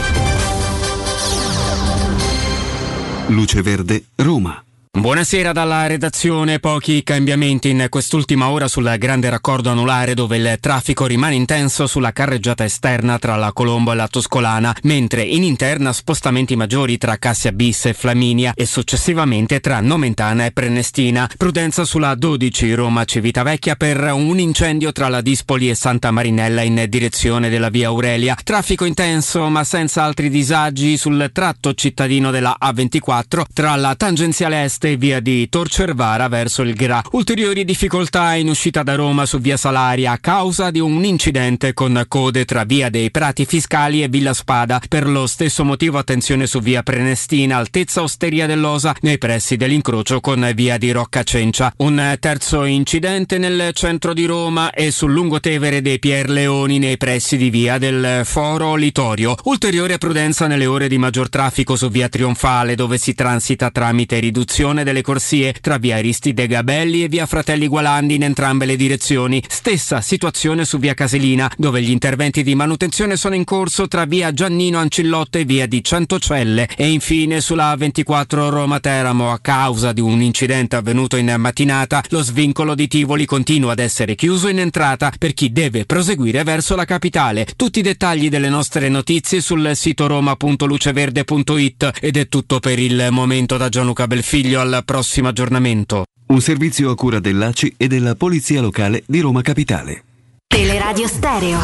Luce Verde, Roma. Buonasera dalla redazione, pochi cambiamenti in quest'ultima ora sul grande raccordo anulare dove il traffico rimane intenso sulla carreggiata esterna tra la Colombo e la Toscolana, mentre in interna spostamenti maggiori tra Cassia Bis e Flaminia e successivamente tra Nomentana e Prenestina. Prudenza sulla 12 Roma Civitavecchia per un incendio tra la Dispoli e Santa Marinella in direzione della via Aurelia. Traffico intenso ma senza altri disagi sul tratto cittadino della A24 tra la tangenziale est e via di Torcervara verso il Gra. Ulteriori difficoltà in uscita da Roma su via Salaria a causa di un incidente con code tra via dei Prati Fiscali e Villa Spada. Per lo stesso motivo attenzione su via Prenestina, altezza Osteria dell'Osa, nei pressi dell'incrocio con via di Roccacencia. Un terzo incidente nel centro di Roma e sul lungotevere dei Pierleoni nei pressi di via del Foro Litorio. Ulteriore prudenza nelle ore di maggior traffico su via Trionfale dove si transita tramite riduzione delle corsie tra via Aristide Gabelli e via Fratelli Gualandi in entrambe le direzioni. Stessa situazione su via Caselina, dove gli interventi di manutenzione sono in corso tra via Giannino Ancillotto e via di Centocelle. E infine sulla 24 Roma Teramo, a causa di un incidente avvenuto in mattinata, lo svincolo di Tivoli continua ad essere chiuso in entrata per chi deve proseguire verso la capitale. Tutti i dettagli delle nostre notizie sul sito roma.luceverde.it ed è tutto per il momento da Gianluca Belfiglio al prossimo aggiornamento. Un servizio a cura dell'ACI e della Polizia Locale di Roma Capitale. Teleradio Stereo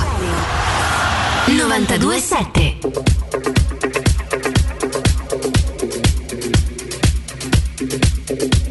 927 I saw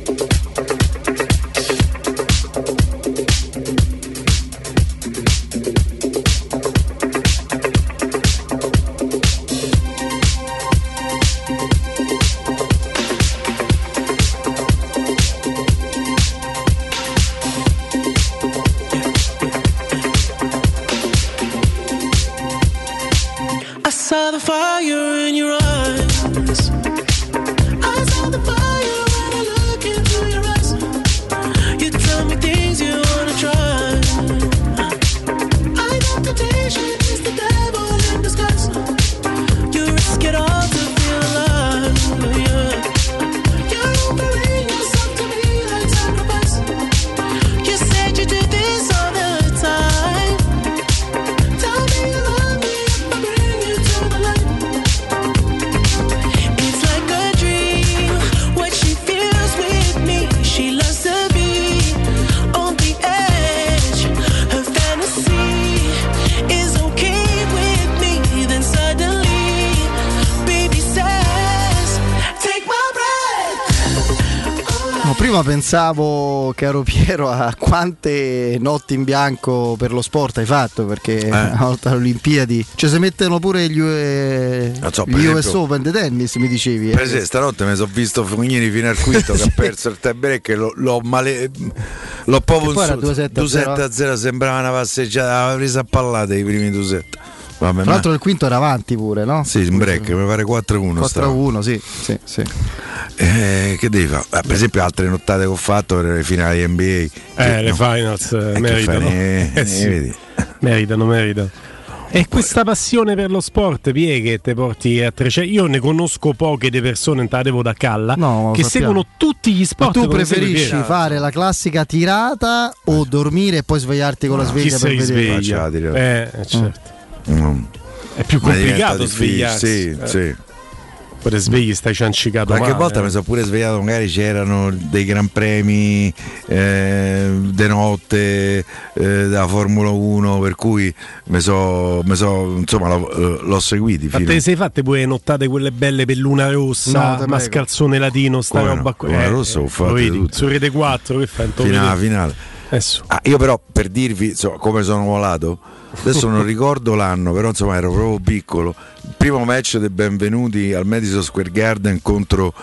pensavo, caro Piero, a quante notti in bianco per lo sport hai fatto, perché Eh. una volta alle Olimpiadi cioè si mettono pure gli, UE Non so, gli US esempio- Open di tennis, mi dicevi. eh. Per esempio, stanotte mi sono visto Fognini fino al quinto che ha perso il tie break e l'ho, l'ho male. L'ho proprio insultato. 2-7 a 2-7 a 0 sembrava una passeggiata, aveva preso a pallate i primi 2-7. Vabbè, Tra ma- l'altro il quinto era avanti pure, no? Sì, in break, mi pare 4-1. stava. 4-1, sì, sì, sì. Eh, che devi fare? Eh, per esempio, altre nottate che ho fatto per le finali NBA. Eh, Che- le no. finals eh, meritano. fai, Eh, ne sì. vedi? Meritano, meritano. E questa passione per lo sport, Pie, che te porti a 300. Io ne conosco poche di persone, te la devo da calla, No, che sappiamo. seguono tutti gli Ma sport. tu come segue preferisci fare la classica tirata o dormire e poi svegliarti con la Chi sveglia si per vedere? Eh, eh, certo. Mm. È più complicato svegliarsi. Sì, Eh. sì. Poi te svegli, stai ciancicato. Qualche male, volta eh. mi sono pure svegliato, magari c'erano dei gran premi eh, de notte eh, della Formula 1, per cui mi so, mi so- insomma l'ho, eh, l'ho seguiti. Ma te sei fatte pure nottate quelle belle per Luna No, Rossa, te mascalzone latino, sta Come no? roba qua. Luna Rossa ho fatte lo vedi? Su Rete 4 che alla vedi? finale. Adesso. Ah, io però per dirvi insomma, come sono volato, adesso non ricordo l'anno, però insomma ero proprio piccolo. Il primo match dei benvenuti al Madison Square Garden contro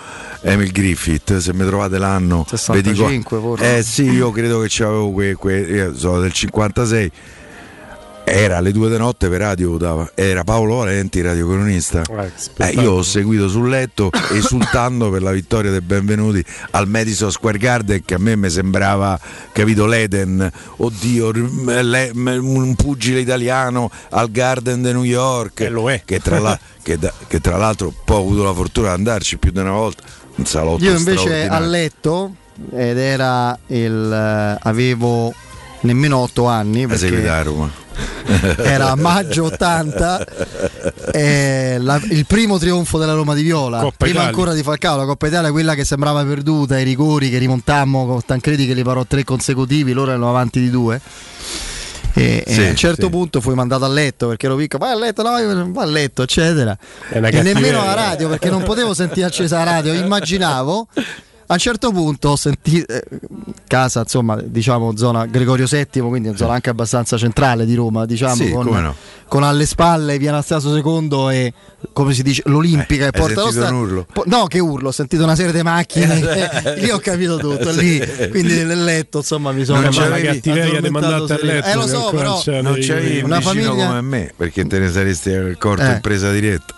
Emil Griffith, se mi trovate l'anno, vi 65 dico- forse. Eh sì, io credo che c'avevo que, que- io sono del 56. Era alle due di notte per radio dava. Era Paolo Valenti, radiocronista. Eh, io ho seguito sul letto esultando per la vittoria dei benvenuti al Madison Square Garden che a me mi sembrava, capito, l'Eden, oddio, le- un pugile italiano al Garden di New York. Che, tra la- che da- che tra l'altro poi ho avuto la fortuna di andarci più di una volta. Un salotto Io invece a letto ed era il eh, avevo nemmeno 8 anni seguita a perché Roma. era maggio 80 eh, la- il primo trionfo della Roma di Viola Coppa prima Italia. ancora di Falcao la Coppa Italia quella che sembrava perduta i rigori che rimontammo con Tancredi che li parò tre consecutivi loro erano avanti di due e, e Sì, a un certo sì. punto fui mandato a letto perché ero piccolo vai a letto no vai a letto eccetera e nemmeno la radio perché non potevo sentire accesa la radio immaginavo a un certo punto ho sentito eh, casa insomma diciamo zona Gregorio VII quindi una zona anche abbastanza centrale di Roma diciamo Sì, con, come no. con alle spalle Via Anastasio II e come si dice l'Olimpica e hai Porta urlo? Po- no che urlo ho sentito una serie di macchine lì ho capito tutto lì quindi nel letto insomma mi sono Non c'avevi- cattiveria di mandarti a letto, eh lo che so però c'è Non c'avevi un Una famiglia- come me perché te ne saresti accorto Eh. in presa diretta.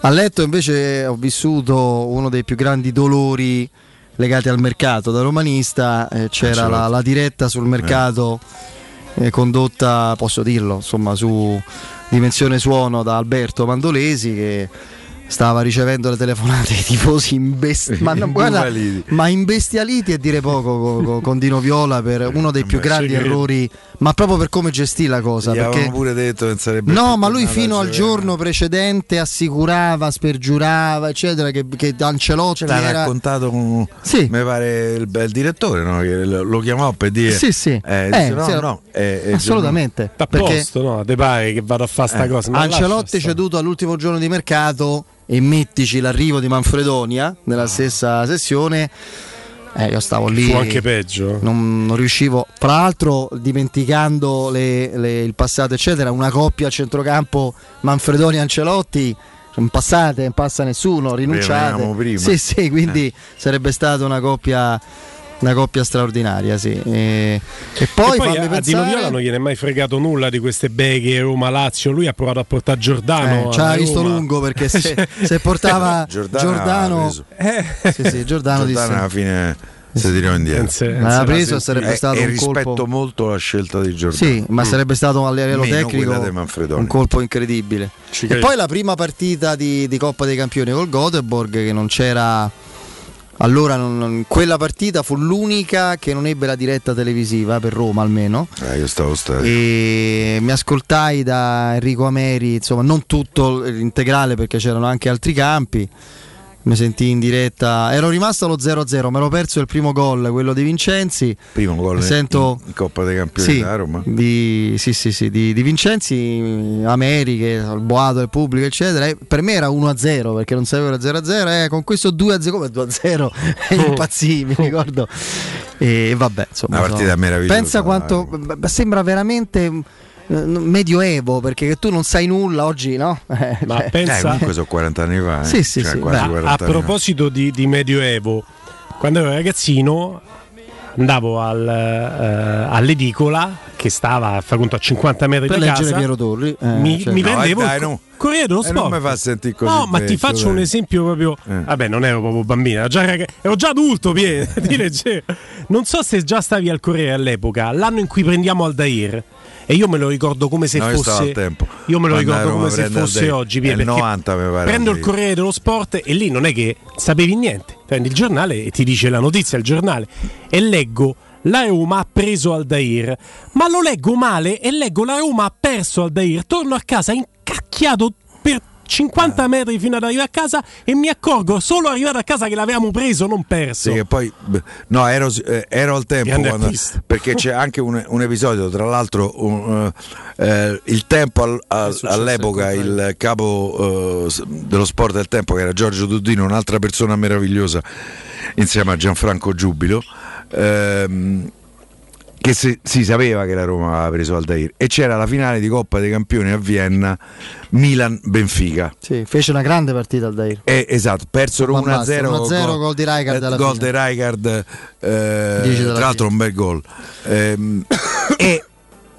A letto invece ho vissuto uno dei più grandi dolori legati al mercato. Da romanista eh, c'era la, la diretta sul mercato eh, condotta, posso dirlo, insomma, su Dimensione Suono da Alberto Mandolesi che stava ricevendo le telefonate dei tifosi imbesti- ma, no, guarda, Imbestialiti. ma imbestialiti a dire poco con, con- con Dino Viola per uno dei più grandi errori, ma proprio per come gestì la cosa. Gli perché pure detto che sarebbe No, ma lui fino al giorno precedente assicurava, spergiurava, eccetera, che, che Ancelotti Ce l'ha era... raccontato con, Sì. mi pare il, il direttore no? che lo chiamò per dire Sì, sì. eh, Eh, dice, no, sì, no, eh, eh, Assolutamente. A perché posto, no? Te pare che vado a fare sta Eh, cosa? Ancelotti ceduto all'ultimo giorno di mercato e mettici l'arrivo di Manfredonia nella stessa sessione. Eh, io stavo lì. Fu anche peggio. Non, non riuscivo, tra l'altro, dimenticando le- le- il passato, eccetera, una coppia a centrocampo Manfredoni-Ancelotti. Non passate, non passa nessuno, rinunciate. Sì, sì, quindi sarebbe stata una coppia, una coppia straordinaria. Sì. E, e poi, E poi fammi a, a Dino pensare- Viola non gliene è mai fregato nulla di queste beghe Roma-Lazio. Lui ha provato a portare Giordano. Eh, ci ha visto lungo perché se, se portava Giordano Giordano, preso. sì, sì, Giordano, Giordano disse, alla fine si tirò indietro Se- se preso e sarebbe Eh, stato e un rispetto colpo. molto la scelta di Giordano Sì, ma sarebbe stato a livello Meno tecnico un colpo incredibile. Ci E credo. poi la prima partita di, di Coppa dei Campioni col Göteborg che non c'era allora non- quella partita fu l'unica che non ebbe la diretta televisiva per Roma almeno. Eh, io stavo stato e mi ascoltai da Enrico Ameri, insomma non tutto l'integrale perché c'erano anche altri campi, mi sentì in diretta. Ero rimasto allo 0-0, mi ero perso il primo gol, quello di Vincenzi. Primo gol sento in Coppa dei Campioni sì, da Roma. di, sì, sì, sì, di, di Vincenzi, Americhe, il boato del pubblico, eccetera. E per me era 1-0 perché non sapevo era 0-0. Eh, con questo 2-0, come 2-0? Impazzì, mi ricordo. E vabbè, insomma. Una partita so. meravigliosa. Pensa quanto. Sembra veramente. Medioevo perché tu non sai nulla oggi, no? Eh, Ma cioè- pensa- Eh, comunque sono 40 anni fa. eh. Sì, sì, Cioè, sì, quasi beh. 40 A proposito di, di Medioevo, quando ero ragazzino andavo al, eh, all'edicola che stava fa conto, a 50 metri Per di leggere casa. Piero Torri. eh, mi, certo. mi No, prendevo eh, dai, no. Corriere dello E non Sport. mi fa sentire così No, ma ti faccio dai. un esempio proprio. Eh. Vabbè, non ero proprio bambino, ero già, raga- ero già adulto. Pier, di leggero. Non so se già stavi al Corriere all'epoca, l'anno in cui prendiamo Aldair. E io me lo ricordo come se No, fosse. Io me lo ricordo come se fosse oggi. Il perché 90 mi pare Prendo il. Corriere dello Sport e lì non è che sapevi niente. Prendi il giornale e ti dice la notizia, il giornale. E leggo. La Roma ha preso Aldair, ma lo leggo male e leggo la Roma ha perso Aldair. Torno a casa incacchiato per 50 Ah. metri fino ad arrivare a casa e mi accorgo solo arrivato a casa che l'avevamo preso, non perso. Sì, che poi no, ero, eh, ero al tempo quando- perché c'è anche un, un episodio, tra l'altro, un, eh, eh, il tempo al- al- all'epoca il capo eh, s- dello sport del tempo, che era Giorgio Dudino, un'altra persona meravigliosa, insieme a Gianfranco Giubilo. ehm, che si, si sapeva che la Roma aveva preso Aldair e c'era la finale di Coppa dei Campioni a Vienna Milan-Benfica Sì, fece una grande partita al Dair. eh, esatto, persero Ma basta, 1-0, 1-0 gol di Rijkaard alla gol di Rijkaard, eh, tra l'altro un bel gol. Ehm, e,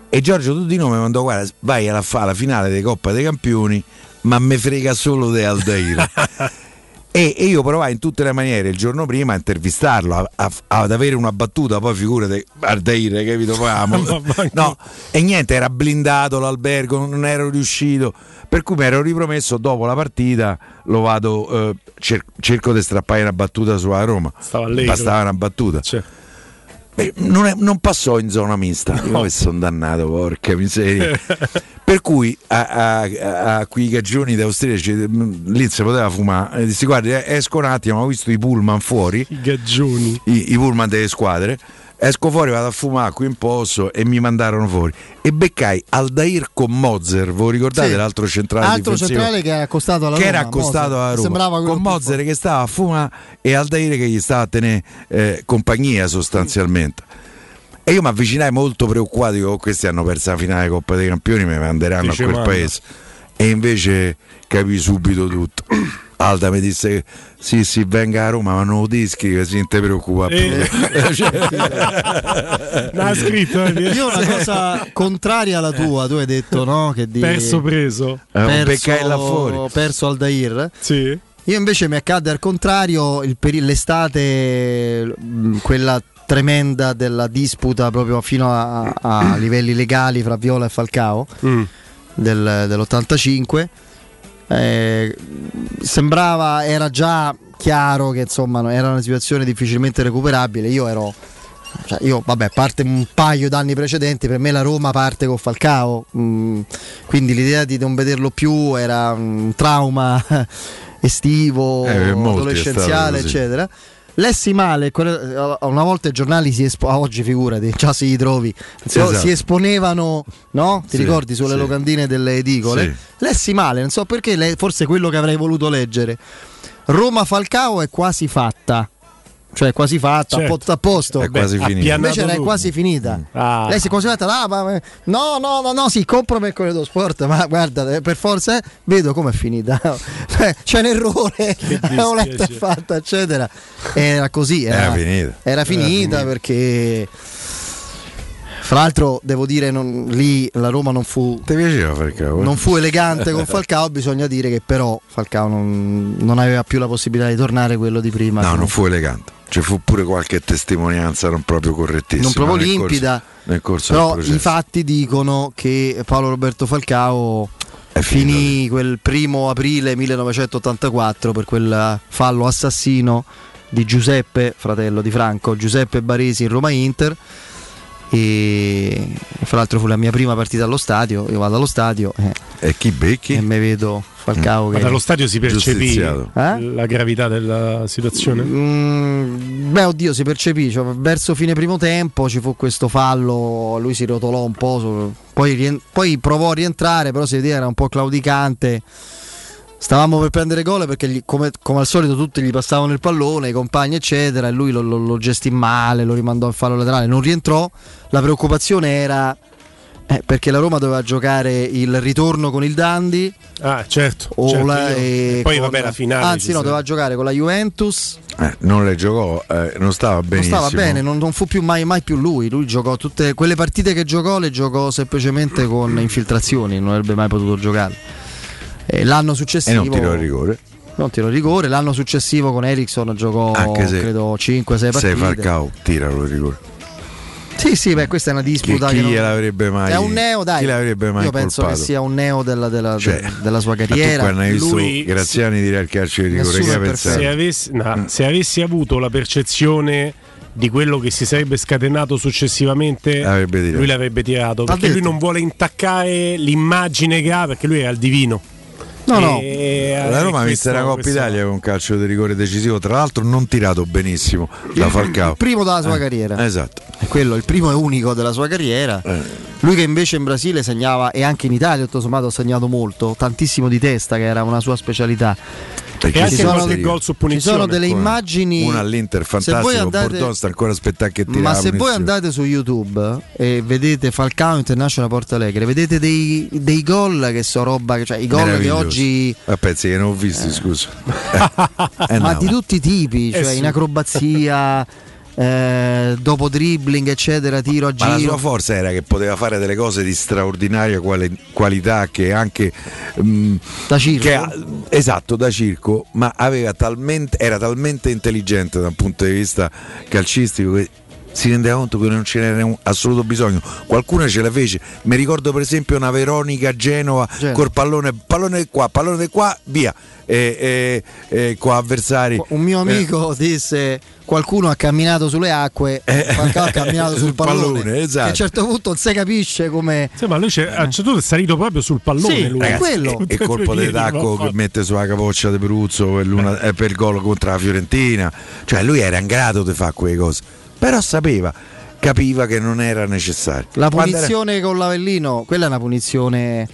e Giorgio Dudino mi mandò guarda, vai alla, fa la finale di Coppa dei Campioni, ma me frega solo di Aldair. E, e io provai in tutte le maniere il giorno prima a intervistarlo, a- a- ad avere una battuta, poi figurate Aldair, capito? Poi, amo- no, e niente, era blindato l'albergo, non ero riuscito. Per cui mi ero ripromesso dopo la partita, lo vado, eh, cer- cerco di strappare una battuta sulla Roma. Bastava una battuta. Beh, non, è- non passò in zona mista, io che sono dannato, porca miseria. per cui a, a, a- quei cagioni austriaci mh, lì si poteva fumare. Dissi guarda, esco un attimo, ho visto i pullman fuori. I gaggioni. I, i pullman delle squadre. Esco fuori, vado a fumare qui in posto e mi mandarono fuori. E beccai Aldair con Mozzer, voi ricordate Sì. l'altro centrale Altro difensivo? centrale che era accostato alla che Roma. era accostato Moser. alla Roma Sembrava con più Mozzer che stava a fumare e Aldair che gli stava a tenere eh, compagnia sostanzialmente e io mi avvicinai molto preoccupato dico "Oh, questi hanno perso la finale Coppa dei Campioni mi manderanno Dice a quel manda. paese e invece capì subito tutto Alda mi disse che sì sì venga a Roma ma non lo dischi che si te preoccupa Eh. L'ha scritto, eh. Io una cosa contraria alla tua, tu hai detto no? Che di Perso preso. Eh, un perso, beccai là fuori. perso al Dair. Sì. Io invece mi accadde al contrario il peri- l'estate, quella tremenda della disputa proprio fino a, a livelli legali fra Viola e Falcao Mm. del- dell'85. Eh, sembrava, era già chiaro che insomma era una situazione difficilmente recuperabile. Io ero, cioè, io vabbè, a parte un paio d'anni precedenti, per me la Roma parte con Falcao, mm, quindi l'idea di non vederlo più era un trauma estivo, Eh, adolescenziale, eccetera. Lessi male, quelle- una volta i giornali si esponevano, oggi figurati, già si ritrovi, si- Esatto. si esponevano, no? Ti Sì, ricordi sulle sì. locandine delle edicole? Sì. Lessi male, non so perché, forse quello che avrei voluto leggere. Roma Falcao è quasi fatta. Cioè, quasi fatta, Certo. a posto a posto. È quasi Beh, finita. Invece era quasi finita. Ah. Lei si è quasi fatta, ah, ma- no, no, no, no, sì, Corriere dello Sport, ma guarda, eh, per forza, eh, vedo com'è finita. Eh, C'è un errore, ho letto e dispiacere. fatta, eccetera. Era così, era, Era finita. era finita perché... Fra l'altro devo dire, non- lì la Roma non fu ti piaceva Falcao? eh? non fu elegante con Falcao, bisogna dire che però Falcao non, non aveva più la possibilità di tornare quello di prima. No, non fu elegante. Ci fu pure qualche testimonianza non proprio correttissima. non proprio nel corso- limpida. nel corso però i fatti dicono che Paolo Roberto Falcao finì quel primo aprile 1984 per quel fallo assassino di Giuseppe, fratello di Franco, Giuseppe Baresi in Roma Inter. E fra l'altro fu la mia prima partita allo stadio, io vado allo stadio eh, e chi becchi? E mi vedo Falcao Ma che... dallo stadio si percepì. Eh? la gravità della situazione? Mm, beh, oddio, si percepì. cioè, verso fine primo tempo ci fu questo fallo. Lui si rotolò un po'. poi, rien- poi provò a rientrare, però si vedeva era un po' claudicante. Stavamo per prendere gol perché gli- come, come al solito tutti gli passavano il pallone, i compagni eccetera, e lui lo, lo, lo gestì male, lo rimandò al fallo laterale, non rientrò. La preoccupazione era eh, perché la Roma doveva giocare il ritorno con il Dandi. Ah, certo. o certo, la- e poi con- vabbè la finale. Anzi, no, doveva giocare con la Juventus. Eh, non le giocò, eh, non stava Non benissimo. stava bene, non, non fu più mai, mai più lui. Lui giocò tutte quelle partite che giocò, le giocò semplicemente con infiltrazioni, non avrebbe mai potuto giocare. E l'anno E successivo. non tirò il rigore. Non tirò il rigore. L'anno successivo con Ericsson giocò se credo 5-6 Sei partite. Falcao, tiralo il rigore. Sì, sì, beh, questa è una Chi, disputa. chi che non- gliel'avrebbe mai È un neo, dai. Chi l'avrebbe mai Io penso colpato? che sia un neo della, della- Cioè, della sua tu carriera. hai visto Lui- Graziani dire al calcio di rigore, che è pensato? se, avessi, no, se avessi avuto la percezione di quello che si sarebbe scatenato successivamente, Avrebbe tirato. lui l'avrebbe tirato. Ha Perché lui non vuole intaccare l'immagine che ha, perché lui era il divino. No, no. E- La Roma ha vinto la Coppa questo- Italia con un calcio di rigore decisivo, tra l'altro non tirato benissimo da Falcao. Il primo della sua Eh, carriera. Esatto. È quello, il primo e unico della sua carriera. Eh. Lui che invece in Brasile segnava e anche in Italia tutto sommato ha segnato molto, tantissimo di testa che era una sua specialità. Perché E anche sono dei- gol su Ci sono delle immagini Una all'Inter fantastico, andate- Bordon sta ancora aspettando che tira Ma se voi andate su YouTube e vedete Falcao International Porto Alegre, vedete dei, dei gol che sono roba, cioè i gol che oggi Ah, pezzi che non ho visti, scusa. Eh, ma no. di tutti i tipi, Eh cioè sì. in acrobazia, eh, dopo dribbling, eccetera, tiro a Ma la giro. sua forza era che poteva fare delle cose di straordinaria quali- qualità che anche mm, da circo. che esatto da circo, ma aveva talmente, era talmente intelligente da un punto di vista calcistico che si rendeva conto che non ce n'era un assoluto bisogno. Qualcuno ce la fece. Mi ricordo per esempio una Veronica Genova Genova. col pallone, pallone di qua, pallone di qua, via. E, e, e con avversari. Un mio amico disse qualcuno ha camminato sulle acque, Falcao ha camminato sul sul pallone. pallone, esatto. A un certo punto non si capisce come Sì, ma lui c'è, certo punto è salito proprio sul pallone. Sì, lui. è quello. E il colpo di tacco che mette sulla capoccia di Peruzzo per, l'una- eh, per il gol contro la Fiorentina. Cioè lui era in grado di fare quelle cose. Però sapeva, capiva che non era necessario. La Quando era- punizione con l'Avellino, quella è una punizione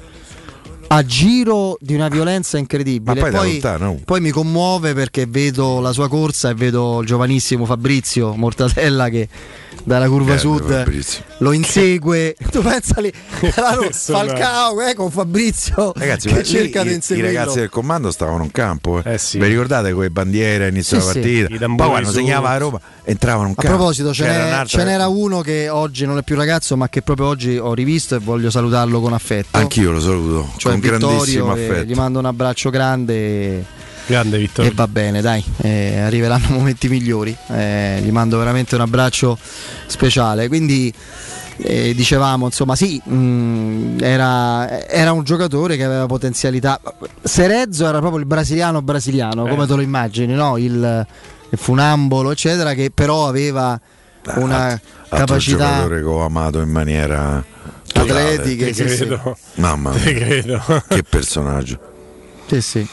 a giro di una violenza incredibile. Ma poi da lontano. poi mi commuove perché vedo la sua corsa e vedo il giovanissimo Fabrizio Mortatella che dalla curva Grande sud Fabrizio. lo insegue. tu pensa lì, la- Questo Falcao eh, con Fabrizio Ragazzi, che ma lì cerca di i, i inseguirlo. ragazzi del comando stavano in campo. Eh. Eh sì. Vi ricordate quelle bandiere a inizio Sì, della sì. partita? I Poi quando segnava la Roma entravano in A campo. proposito, ce, un'altra- ce n'era uno che oggi non è più ragazzo, ma che proprio oggi ho rivisto e voglio salutarlo con affetto. Anch'io lo saluto cioè con Vittorio, grandissimo affetto. gli mando un abbraccio grande e, Grande e Vittorio. va bene, dai, eh, arriveranno momenti migliori. Eh, gli mando veramente un abbraccio speciale. Quindi eh, dicevamo, insomma, sì, mh, era, era un giocatore che aveva potenzialità. Serezzo era proprio il brasiliano brasiliano, come Eh. te lo immagini, no? il, il funambolo, eccetera, che però aveva una Altro capacità giocatore che ho amato in maniera atletica. Sì, sì. credo. Mamma mia, credo. che personaggio. Sì, sì.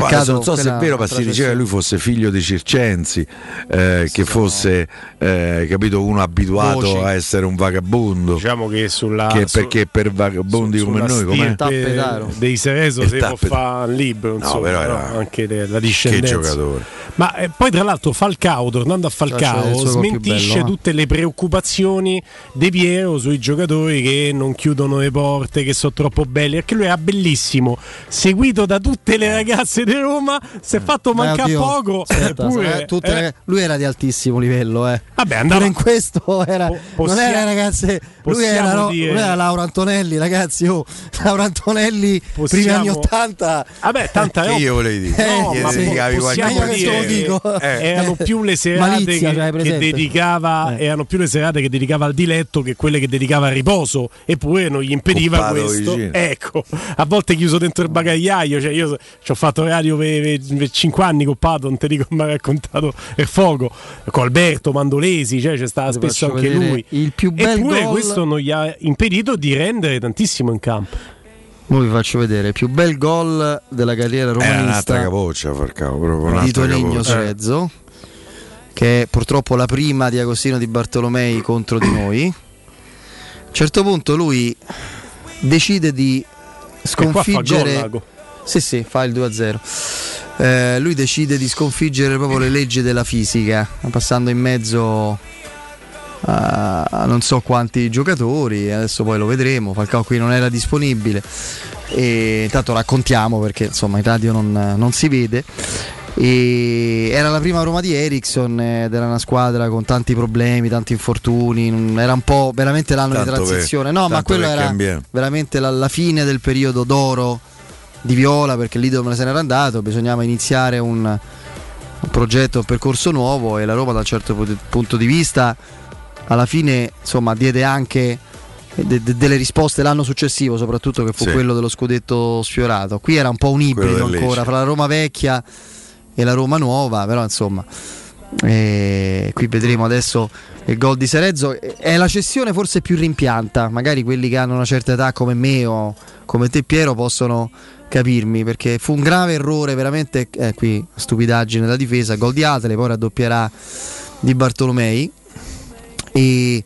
Peccato non so se è vero, ma si diceva che lui fosse figlio di Circensi, eh, che fosse eh, capito, uno abituato Voci. a essere un vagabondo. Diciamo che sulla che su- perché per vagabondi su- come noi, Tappetaro. dei Sereso si può tappet- fare un libro, No, insomma, però no? era- anche le- la Che discendenza. giocatore. Ma eh, poi tra l'altro Falcao, tornando a Cioè, Falcao, più smentisce bello, eh. tutte le preoccupazioni di Piero sui giocatori che non chiudono le porte, che sono troppo belli, perché lui era bellissimo, seguito da tutte le ragazze di Roma, si è fatto Beh, mancare oddio, poco. aspetta, eppure, eh, tutte eh, lui era di altissimo livello, eh. Vabbè, Pure andava in questo era, Po- non possiamo- era ragazze, lui possiamo era, no, dire- lui era Laura Antonelli, ragazzi, oh, Laura Antonelli, primi Possiamo- anni 80. Vabbè, tanta Che roba. io volevo dire? Eh, Gli ma sì. possiamo dire dico. Eh. erano più le serate Malizia, che, cioè, che dedicava Eh. erano più le serate che dedicava al diletto che quelle che dedicava al riposo eppure non gli impediva Coppato questo vicino. ecco a volte chiuso dentro il bagagliaio cioè io ci ho fatto le radio per, 5 anni con Pato, non ti dico mi ha raccontato il fuoco, con Alberto Mandolesi, cioè c'è stato spesso anche lui. il più bel Eppure gol- questo non gli ha impedito di rendere tantissimo in campo. Ora vi faccio vedere il più bel gol della carriera È un'altra romanista capoccia, proprio di Tonigno capoccia. Serezzo, che è purtroppo la prima di Agostino di Bartolomei contro di noi. A un certo punto lui decide di qua fa sconfiggere. Sì, sì, fa il 2-0. Eh, lui decide di sconfiggere proprio le leggi della fisica, passando in mezzo a, non so quanti giocatori. Adesso poi lo vedremo. Falcao qui non era disponibile. E intanto raccontiamo perché insomma in radio non, non si vede. E era la prima Roma di Ericsson ed era una squadra con tanti problemi, tanti infortuni. Era un po' veramente l'anno Tanto di transizione. per- no, ma quello era cambiare. veramente la, la fine del periodo d'oro di Viola perché lì dove se n'era andato bisognava iniziare un, un progetto, un percorso nuovo e la Roma da un certo pu- punto di vista alla fine insomma diede anche de- de- delle risposte l'anno successivo soprattutto che fu Sì. quello dello scudetto sfiorato. Qui era un po' un ibrido ancora fra la Roma vecchia e la Roma nuova però insomma eh, qui vedremo adesso il gol di Serezzo. È la cessione forse più rimpianta. Magari quelli che hanno una certa età come me o come te Piero possono capirmi perché fu un grave errore veramente eh, qui stupidaggine da difesa gol di Atele poi raddoppierà di Bartolomei. E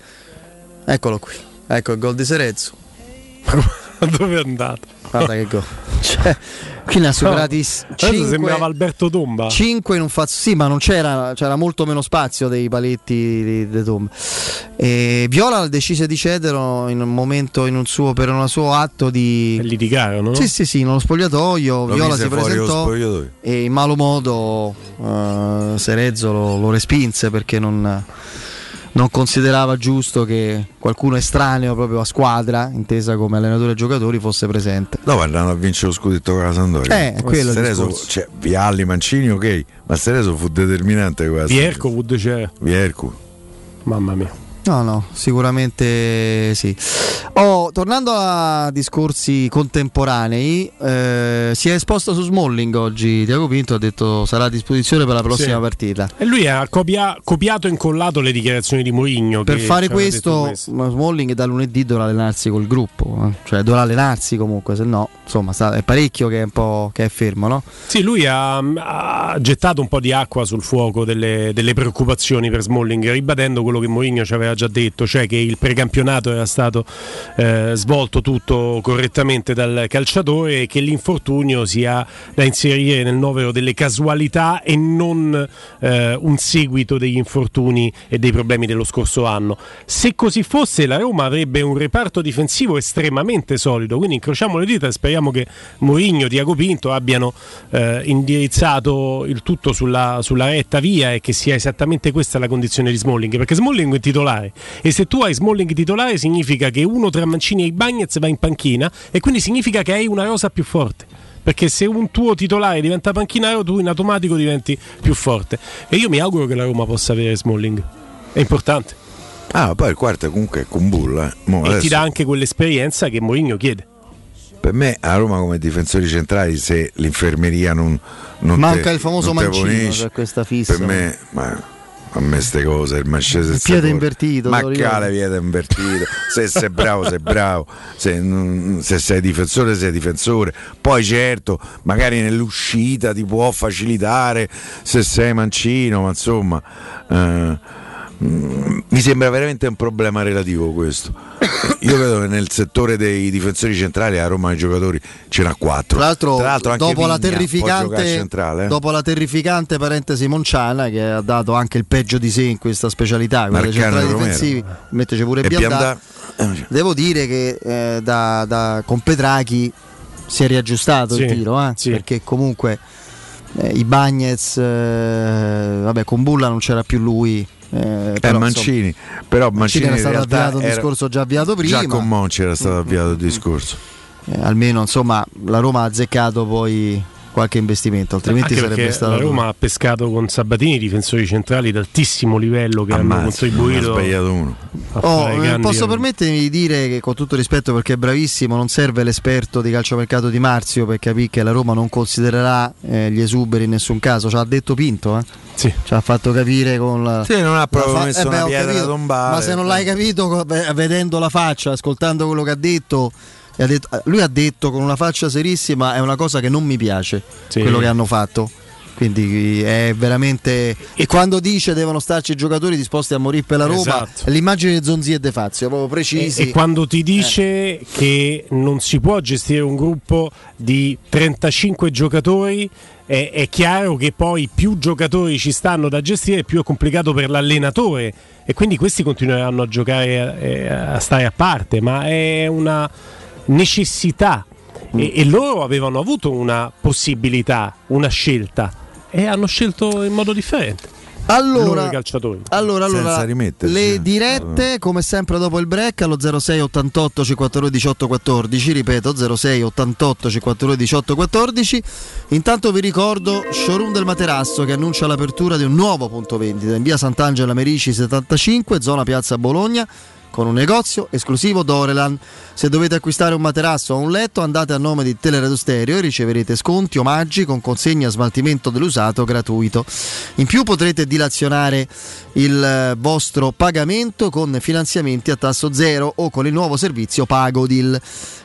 eccolo qui ecco il gol di Serezzo. Dove è andato? guarda che gol. Cioè, qui ne ha superati Adesso 5 sembrava Alberto Tomba. 5 in un fazzo sì ma non c'era c'era molto meno spazio dei paletti di, di Tom e Viola decise di cedere in un momento in un suo, per un suo atto di litigarono no? sì sì sì nello spogliatoio Lo Viola si presentò e in malo modo eh, Serezzo lo, lo respinse perché non, non considerava giusto che qualcuno estraneo proprio a squadra, intesa come allenatore e giocatori, fosse presente. Dopo andranno a vincere lo scudetto con la Sampdoria. Eh, è quello Sereso, discorso. cioè, Vialli, Mancini, ok, ma Sereso fu determinante quasi. Piercowood c'era. Viercu. Mamma mia. No, no, sicuramente sì. Oh, tornando a discorsi contemporanei, eh, si è esposto su Smalling oggi. Tiago Pinto ha detto sarà a disposizione per la prossima Sì. partita. E lui ha copia- copiato e incollato le dichiarazioni di Mourinho. Per fare questo, ma Smalling da lunedì dovrà allenarsi col gruppo, eh. cioè dovrà allenarsi comunque, se no, insomma, sta- è parecchio che è, un po' che è fermo, no? Sì, lui ha, ha gettato un po' di acqua sul fuoco delle, delle preoccupazioni per Smalling, ribadendo quello che Mourinho ci aveva già detto, cioè che il precampionato era stato eh, svolto tutto correttamente dal calciatore e che l'infortunio sia da inserire nel novero delle casualità e non eh, un seguito degli infortuni e dei problemi dello scorso anno. Se così fosse, la Roma avrebbe un reparto difensivo estremamente solido, quindi incrociamo le dita e speriamo che Mourinho e Diago Pinto abbiano eh, indirizzato il tutto sulla, sulla retta via e che sia esattamente questa la condizione di Smalling, perché Smalling è titolare e se tu hai Smalling titolare significa che uno tra Mancini e Ibagnez va in panchina e quindi significa che hai una rosa più forte. Perché se un tuo titolare diventa panchinaro, tu in automatico diventi più forte. E io mi auguro che la Roma possa avere Smalling. È importante. Ah, poi il quarto comunque è Kumbulla. eh. Mo e adesso, ti dà anche quell'esperienza che Mourinho chiede. Per me a Roma come difensori centrali, se l'infermeria non, non Manca te- il famoso non mancino, c'è questa fissa. Per me, ma, a me ste cose, il Marchese Il piede invertito, Ma cale piede invertito. se sei bravo, sei bravo. Se, se sei difensore, sei difensore. Poi certo, magari nell'uscita ti può facilitare se sei mancino, ma insomma. eh, mi sembra veramente un problema relativo questo. Io vedo che nel settore dei difensori centrali a Roma i giocatori ce n'ha quattro. Tra l'altro, anche dopo, la centrale, eh. dopo la terrificante parentesi Monciana, che ha dato anche il peggio di sé in questa specialità, Marcano centrali Romero. difensivi, metteci pure Biandà. Biandà. Devo dire che eh, da, da- con Petrachi si è riaggiustato Sì, il tiro, eh, perché comunque eh, i Bagnez, eh, vabbè, con Bulla non c'era più lui. Eh, Eh, però, Mancini, insomma, però Mancini era stato avviato un discorso già avviato prima. Già con Monci era stato avviato il discorso. Eh, almeno insomma la Roma ha azzeccato poi qualche investimento, altrimenti Anche sarebbe stato la Roma ha pescato con Sabatini difensori centrali d'altissimo livello che hanno Ammazza, contribuito ne ha sbagliato uno. Oh, eh, posso permettermi di dire che con tutto rispetto perché è bravissimo, non serve l'esperto di calciomercato di Marzio per capire che la Roma non considererà eh, gli esuberi in nessun caso, ci ha detto Pinto, eh? Sì. ci ha fatto capire con la... Sì, non ha proprio fa- messo eh beh, una pietra tombale. Ma se non l'hai capito vedendo la faccia, ascoltando quello che ha detto, ha detto- eh, lui ha detto con una faccia serissima è una cosa che non mi piace, Sì. quello che hanno fatto. Quindi è veramente. E quando dice devono starci i giocatori disposti a morire per la Roma, Esatto. l'immagine di Zonzi e De Fazio, proprio precisi. E, e quando ti dice che non si può gestire un gruppo di 35 giocatori, è, è chiaro che poi più giocatori ci stanno da gestire, più è complicato per l'allenatore. E quindi questi continueranno a giocare, eh, a stare a parte, ma è una necessità. E, e loro avevano avuto una possibilità, una scelta, e hanno scelto in modo differente. Allora-. Allora, allora le eh. dirette come sempre dopo il break allo 06 88 52 18 14, ripeto 06 88 52 18 14. Intanto vi ricordo Showroom del Materasso che annuncia l'apertura di un nuovo punto vendita in via Sant'Angela Merici 75, zona Piazza Bologna. Con un negozio esclusivo Dorelan. Se dovete acquistare un materasso o un letto, andate a nome di Teleradio Stereo e riceverete sconti, omaggi con consegna e smaltimento dell'usato gratuito. In più potrete dilazionare il eh, vostro pagamento con finanziamenti a tasso zero o con il nuovo servizio Pagodil.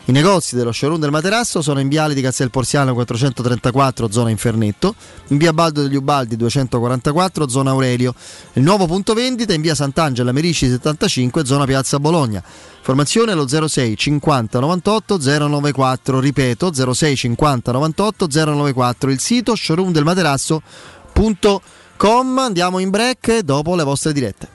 I negozi dello showroom del materasso sono in viale di Castel Porziano 434 zona Infernetto, in via Baldo degli Ubaldi 244 zona Aurelio. Il nuovo punto vendita in via Sant'Angela Merici 75 zona Piazza Bologna. Informazione allo 06 50 98 094, ripeto 06 50 98 094, il sito showroomdelmaterasso.com. Andiamo in break dopo le vostre dirette.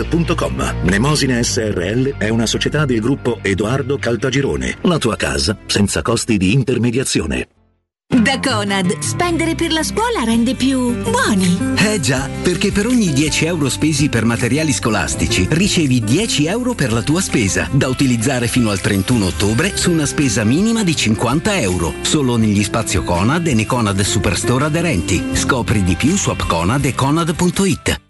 www.kcult.com. Mnemosine SRL è una società del gruppo Edoardo Caltagirone. La tua casa senza costi di intermediazione. Da Conad, spendere per la scuola rende più buoni. Eh già, perché per ogni 10 euro spesi per materiali scolastici ricevi 10 euro per la tua spesa, da utilizzare fino al 31 ottobre su una spesa minima di 50 euro, solo negli spazio Conad e nei Conad Superstore aderenti. Scopri di più su appconad e conad.it.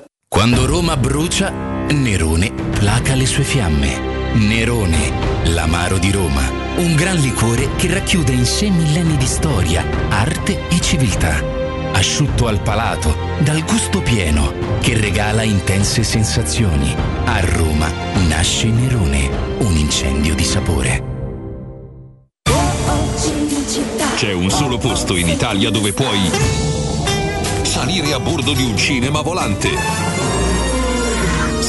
Quando Roma brucia, Nerone placa le sue fiamme. Nerone, l'amaro di Roma. Un gran liquore che racchiude in sé millenni di storia, arte e civiltà. Asciutto al palato, dal gusto pieno, che regala intense sensazioni. A Roma nasce Nerone, un incendio di sapore. C'è un solo posto in Italia dove puoi salire a bordo di un cinema volante,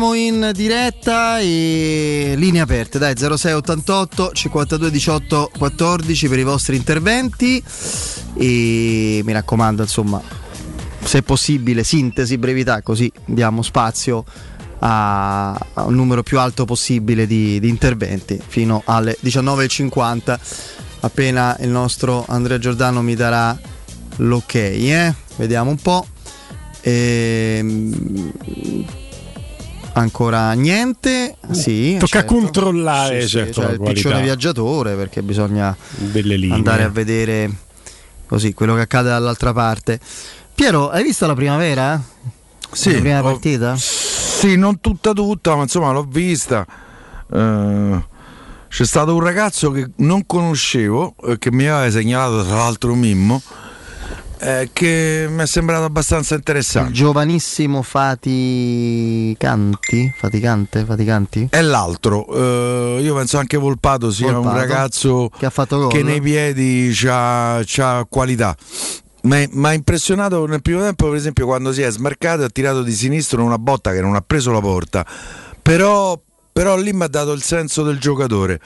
Torniamo in diretta e linee aperte, dai 0688 52 18 14 per i vostri interventi. E mi raccomando insomma se possibile sintesi, brevità così diamo spazio a, a un numero più alto possibile di, di interventi fino alle 19.50 appena il nostro Andrea Giordano mi darà l'ok eh? vediamo un po' Ehm, ancora niente sì Tocca certo. controllare Sì, sì, certo, cioè la il qualità. piccione viaggiatore perché bisogna andare a vedere così quello che accade dall'altra parte Piero hai visto la primavera? Sì, la prima ho- partita? Sì, non tutta tutta, ma insomma l'ho vista. Eh, c'è stato un ragazzo che non conoscevo, eh, che mi aveva segnalato tra l'altro Mimmo, eh, che mi è sembrato abbastanza il interessante. giovanissimo Fati Canti Faticante Faticanti È l'altro, eh, io penso anche Volpato sia un Volpato, ragazzo che ha fatto gol che nei piedi ha qualità. Mi ha impressionato nel primo tempo, per esempio, quando si è smarcato e ha tirato di sinistro una botta che non ha preso la porta. Però, però lì mi ha dato il senso del giocatore.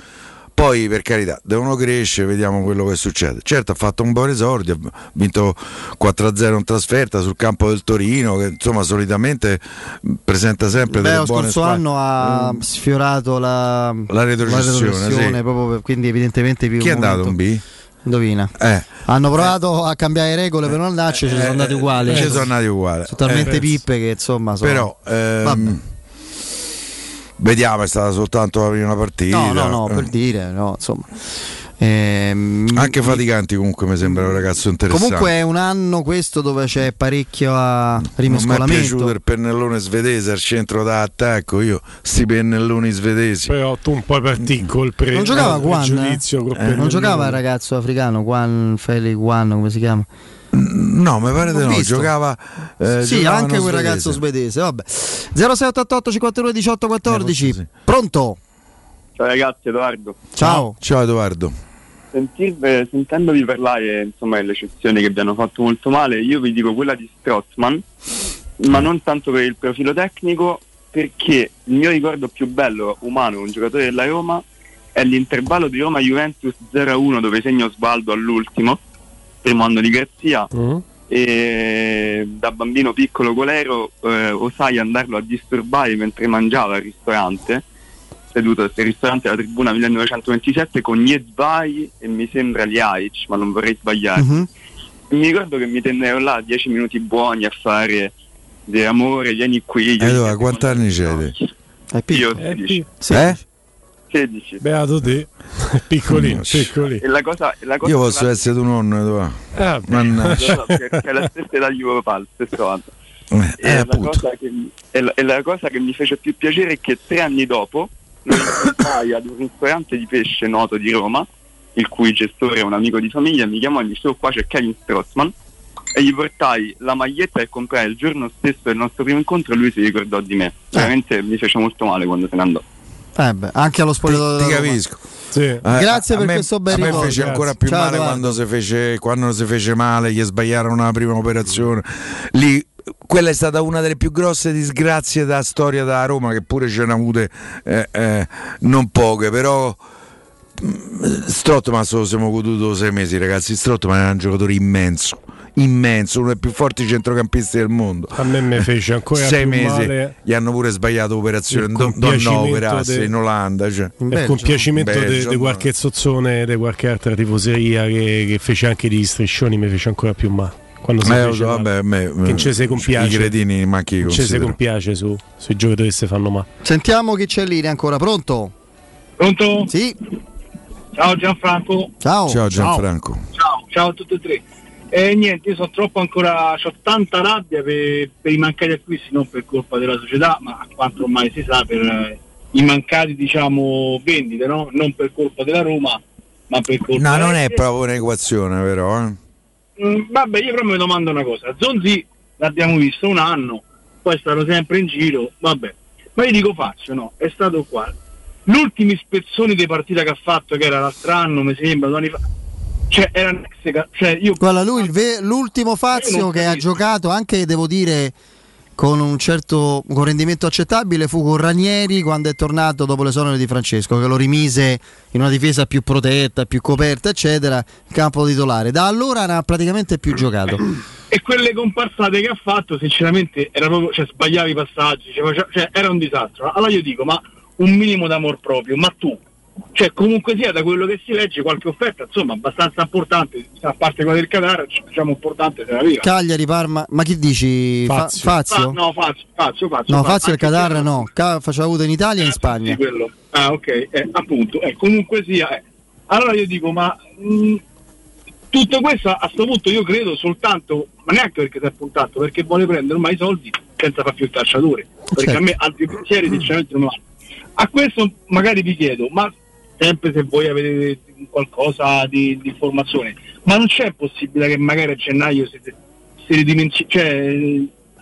Poi, per carità, devono crescere, vediamo quello che succede. Certo, ha fatto un buon esordio, ha vinto 4-0 in trasferta sul campo del Torino, che insomma solitamente presenta sempre Beh, delle lo buone scorso squadre. anno ha Mm. sfiorato la, La retrocessione, retrocessione, sì. proprio quindi evidentemente più Chi è andato un B? Indovina. Eh. Hanno provato a cambiare regole per non andarci, ci sono andati uguali. Ci sono andati uguali. Sono talmente Eh, pippe che insomma sono... Però ehm. Vediamo, è stata soltanto la prima partita. No, no, no, Eh. per dire, no, insomma. Ehm, Anche faticanti comunque mi sembra un ragazzo interessante. Comunque è un anno questo dove c'è parecchio a non mi è rimescolamento. piaciuto il pennellone svedese al centro d'attacco, io sti pennelloni svedesi. Però tu un po' partì col pre- Non giocava eh, Guan? eh? col Non giocava il ragazzo africano, Juan Felix Juan, come si chiama? No, mi pare di no, visto. giocava eh, sì, giocava anche quel svedese. ragazzo svedese. Vabbè. 0688 51 18 14. Pronto? Ciao ragazzi, Edoardo. Ciao. Ciao Edoardo. Sentirvi- sentendovi parlare insomma delle eccezioni che vi hanno fatto molto male, io vi dico quella di Strottman, ma non tanto per il profilo tecnico, perché il mio ricordo più bello umano, un giocatore della Roma, è l'intervallo di Roma-Juventus 0-1 dove segna Osvaldo all'ultimo, primo anno di Garzia, e da bambino piccolo colero eh, osai andarlo a disturbare mentre mangiava al ristorante seduto al ristorante della tribuna 1927 con Niezvai e mi sembra Liaic, ma non vorrei sbagliare. Mhm. E Mi ricordo che mi tennero là 10 minuti buoni a fare di amore, vieni qui. io- Edoardo, quanti anni te? Io 16. Eh? 16. Beato te. Piccoli, piccoli. E la cosa, e la cosa Io posso essere tuo nonno, Edoardo. Ah, Mannaggia. No, perché è la stessa papà, lo stesso anno. Eh, E, la appunto. cosa che, mi- e la, e la cosa che mi fece più piacere è che tre anni dopo lo incontrai ad un ristorante di pesce noto di Roma, il cui gestore è un amico di famiglia, mi chiamò e mi disse "Oh, qua c'è Kevin Strossman e gli portai la maglietta che comprai il giorno stesso del nostro primo incontro e lui si ricordò di me. Veramente mi fece molto male quando se ne andò. Eh beh, anche allo spogliatoio Ti Roma. capisco. Sì. Grazie a per me- questo bel A me ricordo. fece ancora Grazie. più Ciao, male quando si, fece, quando si fece male, gli sbagliarono la prima operazione. Lì, quella è stata una delle più grosse disgrazie da storia da Roma, che pure ce ne ha avute eh, eh, non poche, però. mm, Strottman se lo siamo goduto sei mesi ragazzi Strottman era un giocatore immenso immenso uno dei più forti centrocampisti del mondo A me mi fece ancora sei più mesi male gli hanno pure sbagliato operazione Il Do- compiacimento Donnover Asse, de- in Olanda cioè. il compiacimento di qualche zozzone, di qualche altra tifoseria che, che fece anche di striscioni, mi fece ancora più male. Quando si so, male. vabbè, me- che non ci si compiace. i cretini ma chi Non ci si compiace su, sui giocatori che si fanno male. Sentiamo chi c'è linea ancora. Pronto? Pronto? Sì. Ciao Gianfranco. Ciao. ciao Gianfranco Ciao, ciao a tutti e tre. E niente, io sono troppo ancora, ho tanta rabbia per, per i mancati acquisti, non per colpa della società, ma a quanto ormai si sa per eh, i mancati diciamo vendite, no? Non per colpa della Roma, ma per colpa no non è proprio un'equazione però eh. Mm, vabbè, io però mi domando una cosa. Zonzi l'abbiamo visto un anno, poi è stato sempre in giro, vabbè. Ma io dico faccio, no? È stato qua. L'ultima ispezione di partita che ha fatto, che era l'altro anno, mi sembra, due anni fa. Cioè, era un ex ca- cioè, io Guarda, lui ve- l'ultimo Io Fazio che ha giocato anche, devo dire, con un certo con rendimento accettabile fu con Ranieri quando è tornato dopo l'esonero di Francesco, che lo rimise in una difesa più protetta, più coperta, eccetera, in campo titolare. Da allora non ha praticamente più giocato. e quelle comparsate che ha fatto, sinceramente, era proprio, cioè, sbagliava i passaggi, cioè, cioè, era un disastro. Allora io dico, ma un minimo d'amor proprio, ma tu, cioè comunque sia da quello che si legge, qualche offerta, insomma, abbastanza importante, a parte quella del Qatar, diciamo importante se la viva. Cagliari, Parma, ma chi dici? Fa- Fa- Fazio? no, Fazio, Fazio, Fazio. No, Fazio, Fazio il Qatar no, Ca- faceva avuto in Italia e in Spagna. Sì, quello. Ah, ok, eh, appunto, eh, comunque sia. eh. Allora io dico, ma mh, tutto questo a questo punto io credo soltanto, ma neanche perché si è puntato, perché vuole prendere ormai i soldi senza far più il calciatore. Perché Certo. a me altri pensieri sinceramente non vanno. A questo magari vi chiedo, ma sempre se voi avete qualcosa di, di informazione, ma non c'è possibile che magari a gennaio si, si ridimensi- cioè,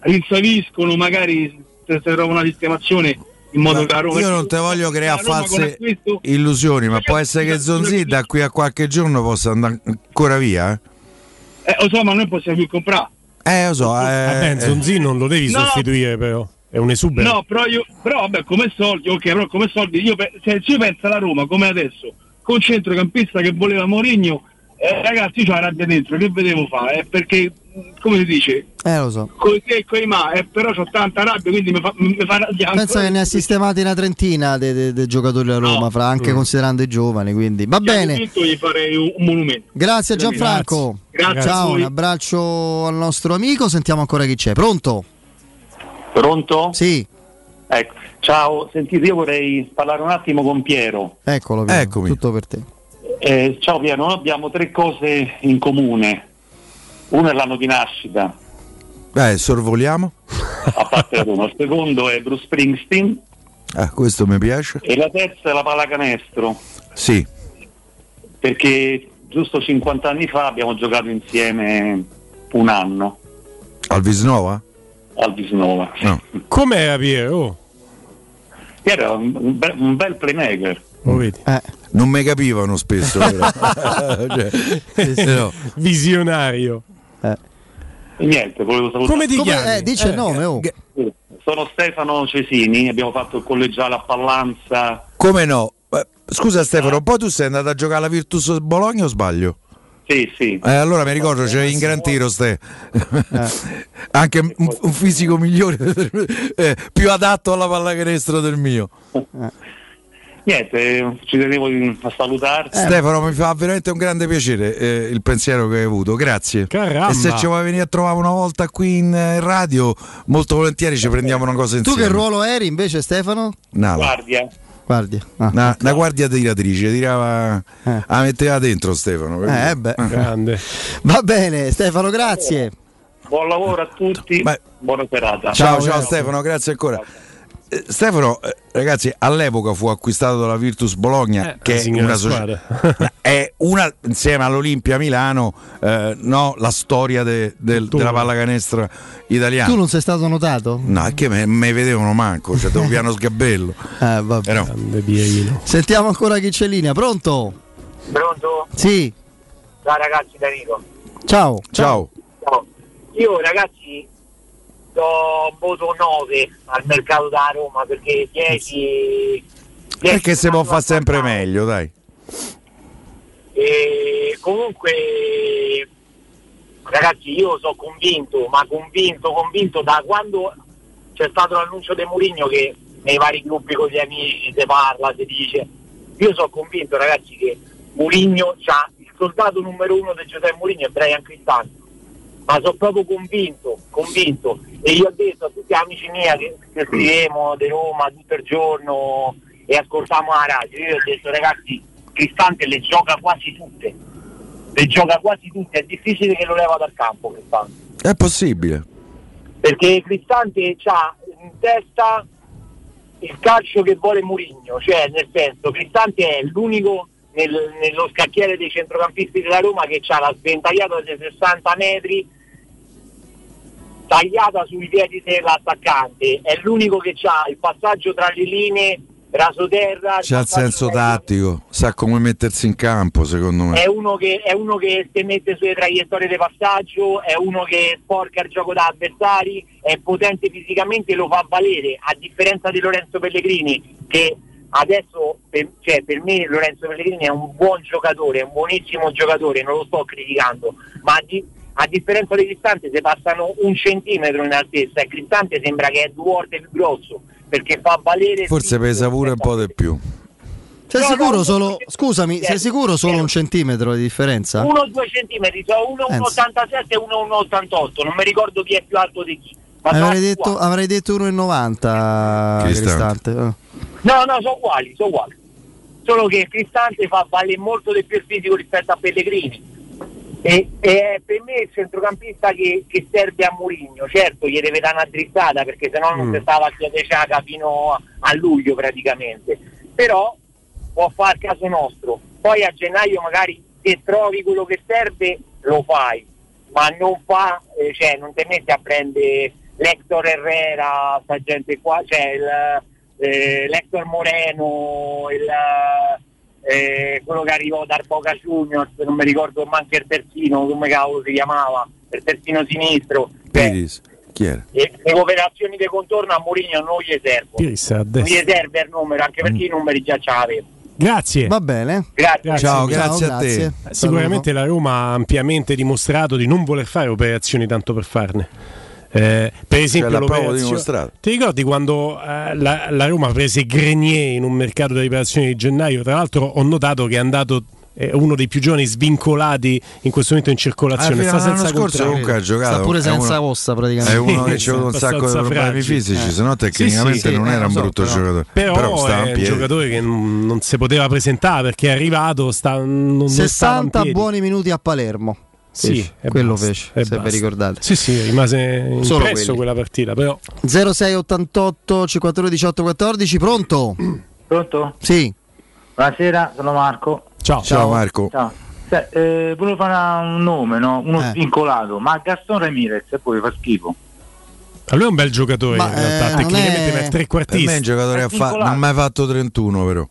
rinsaviscono, magari se si trova una sistemazione in modo che la Roma io non te voglio creare false illusioni ma può essere che Zonzi da qui a qualche giorno possa andare ancora via eh? Eh, lo so, ma noi possiamo più comprare. Eh, lo so. Vabbè, Zonzi non lo devi No. sostituire, però. È un esubero. No, però io, però vabbè, come soldi, ok, però come soldi, io, se, io penso alla Roma come adesso, con il centrocampista che voleva Mourinho, eh, ragazzi, io c'ho la rabbia dentro, che vedevo fare? Eh, perché, come si dice, Eh, lo so. con te e con i ma, eh, però ho tanta rabbia, quindi mi fa, mi fa arrabbiare Pensa ancora che ne ha sistemati una trentina dei giocatori della Roma, fra- anche Mm. considerando i giovani. Quindi va bene. Vinto, gli farei un, un monumento. Grazie Gianfranco. Grazie. Grazie a Ciao, un abbraccio al nostro amico. Sentiamo ancora chi c'è. Pronto? Pronto? Sì. Ecco. Ciao, sentite, io vorrei parlare un attimo con Piero. Eccolo, Piero, Eccomi. tutto per te. Eh, ciao Piero, noi abbiamo tre cose in comune. Uno è l'anno di nascita, Beh, sorvoliamo. a parte la Roma. Il secondo è Bruce Springsteen Ah, questo mi piace. e la terza è la pallacanestro, Sì. perché giusto 50 anni fa abbiamo giocato insieme un anno Al Visnova? Al Visnova. No. Com'era Piero? Oh, Piero era un, un bel, un bel playmaker. lo vedi? Non mi capivano spesso. Cioè, no. Visionario. E niente, volevo salutare. Come ti Come- chiami? eh, dice il nome, oh. Sono Stefano Cesini, abbiamo fatto il collegiale a Pallanza. Come no? Eh, Scusa Stefano, poi tu sei andato a giocare alla Virtus Bologna o sbaglio? Sì, sì. Eh, allora mi ricordo c'è in Gran Tiro ste. Anche un, un fisico migliore, eh, più adatto alla pallacanestro del mio. Niente, eh, ci tenevo a salutarti. Stefano, mi fa veramente un grande piacere eh, il pensiero che hai avuto, grazie. Caramba. E se ci vuoi venire a trovare una volta qui in eh, radio, molto volentieri ci prendiamo una cosa Tu insieme. che ruolo eri invece, Stefano? Nala. Guardia. Guardia. Ah. Una, una guardia tiratrice, tirava, la metteva dentro Stefano. Eh, beh. Grande. Va bene, Stefano, grazie. Buon lavoro a tutti, Beh. buona serata. Ciao, ciao, grazie. Stefano, grazie ancora. Eh, Stefano, eh, ragazzi, all'epoca fu acquistato dalla Virtus Bologna, Eh, che è una, soci- squadra. è una insieme all'Olimpia Milano, eh, no, la storia de- Tu. della pallacanestro italiana. Tu non sei stato notato? No, è che me, me vedevano manco, cioè un piano sgabello. Eh, vabbè. Grande Pierino. Sentiamo ancora chi c'è in linea. Pronto? Pronto? Sì. Ciao ragazzi, Danilo. Ciao. ciao. Ciao. Io ragazzi do voto 9 al mercato da Roma perché 10 Perché si può fare sempre meglio, dai. E comunque ragazzi io sono convinto, ma convinto, convinto da quando c'è stato l'annuncio di Mourinho che nei vari gruppi con gli amici si parla, si dice. Io sono convinto ragazzi che Mourinho c'ha il soldato numero uno di Giuseppe Mourinho è Brian Cristante. Ma sono proprio convinto, convinto. E io ho detto a tutti gli amici miei che, che scriviamo di Roma tutto il giorno e ascoltiamo la radio, io ho detto ragazzi, Cristante le gioca quasi tutte. Le gioca quasi tutte, è difficile che lo leva dal campo Cristante. È possibile. Perché Cristante ha in testa il calcio che vuole Murigno, cioè nel senso Cristante è l'unico nel- nello scacchiere dei centrocampisti della Roma che ha la sventagliata dei 60 metri tagliata sui piedi dell'attaccante, è l'unico che ha il passaggio tra le linee, rasoterra, C'ha il senso tattico, sa come mettersi in campo, secondo me. è uno, che, è uno che si mette sulle traiettorie di passaggio, è uno che sporca il gioco da avversari, è potente fisicamente lo fa valere, a differenza di Lorenzo Pellegrini che adesso per, cioè, per me Lorenzo Pellegrini è un buon giocatore, è un buonissimo giocatore, non lo sto criticando, ma a, di- a differenza di Cristante se passano un centimetro in altezza e Cristante sembra che è due volte più grosso perché fa valere Forse pesa pure un po' di più. Sei No, sicuro no, solo, no, scusami, sei sicuro solo un centimetro di differenza? 1-2 centimetri, so 1,87 e 1,88, non mi ricordo chi è più alto di chi. Sono Avrei detto, avrei detto 1,90 Cristante. No, no, sono uguali, sono uguali. Solo che Cristante fa vale molto di più il fisico rispetto a Pellegrini. E, e è per me il centrocampista che, che serve a Mourinho. Certo, gli deve dare una drizzata perché sennò non Mm. si stava a chiedere Ciaca fino a, a luglio praticamente. Però può fare il caso nostro. Poi a gennaio magari se trovi quello che serve lo fai, ma non fa, eh, cioè non ti metti a prendere l'Hector Herrera, sta gente qua, cioè il, eh, l'Hector Moreno, il, eh, quello che arrivò da Boca Juniors, non mi ricordo manco il terzino, come cavolo si chiamava, il terzino sinistro. Piris, chi era? e le operazioni di contorno a Mourinho non gli servono. Piris Non gli serve il numero, anche perché i numeri già ce l'avevo. Grazie. Va bene. Grazie. Ciao, Ciao, grazie a te. grazie. Sicuramente la Roma ha ampiamente dimostrato di non voler fare operazioni tanto per farne. Eh, per esempio, dimostrato. ti ricordi quando eh, la, la Roma prese Grenier in un mercato di riparazione di gennaio? Tra l'altro, ho notato che è andato è uno dei più giovani svincolati in questo momento in circolazione. Ah, sta senza scorso comunque ha giocato. Sta pure senza uno- ossa praticamente. È uno che Sì, c'ha un sacco di problemi fragile. fisici, Eh. se no tecnicamente Sì, sì, non eh, era un so, brutto però- giocatore. Però, stava in è un giocatore che non, non si poteva presentare perché è arrivato, sta, non, non stava in 60 piedi. buoni minuti a Palermo. Sì, Fece. e quello basta, fece, se vi basta. ricordate. Sì, sì, rimase Solo impresso quella partita, però 0688 54 18 14, pronto? Pronto? Sì. Buonasera, sono Marco. Ciao. Ciao Marco. Ciao. Se- eh, volevo fare un nome, no? uno Eh. svincolato, ma Gaston Ramirez e poi fa schifo. a lui è un bel giocatore Ma, in realtà, eh, tecnicamente è- ma è Per me è un trequartista. giocatore che fa- non ha mai fatto 31 però.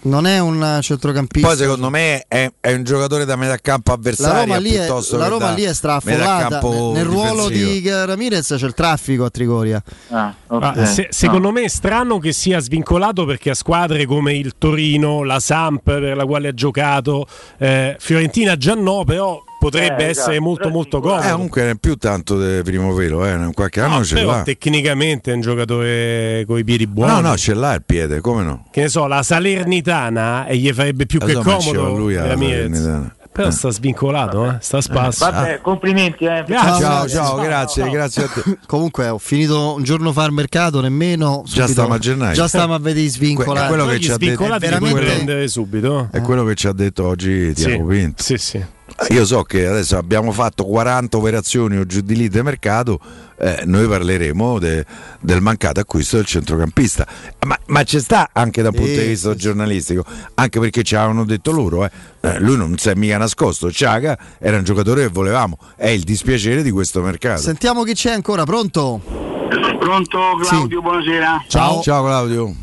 Non è un centrocampista. Poi secondo me è, è un giocatore da metà campo la avversario Roma lì è, la Roma lì è straffollata. campo Nel ruolo di Ramirez c'è il traffico a Trigoria. Ah, ok. Ah, se- secondo me è strano che sia svincolato perché a squadre come il Torino, la Samp per la quale ha giocato, eh, Fiorentina già no, però potrebbe Eh, essere esatto, molto molto svincolato. Eh, comodo. comunque non è più tanto di primo velo, eh. in qualche anno No, ce l'ha. tecnicamente è un giocatore con i piedi buoni. No, no, ce l'ha il piede, come no? Che ne so, la Salernitana e gli farebbe più che so, ma ci va comodo lui alla. Salernitana. Però Eh. sta svincolato, eh? sta spasso. Vabbè, complimenti, eh. Grazie. Ciao, ciao, grazie, grazie a te. Comunque ho finito un giorno fa al mercato, nemmeno. Già subito- stiamo a gennaio. Già stiamo a vedere svincolati. Que- quello che ci ha detto- veramente- puoi prendere subito. È quello che ci ha detto oggi Tiago Sì, Pinto. sì, sì. Io so che adesso abbiamo fatto 40 operazioni o giù di lì di mercato, eh, noi parleremo de- del mancato acquisto del centrocampista. Ma, ma ci sta anche dal punto Sì, di vista sì, sì. giornalistico, anche perché ci avevano detto loro, eh, eh, lui non si è mica nascosto, Ciaga era un giocatore che volevamo, è il dispiacere di questo mercato. Sentiamo chi c'è ancora, pronto? Pronto Claudio, buonasera. Ciao. Ciao Claudio.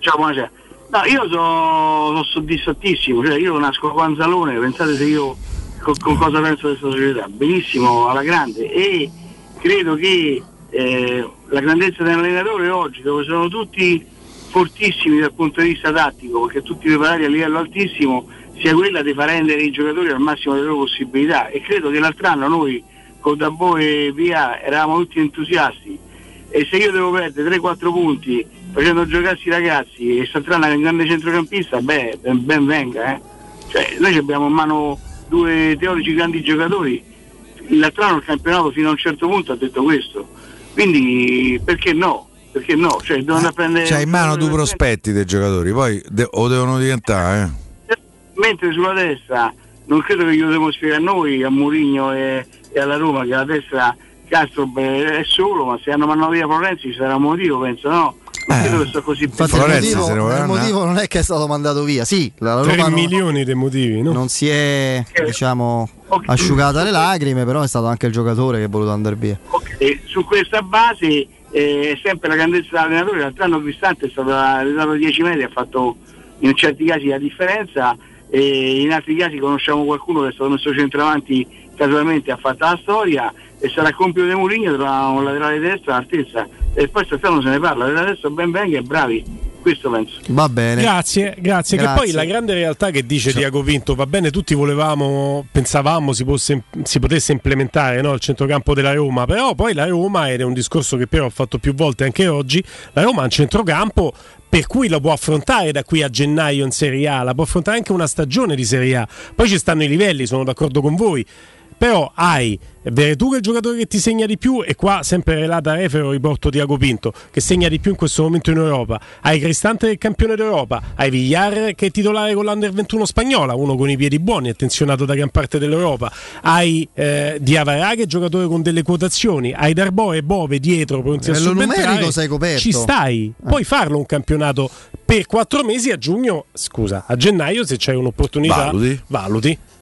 Ciao, buonasera. No, io sono soddisfattissimo, cioè io nasco a Panzalone, pensate se io co- cosa penso di questa società, benissimo, alla grande e credo che eh, la grandezza dell'allenatore oggi, dove sono tutti fortissimi dal punto di vista tattico, perché tutti preparati a livello altissimo, sia quella di far rendere i giocatori al massimo delle loro possibilità e credo che l'altro anno noi con Dabò e via eravamo tutti entusiasti e se io devo perdere 3-4 punti facendo giocarsi i ragazzi e Satrana è un grande centrocampista, beh, ben, ben venga. Eh. Cioè, noi abbiamo in mano due teorici grandi giocatori, l'altro anno il campionato fino a un certo punto ha detto questo, quindi perché no? Perché no? Cioè, devono andare a prendere... C'hai in mano due prospetti dei giocatori, poi de- o devono diventare, eh. mentre sulla destra non credo che glielo dobbiamo spiegare noi a Mourinho e, e alla Roma che la destra Castro è solo ma se hanno mandato via Florenzi ci sarà un motivo penso no così Infatti Florenzi il motivo, il motivo non è che è stato mandato via. Sì, la 3 Roma non, milioni dei motivi, no? non si è diciamo asciugata le lacrime, però è stato anche il giocatore che è voluto andare via. E su questa base eh, è sempre la grandezza dell'allenatore. L'altro anno Cristante è stato arrivato a 10 metri ha fatto in certi casi la differenza. E in altri casi conosciamo qualcuno che è stato messo centravanti casualmente ha fatto la storia e sarà compito di Mourinho tra un laterale destro all'altezza e poi stasera se ne parla laterale destro ben venga e bravi questo penso Va bene. Grazie, grazie, Che Grazie. poi la grande realtà che dice Diago Pinto, va bene, tutti volevamo, pensavamo si, posse- si potesse implementare no, il centrocampo della Roma, però poi la Roma, ed è un discorso che però ho fatto più volte anche oggi, la Roma ha un centrocampo per cui lo può affrontare da qui a gennaio in Serie A, la può affrontare anche una stagione di Serie A. Poi ci stanno i livelli, sono d'accordo con voi. Però hai Veretù che è il giocatore che ti segna di più e qua sempre relata a Refero riporto Tiago Pinto che segna di più in questo momento in Europa. Hai Cristante è campione d'Europa. Hai Villar che è titolare con l'Under 21 spagnola uno con i piedi buoni attenzionato da gran parte dell'Europa. Hai eh, Diavara che è giocatore con delle quotazioni. Hai Darbo e Bove dietro pronti a numerico sei coperto. ci stai. Puoi farlo un campionato per quattro mesi a giugno scusa a gennaio se c'hai un'opportunità. Valuti. valuti